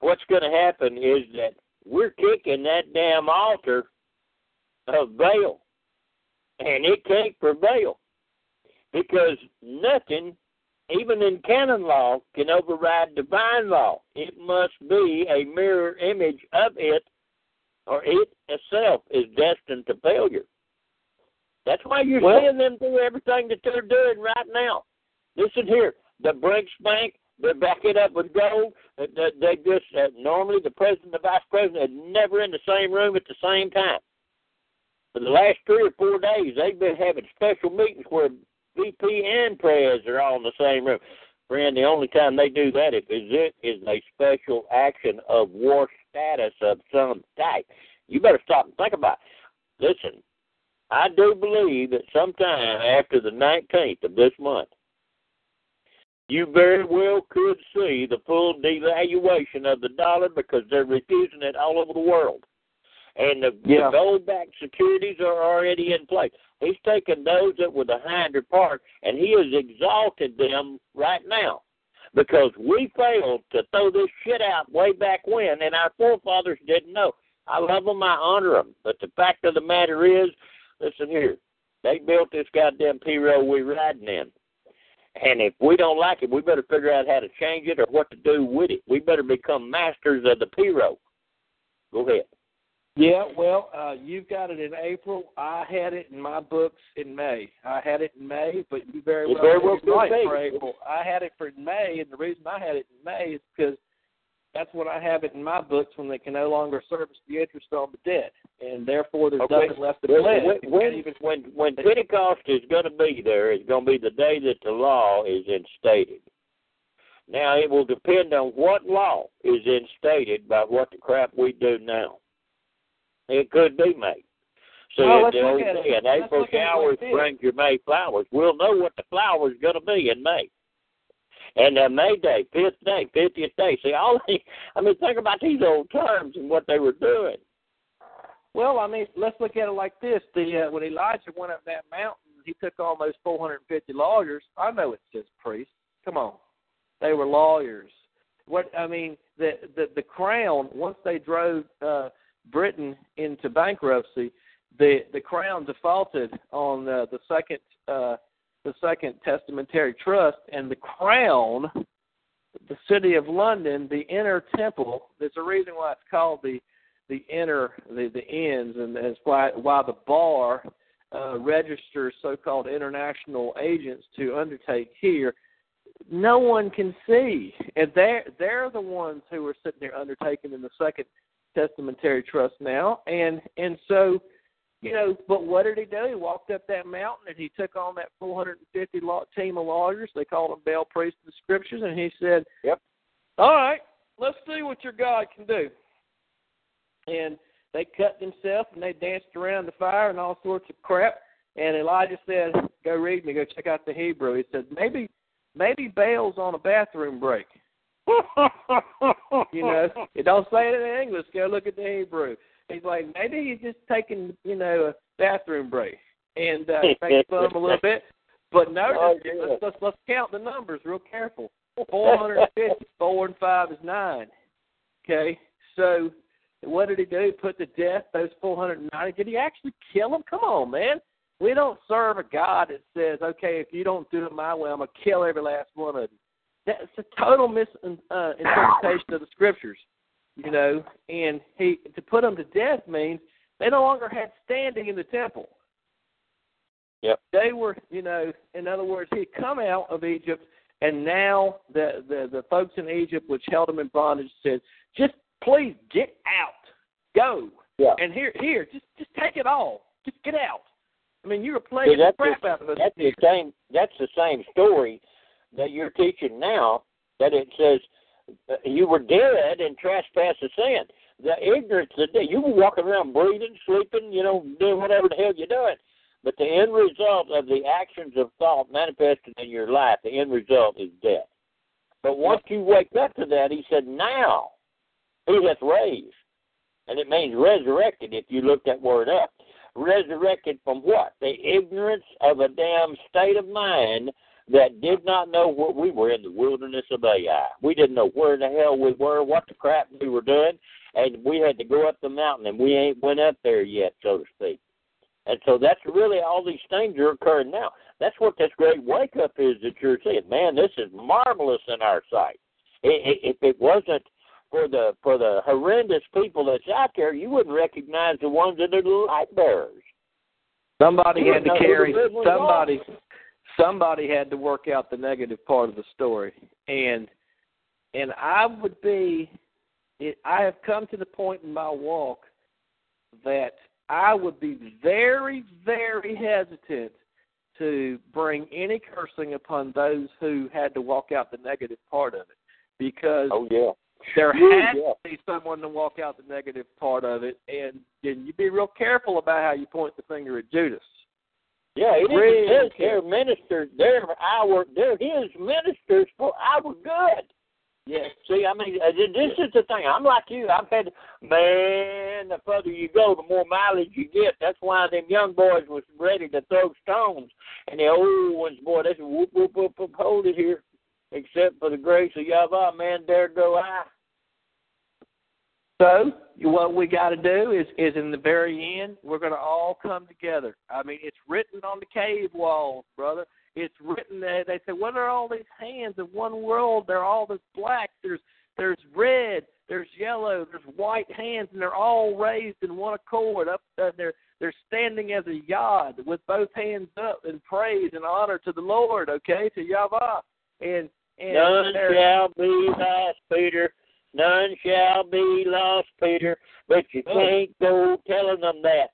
what's going to happen is that we're kicking that damn altar of Baal, and it can't prevail because nothing even in canon law, can override divine law. It must be a mirror image of it, or it itself is destined to failure. That's why you're well, seeing them do everything that they're doing right now. Listen here, the BRICS Bank, They back it up with gold. They, they, just uh, normally the president and the vice president are never in the same room at the same time. For the last three or four days, they've been having special meetings where VP and Prez are all in the same room. Friend, the only time they do that if is it is a special action of war status of some type. You better stop and think about it. Listen, I do believe that sometime after the 19th of this month, you very well could see the full devaluation of the dollar because they're refusing it all over the world. And the, Yeah. the gold backed securities are already in place. He's taken those that were the hinder part and he has exalted them right now. Because we failed to throw this shit out way back when, and our forefathers didn't know. I love them, I honor them. But the fact of the matter is, listen here, they built this goddamn P road we're riding in. And if we don't like it, we better figure out how to change it or what to do with it. We better become masters of the P road. Go ahead. Yeah, well, uh, you've got it in April. I had it in my books in May. I had it in May, but you very It well, very well could right could for April. I had it for May, and the reason I had it in May is because that's when I have it in my books when they can no longer service the interest on the debt, and therefore there's Okay. nothing left to When, pledge. when, when, even- when, when Pentecost is going to be there, it's going to be the day that the law is instated. Now, it will depend on what law is instated by what the crap we do now. It could be May. So Well, if the old saying, April look at it like showers bring your May flowers, we'll know what the flower's going to be in May. And uh, May Day, fifth day, fiftieth day. See, all the, I mean, think about these old terms and what they were doing. Well, I mean, let's look at it like this: the uh, when Elijah went up that mountain, he took those 450 lawyers. I know it says priests. Come on, they were lawyers. What I mean, the the the crown once they drove uh, Britain into bankruptcy, the the crown defaulted on uh, the second uh, the second testamentary trust, and the crown, the city of London, the inner temple. There's a reason why it's called the the inner the the ends, and that's why why the bar uh, registers so-called international agents to undertake here. No one can see, and they're they're the ones who are sitting there undertaking in the second testamentary trust now, and and so. You know, but what did he do? He walked up that mountain and he took on that 450 law, team of lawyers. They called them Baal priests of the scriptures, and he said, Yep. All right, let's see what your God can do and they cut themselves and they danced around the fire and all sorts of crap. And Elijah said, "Go read me. Go check out the Hebrew." He said, "Maybe, maybe Baal's on a bathroom break." You know, it don't say it in English. Go look at the Hebrew. He's like, maybe he's just taking, you know, a bathroom break, and uh, makes fun of him a little bit. But notice, Oh, yeah. let's, let's let's count the numbers real careful. Four hundred and fifty. Four and five is nine. Okay, so what did he do? Put to death those 490. Did he actually kill them? Come on, man. We don't serve a God that says, okay, if you don't do it my way, I'm going to kill every last one of you. That's a total misinterpretation uh, interpretation of the scriptures, you know. And he to put them to death means they no longer had standing in the temple. Yep. They were, you know, in other words, he had come out of Egypt, and now the the the folks in Egypt, which held him in bondage, said, just please get out, go, Yeah. and here here just just take it all, just get out. I mean, you were playing See, the crap the, out of us. that's the same. That's the same story that you're teaching now. That it says uh, you were dead in trespass sin. The ignorance that you were walking around breathing, sleeping, you know, doing whatever the hell you're doing. But the end result of the actions of thought manifested in your life, the end result is death. But once you wake up to that, he said, now he hath raised. And it means resurrected if you look that word up resurrected from what? The ignorance of a damn state of mind that did not know what we were in the wilderness of Ai. We didn't know where in the hell we were, what the crap we were doing, and we had to go up the mountain, and we ain't went up there yet, so to speak. And so that's really all these things are occurring now. That's what this great wake up is that you're seeing. Man, this is marvelous in our sight. If it wasn't for the for the horrendous people that's out there, you wouldn't recognize the ones that are the light bearers. Somebody had to know who the carry somebody. ones somebody. Had to work out the negative part of the story, and and I would be. It, I have come to the point in my walk that I would be very, very hesitant to bring any cursing upon those who had to walk out the negative part of it, because Oh yeah. there has yeah. to be someone to walk out the negative part of it, and and you be real careful about how you point the finger at Judas. Yeah, it Really says they're ministers. They're our. They're his ministers for our good. Yes. See, I mean, uh, this is the thing. I'm like you. I've had, man, the further you go, the more mileage you get. That's why them young boys was ready to throw stones, and the old ones, boy, they said, whoop, whoop, whoop, whoop, hold it here. Except for the grace of Yahweh, man, there go I. So what we got to do is is in the very end, we're going to all come together. I mean, it's written on the cave walls, brother. It's written that they say, "What are all these hands in one world? They're all this black. There's there's red, there's yellow, there's white hands, and they're all raised in one accord. Up, uh, they're they're standing as a yod with both hands up in praise and honor to the Lord. Okay, to Yahweh, and and None shall be lost, Peter. None shall be lost, Peter. But you Oh. can't go telling them that.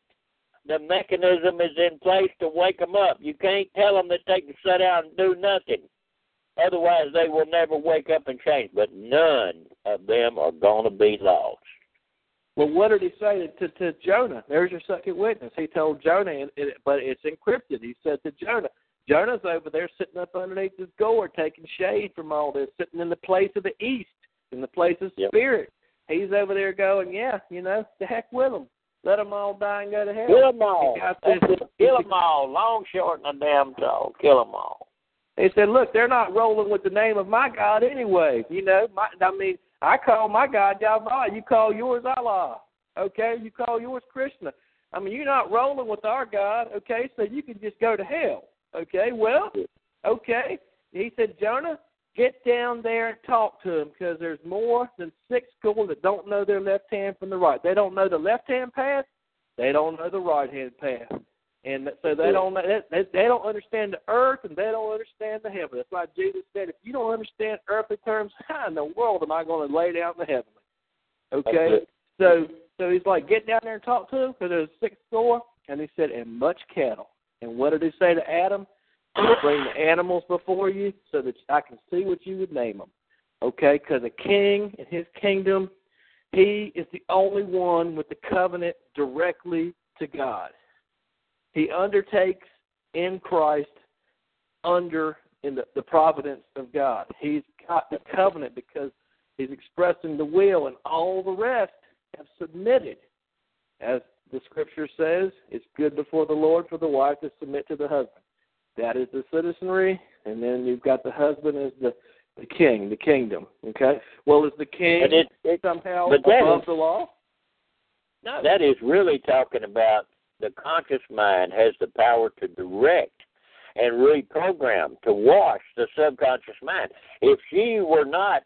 The mechanism is in place to wake them up. You can't tell them that they can sit down and do nothing. Otherwise, they will never wake up and change. But none of them are going to be lost. Well, what did he say to, to Jonah? There's your second witness. He told Jonah, and it, but it's encrypted. He said to Jonah, Jonah's over there sitting up underneath his gourd, taking shade from all this, sitting in the place of the east, in the place of Yep. spirit. He's over there going, yeah, you know, the heck with them. Let them all die and go to hell. Kill them all. This- Kill them all. Long, short, and a damn tall. Kill them all. He said, "Look, they're not rolling with the name of my God anyway. You know, my, I mean, I call my God Yahweh. You call yours Allah. Okay, you call yours Krishna. I mean, you're not rolling with our God. Okay, so you can just go to hell. Okay, well, okay." He said, "Jonah, get down there and talk to them because there's more than six people that don't know their left hand from the right. They don't know the left hand path. They don't know the right hand path." And so they don't they, they they don't understand the earth and they don't understand the heaven. That's why Jesus said, if you don't understand earthly terms, how in the world am I going to lay down the heavenly? Okay, so so he's like, get down there and talk to him because there's six score, and he said, and much cattle. And what did he say to Adam? Bring the animals before you so that I can see what you would name them. Okay, because a king in his kingdom, he is the only one with the covenant directly to God he undertakes in Christ under in the, the providence of God. He's got the covenant because he's expressing the will, and all the rest have submitted. As the scripture says, it's good before the Lord for the wife to submit to the husband. That is the citizenry, and then you've got the husband as the the king, the kingdom. Okay. Well, is the king And it, it somehow but above is- the law? No. That is really talking about the conscious mind has the power to direct and reprogram, to wash the subconscious mind. If she were not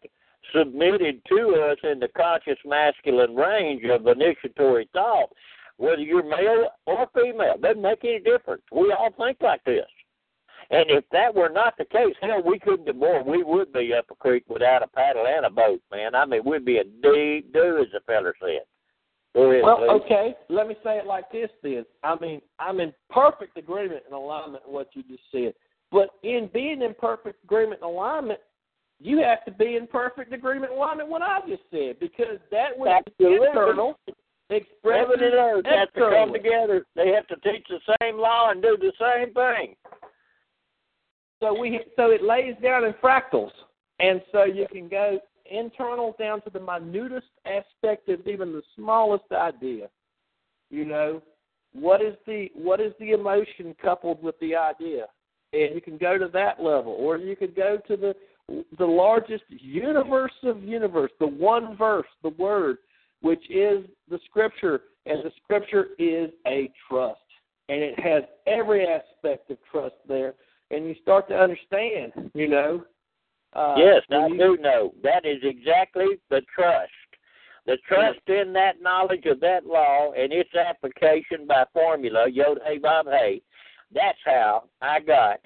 submitted to us in the conscious masculine range of initiatory thought, whether you're male or female, doesn't make any difference. We all think like this. And if that were not the case, hell, we couldn't do more. We would be up a creek without a paddle and a boat, man. I mean, we'd be a deep do, as the feller said. Go ahead, Well, please. okay. Let me say it like this then. I mean, I'm in perfect agreement and alignment with what you just said. But in being in perfect agreement and alignment, you have to be in perfect agreement and alignment with what I just said because that was Absolutely. internal expressing Heaven and earth have to come together. They have to teach the same law and do the same thing. So we so it lays down in fractals, and so you can go internal down to the minutest aspect of even the smallest idea. You know, what is the what is the emotion coupled with the idea, and you can go to that level, or you could go to the the largest universe of universe, the one verse, the word, which is the scripture, and the scripture is a trust, and it has every aspect of trust there and you start to understand, you know. Uh, yes, I you- do know. That is exactly the trust. The trust in that knowledge of that law and its application by formula, Yod Hey Vav Hey. That's how I got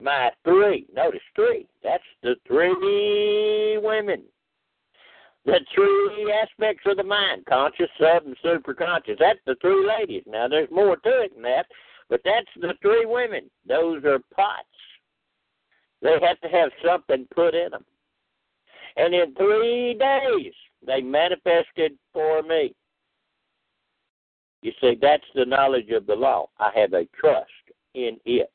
my three. Notice three. That's the three women the three aspects of the mind conscious, sub, and superconscious. That's the three ladies. Now, there's more to it than that, but that's the three women. Those are pots. They have to have something put in them. And in three days, they manifested for me. You see, that's the knowledge of the law. I have a trust in it.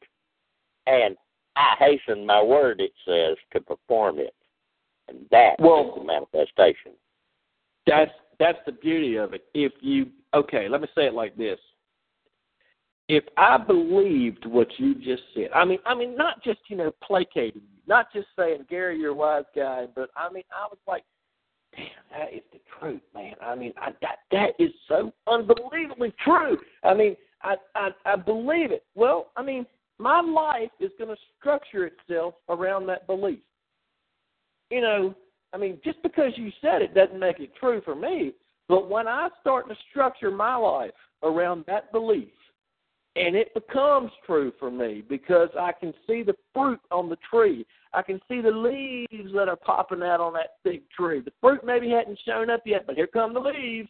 And I hasten my word, it says, to perform it. And that Well- is the manifestation. That's that's the beauty of it. If you okay, let me say it like this. If I believed what you just said, I mean, I mean, not just you know placating you, not just saying Gary, you're a wise guy, but I mean, I was like, damn, that is the truth, man. I mean, I, that that is so unbelievably true. I mean, I I, I believe it. Well, I mean, my life is going to structure itself around that belief. You know, I mean, just because you said it doesn't make it true for me. But when I start to structure my life around that belief, and it becomes true for me because I can see the fruit on the tree. I can see the leaves that are popping out on that big tree. The fruit maybe hadn't shown up yet, but here come the leaves.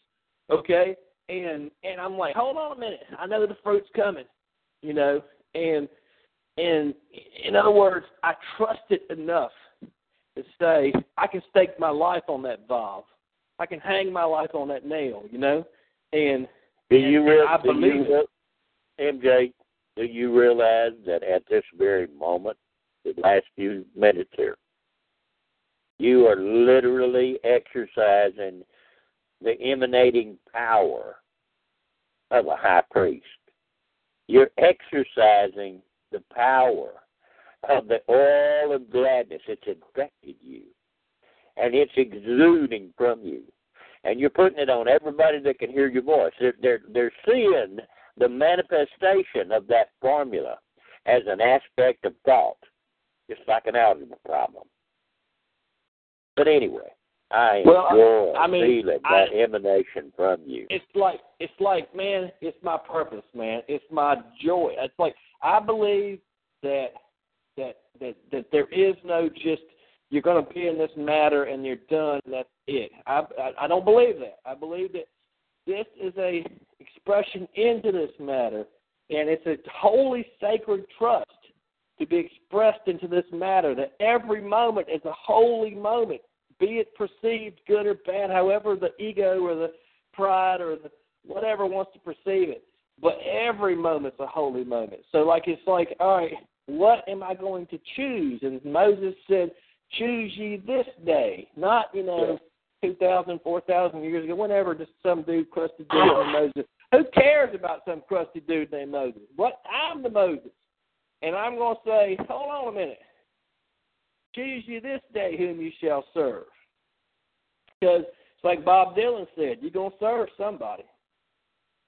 Okay? And and I'm like, hold on a minute. I know the fruit's coming. You know, and and in other words, I trust it enough to say I can stake my life on that valve. I can hang my life on that nail, you know? And Do you and real, I do believe you, real- MJ, do you realize that at this very moment, the last few minutes here, you are literally exercising the emanating power of a high priest. You're exercising the power of the oil of gladness. It's infected you, and it's exuding from you. And you're putting it on everybody that can hear your voice. They're, they're, they're seeing the manifestation of that formula as an aspect of thought, just like an algebra problem. But anyway, I Well, I- enjoy I mean, feeling I- that emanation from you. it's like it's like man it's my purpose man. It's my joy. It's like i believe that that that that there is no just you're going to be in this matter and you're done. That's it. I i, I don't believe that. I believe that this is a expression into this matter and it's a holy sacred trust to be expressed into this matter that every moment is a holy moment be it perceived good or bad however the ego or the pride or the whatever wants to perceive it. But every moment's a holy moment. So like it's like, all right, what am I going to choose? And Moses said, Choose ye this day. Not, you know, two thousand, four thousand years ago, whenever just some dude crusty dude named Moses. Who cares about some crusty dude named Moses? What I'm the Moses. And I'm gonna say, Hold on a minute. Choose ye this day whom you shall serve. Because it's like Bob Dylan said, you're going to serve somebody.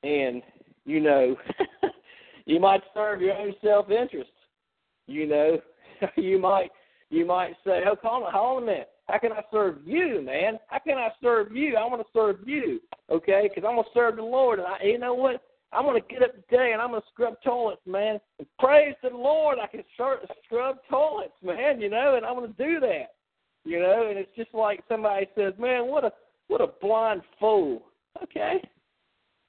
And, you know, you might serve your own self interest. You know, you might you might say, Oh, hold on, hold on a minute. How can I serve you, man? How can I serve you? I want to serve you, okay? Because I'm going to serve the Lord. And I, you know what? I'm going to get up today and I'm going to scrub toilets, man. And praise the Lord, I can scrub toilets, man, you know, and I'm going to do that. You know, and it's just like somebody says, Man, what a what a blind fool. Okay.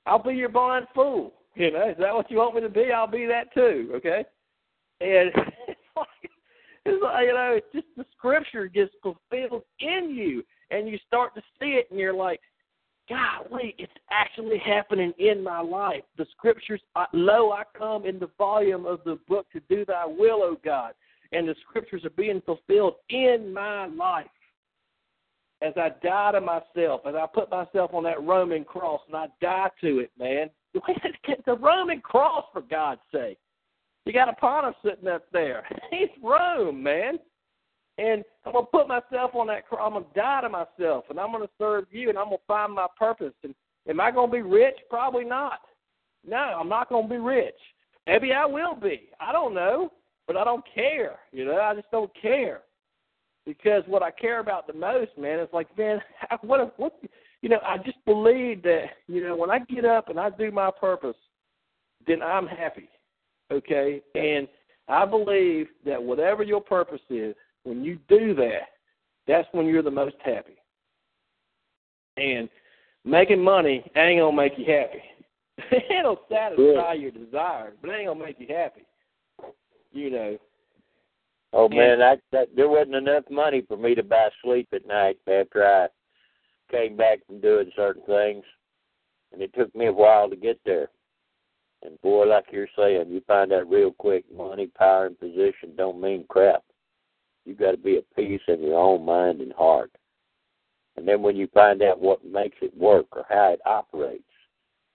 I'll be your blind fool. You know, is that what you want me to be? I'll be that too, okay? And it's like you know, it's just the scripture gets fulfilled in you and you start to see it and you're like, golly, it's actually happening in my life. The scriptures, lo, I come in the volume of the book to do thy will, O God. And the scriptures are being fulfilled in my life. As I die to myself, as I put myself on that Roman cross and I die to it, man. The Roman cross, for God's sake. You got a Pontiff sitting up there. He's Rome, man. And I'm gonna put myself on that cross. I'm gonna die to myself, and I'm gonna serve you, and I'm gonna find my purpose. And am I gonna be rich? Probably not. No, I'm not gonna be rich. Maybe I will be. I don't know, but I don't care. You know, I just don't care because what I care about the most, man, is like, man, what what you know. I just believe that you know when I get up and I do my purpose, then I'm happy. Okay, and I believe that whatever your purpose is, when you do that, that's when you're the most happy. And making money ain't gonna make you happy. It'll satisfy your desires, but it ain't gonna make you happy. You know. Oh man, that, that there wasn't enough money for me to buy sleep at night after I came back from doing certain things, and it took me a while to get there. And boy, like you're saying, you find out real quick, money, power, and position don't mean crap. You got to be at peace in your own mind and heart. And then when you find out what makes it work or how it operates,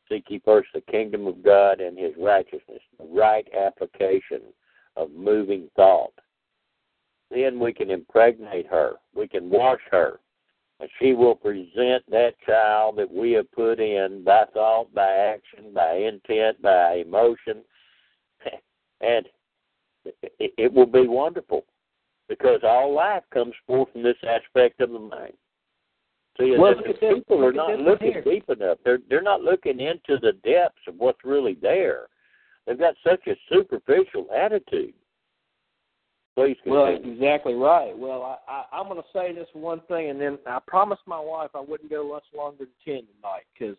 seek ye first the kingdom of God and His righteousness, the right application of moving thought. Then we can impregnate her. We can wash her. And she will present that child that we have put in by thought, by action, by intent, by emotion. And it will be wonderful because all life comes forth from this aspect of the mind. See, Well, the, look at the this- people are not looking here. deep enough. They're they're not looking into the depths of what's really there. They've got such a superficial attitude. Please Well, exactly right. Well, I, I, I'm going to say this one thing, and then I promised my wife I wouldn't go much longer than ten tonight. Because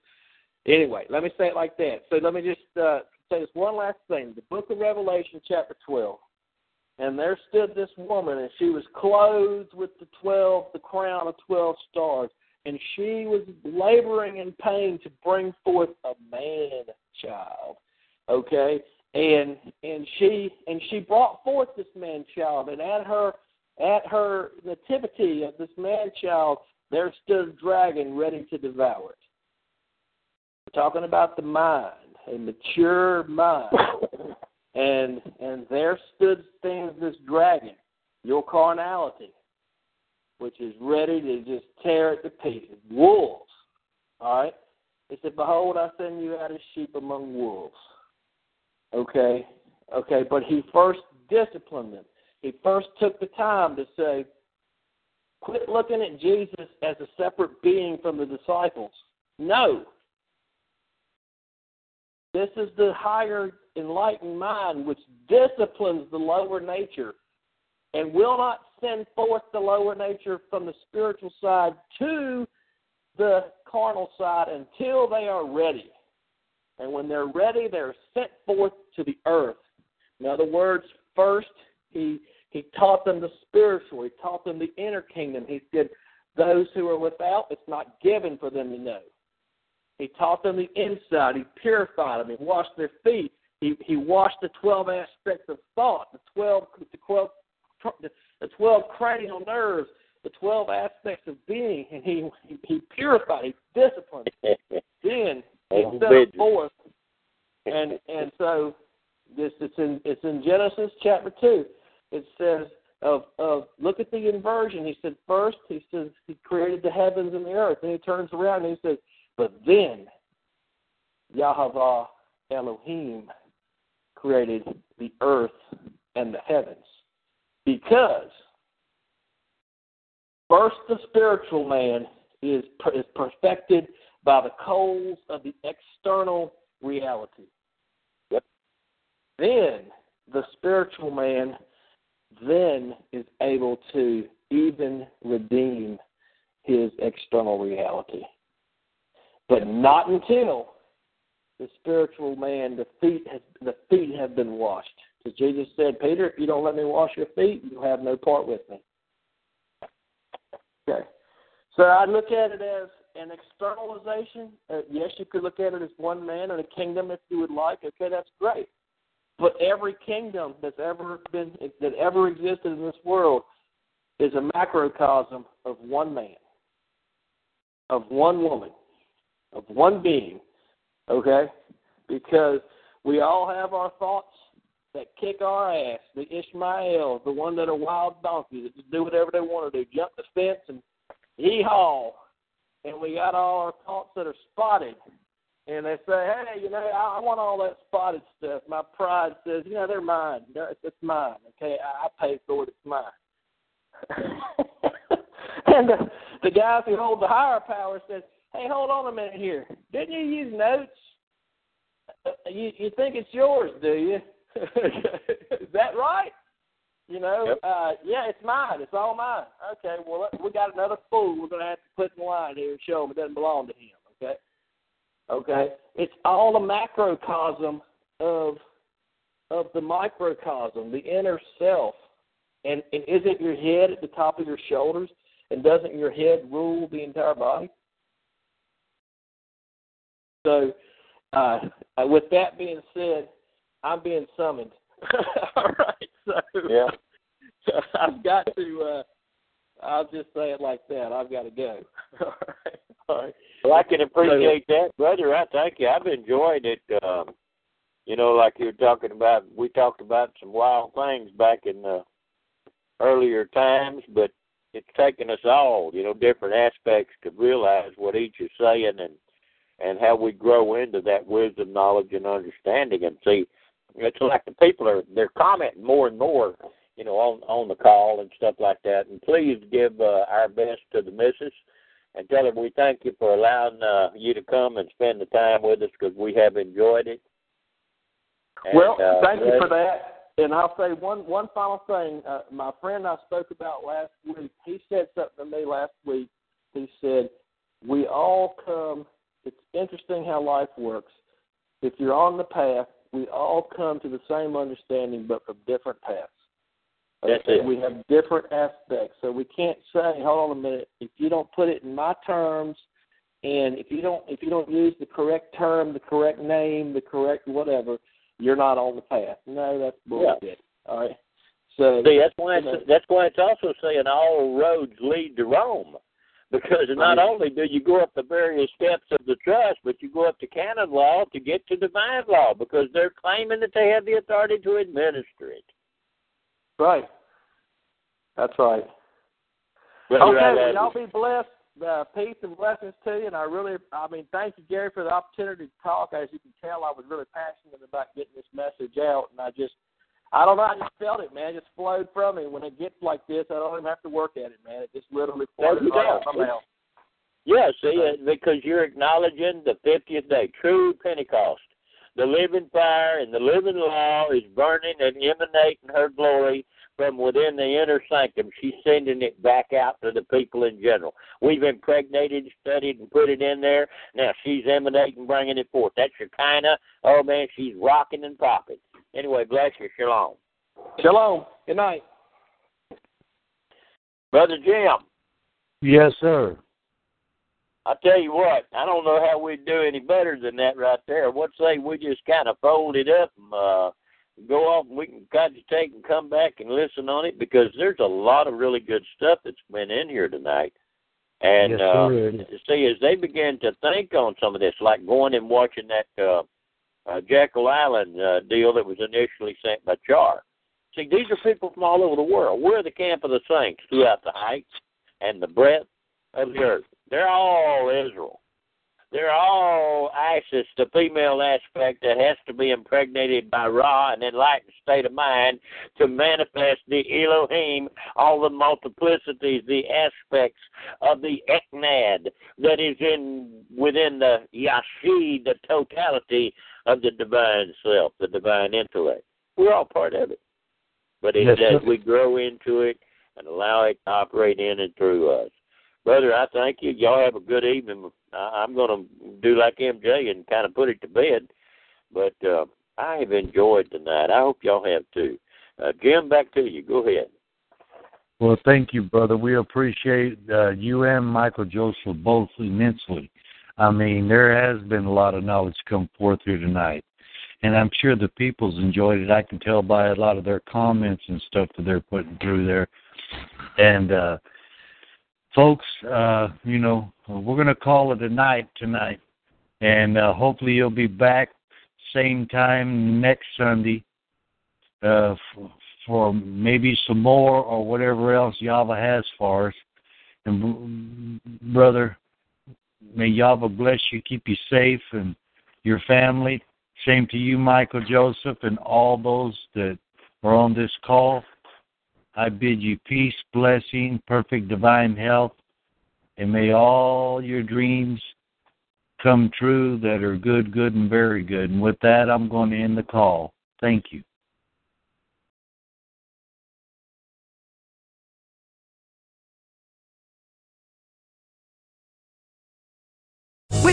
anyway, let me say it like that. So let me just uh, say this one last thing. The Book of Revelation, chapter twelve, and there stood this woman, and she was clothed with the twelve, the crown of twelve stars, and she was laboring in pain to bring forth a man child. Okay, and and she and she brought forth this man child. And at her at her nativity of this man child there stood a dragon ready to devour it. We're talking about the mind a mature mind. And and there stood stands this dragon your carnality which is ready to just tear it to pieces. Wolves. All right? It said behold i send you out as sheep among wolves Okay, okay, but he first disciplined them. He first took the time to say, quit looking at Jesus as a separate being from the disciples. No. This is the higher enlightened mind which disciplines the lower nature and will not send forth the lower nature from the spiritual side to the carnal side until they are ready. And when they're ready, they're sent forth to the earth. In other words, first he he taught them the spiritual. He taught them the inner kingdom. He said, "Those who are without, it's not given for them to know." He taught them the inside. He purified them. He washed their feet. He he washed the twelve aspects of thought, the twelve the twelve the twelve cranial nerves, the twelve aspects of being, and he he, he purified. He disciplined. Then them Bridget. forth, and and so this it's in it's in Genesis chapter two. It says of of look at the inversion. He said first he says he created the heavens and the earth. and he turns around and he says, but then Yahweh Elohim created the earth and the heavens because first the spiritual man is is perfected by the coals of the external reality. Yep. Then the spiritual man then is able to even redeem his external reality. But not until the spiritual man, the feet has the feet have been washed. Because Jesus said, Peter, if you don't let me wash your feet, you'll have no part with me. Okay. So I look at it as an externalization. Uh, yes, you could look at it as one man and a kingdom if you would like. Okay, that's great. But every kingdom that's ever been that ever existed in this world is a macrocosm of one man, of one woman, of one being. Okay, because we all have our thoughts that kick our ass. The Ishmaels, the one that are wild donkeys that just do whatever they want to do, jump the fence and hee haw. And we got all our thoughts that are spotted. And they say, hey, you know, I, I want all that spotted stuff. My pride says, you know, they're mine. They're, it's mine. Okay, I, I paid for it. It's mine. and the, the guys who hold the higher power says, hey, hold on a minute here. Didn't you use notes? Uh, You, you think it's yours, do you? Is that right? You know, Yep. uh, yeah, it's mine. It's all mine. Okay, well, we got another fool we're going to have to put in line here and show him it doesn't belong to him. Okay, okay. It's all a macrocosm of of the microcosm, the inner self. And and isn't your head at the top of your shoulders? And doesn't your head rule the entire body? So, uh, uh, with that being said, I'm being summoned. all right, so Yeah. I've got to. uh I'll just say it like that. I've got to go. All right. All right. Well, I can appreciate that, brother. I thank you. I've enjoyed it. Um, you know, like you were talking about, we talked about some wild things back in the earlier times, but it's taken us all, you know, different aspects to realize what each is saying and and how we grow into that wisdom, knowledge, and understanding. And see, it's like the people are they're commenting more and more, you know, on on the call and stuff like that. And please give uh, our best to the missus and tell her we thank you for allowing uh, you to come and spend the time with us because we have enjoyed it. And, well, uh, thank you for that. And I'll say one one final thing. Uh, my friend I spoke about last week, he said something to me last week. He said, "We all come. It's interesting how life works. If you're on the path, we all come to the same understanding, but from different paths. That's Okay, it. We have different aspects, so we can't say, "Hold on a minute." If you don't put it in my terms, and if you don't if you don't use the correct term, the correct name, the correct whatever, you're not on the path. No, that's bullshit. All right. So See, that's why you know, that's why it's also saying all roads lead to Rome, because not only do you go up the various steps of the trust, but you go up to canon law to get to divine law, because they're claiming that they have the authority to administer it. right. That's right. Brother, Okay, well, y'all be blessed. Uh, peace and blessings to you. And I really, I mean, thank you, Gary, for the opportunity to talk. As you can tell, I was really passionate about getting this message out, and I just, I don't know, I just felt it, man. It just flowed from me. When it gets like this, I don't even have to work at it, man. It just literally flows right out of my mouth. Yeah, see, uh, because you're acknowledging the 50th day, true Pentecost. The living fire and the living law is burning and emanating her glory from within the inner sanctum. She's sending it back out to the people in general. We've impregnated, studied, and put it in there. Now she's emanating, bringing it forth. That's your kind of, oh man, she's rocking and popping. Anyway, bless you. Shalom. Shalom. Good night. Brother Jim. Yes, sir. I tell you what, I don't know how we'd do any better than that right there. What say we just kind of fold it up and uh, go off and we can cogitate and come back and listen on it because there's a lot of really good stuff that's been in here tonight. And yes, uh, sir. see, as they begin to think on some of this, like going and watching that uh, uh, Jekyll Island uh, deal that was initially sent by Char. See, these are people from all over the world. We're the camp of the saints throughout the heights and the breadth of the earth. They're all Israel. They're all Isis, the female aspect that has to be impregnated by Ra, an enlightened state of mind, to manifest the Elohim, all the multiplicities, the aspects of the Eknad that is in within the Yashid, the totality of the divine self, the divine intellect. We're all part of it. But it, Yes, as sir. we grow into it and allow it to operate in and through us. Brother, I thank you. Y'all have a good evening. I- I'm going to do like MJ and kind of put it to bed. But uh, I have enjoyed tonight. I hope y'all have too. Uh, Jim, back to you. Go ahead. Well, thank you, brother. We appreciate uh, you and Michael Joseph both immensely. I mean, there has been a lot of knowledge come forth here tonight, and I'm sure the people's enjoyed it. I can tell by a lot of their comments and stuff that they're putting through there. And uh, folks, uh, you know, we're going to call it a night tonight, and uh, hopefully you'll be back same time next Sunday uh, f- for maybe some more or whatever else Yahweh has for us. And brother, may Yahweh bless you, keep you safe, and your family. Same to you, Michael Joseph, and all those that are on this call. I bid you peace, blessing, perfect divine health, and may all your dreams come true that are good, good, and very good. And with that, I'm going to end the call. Thank you.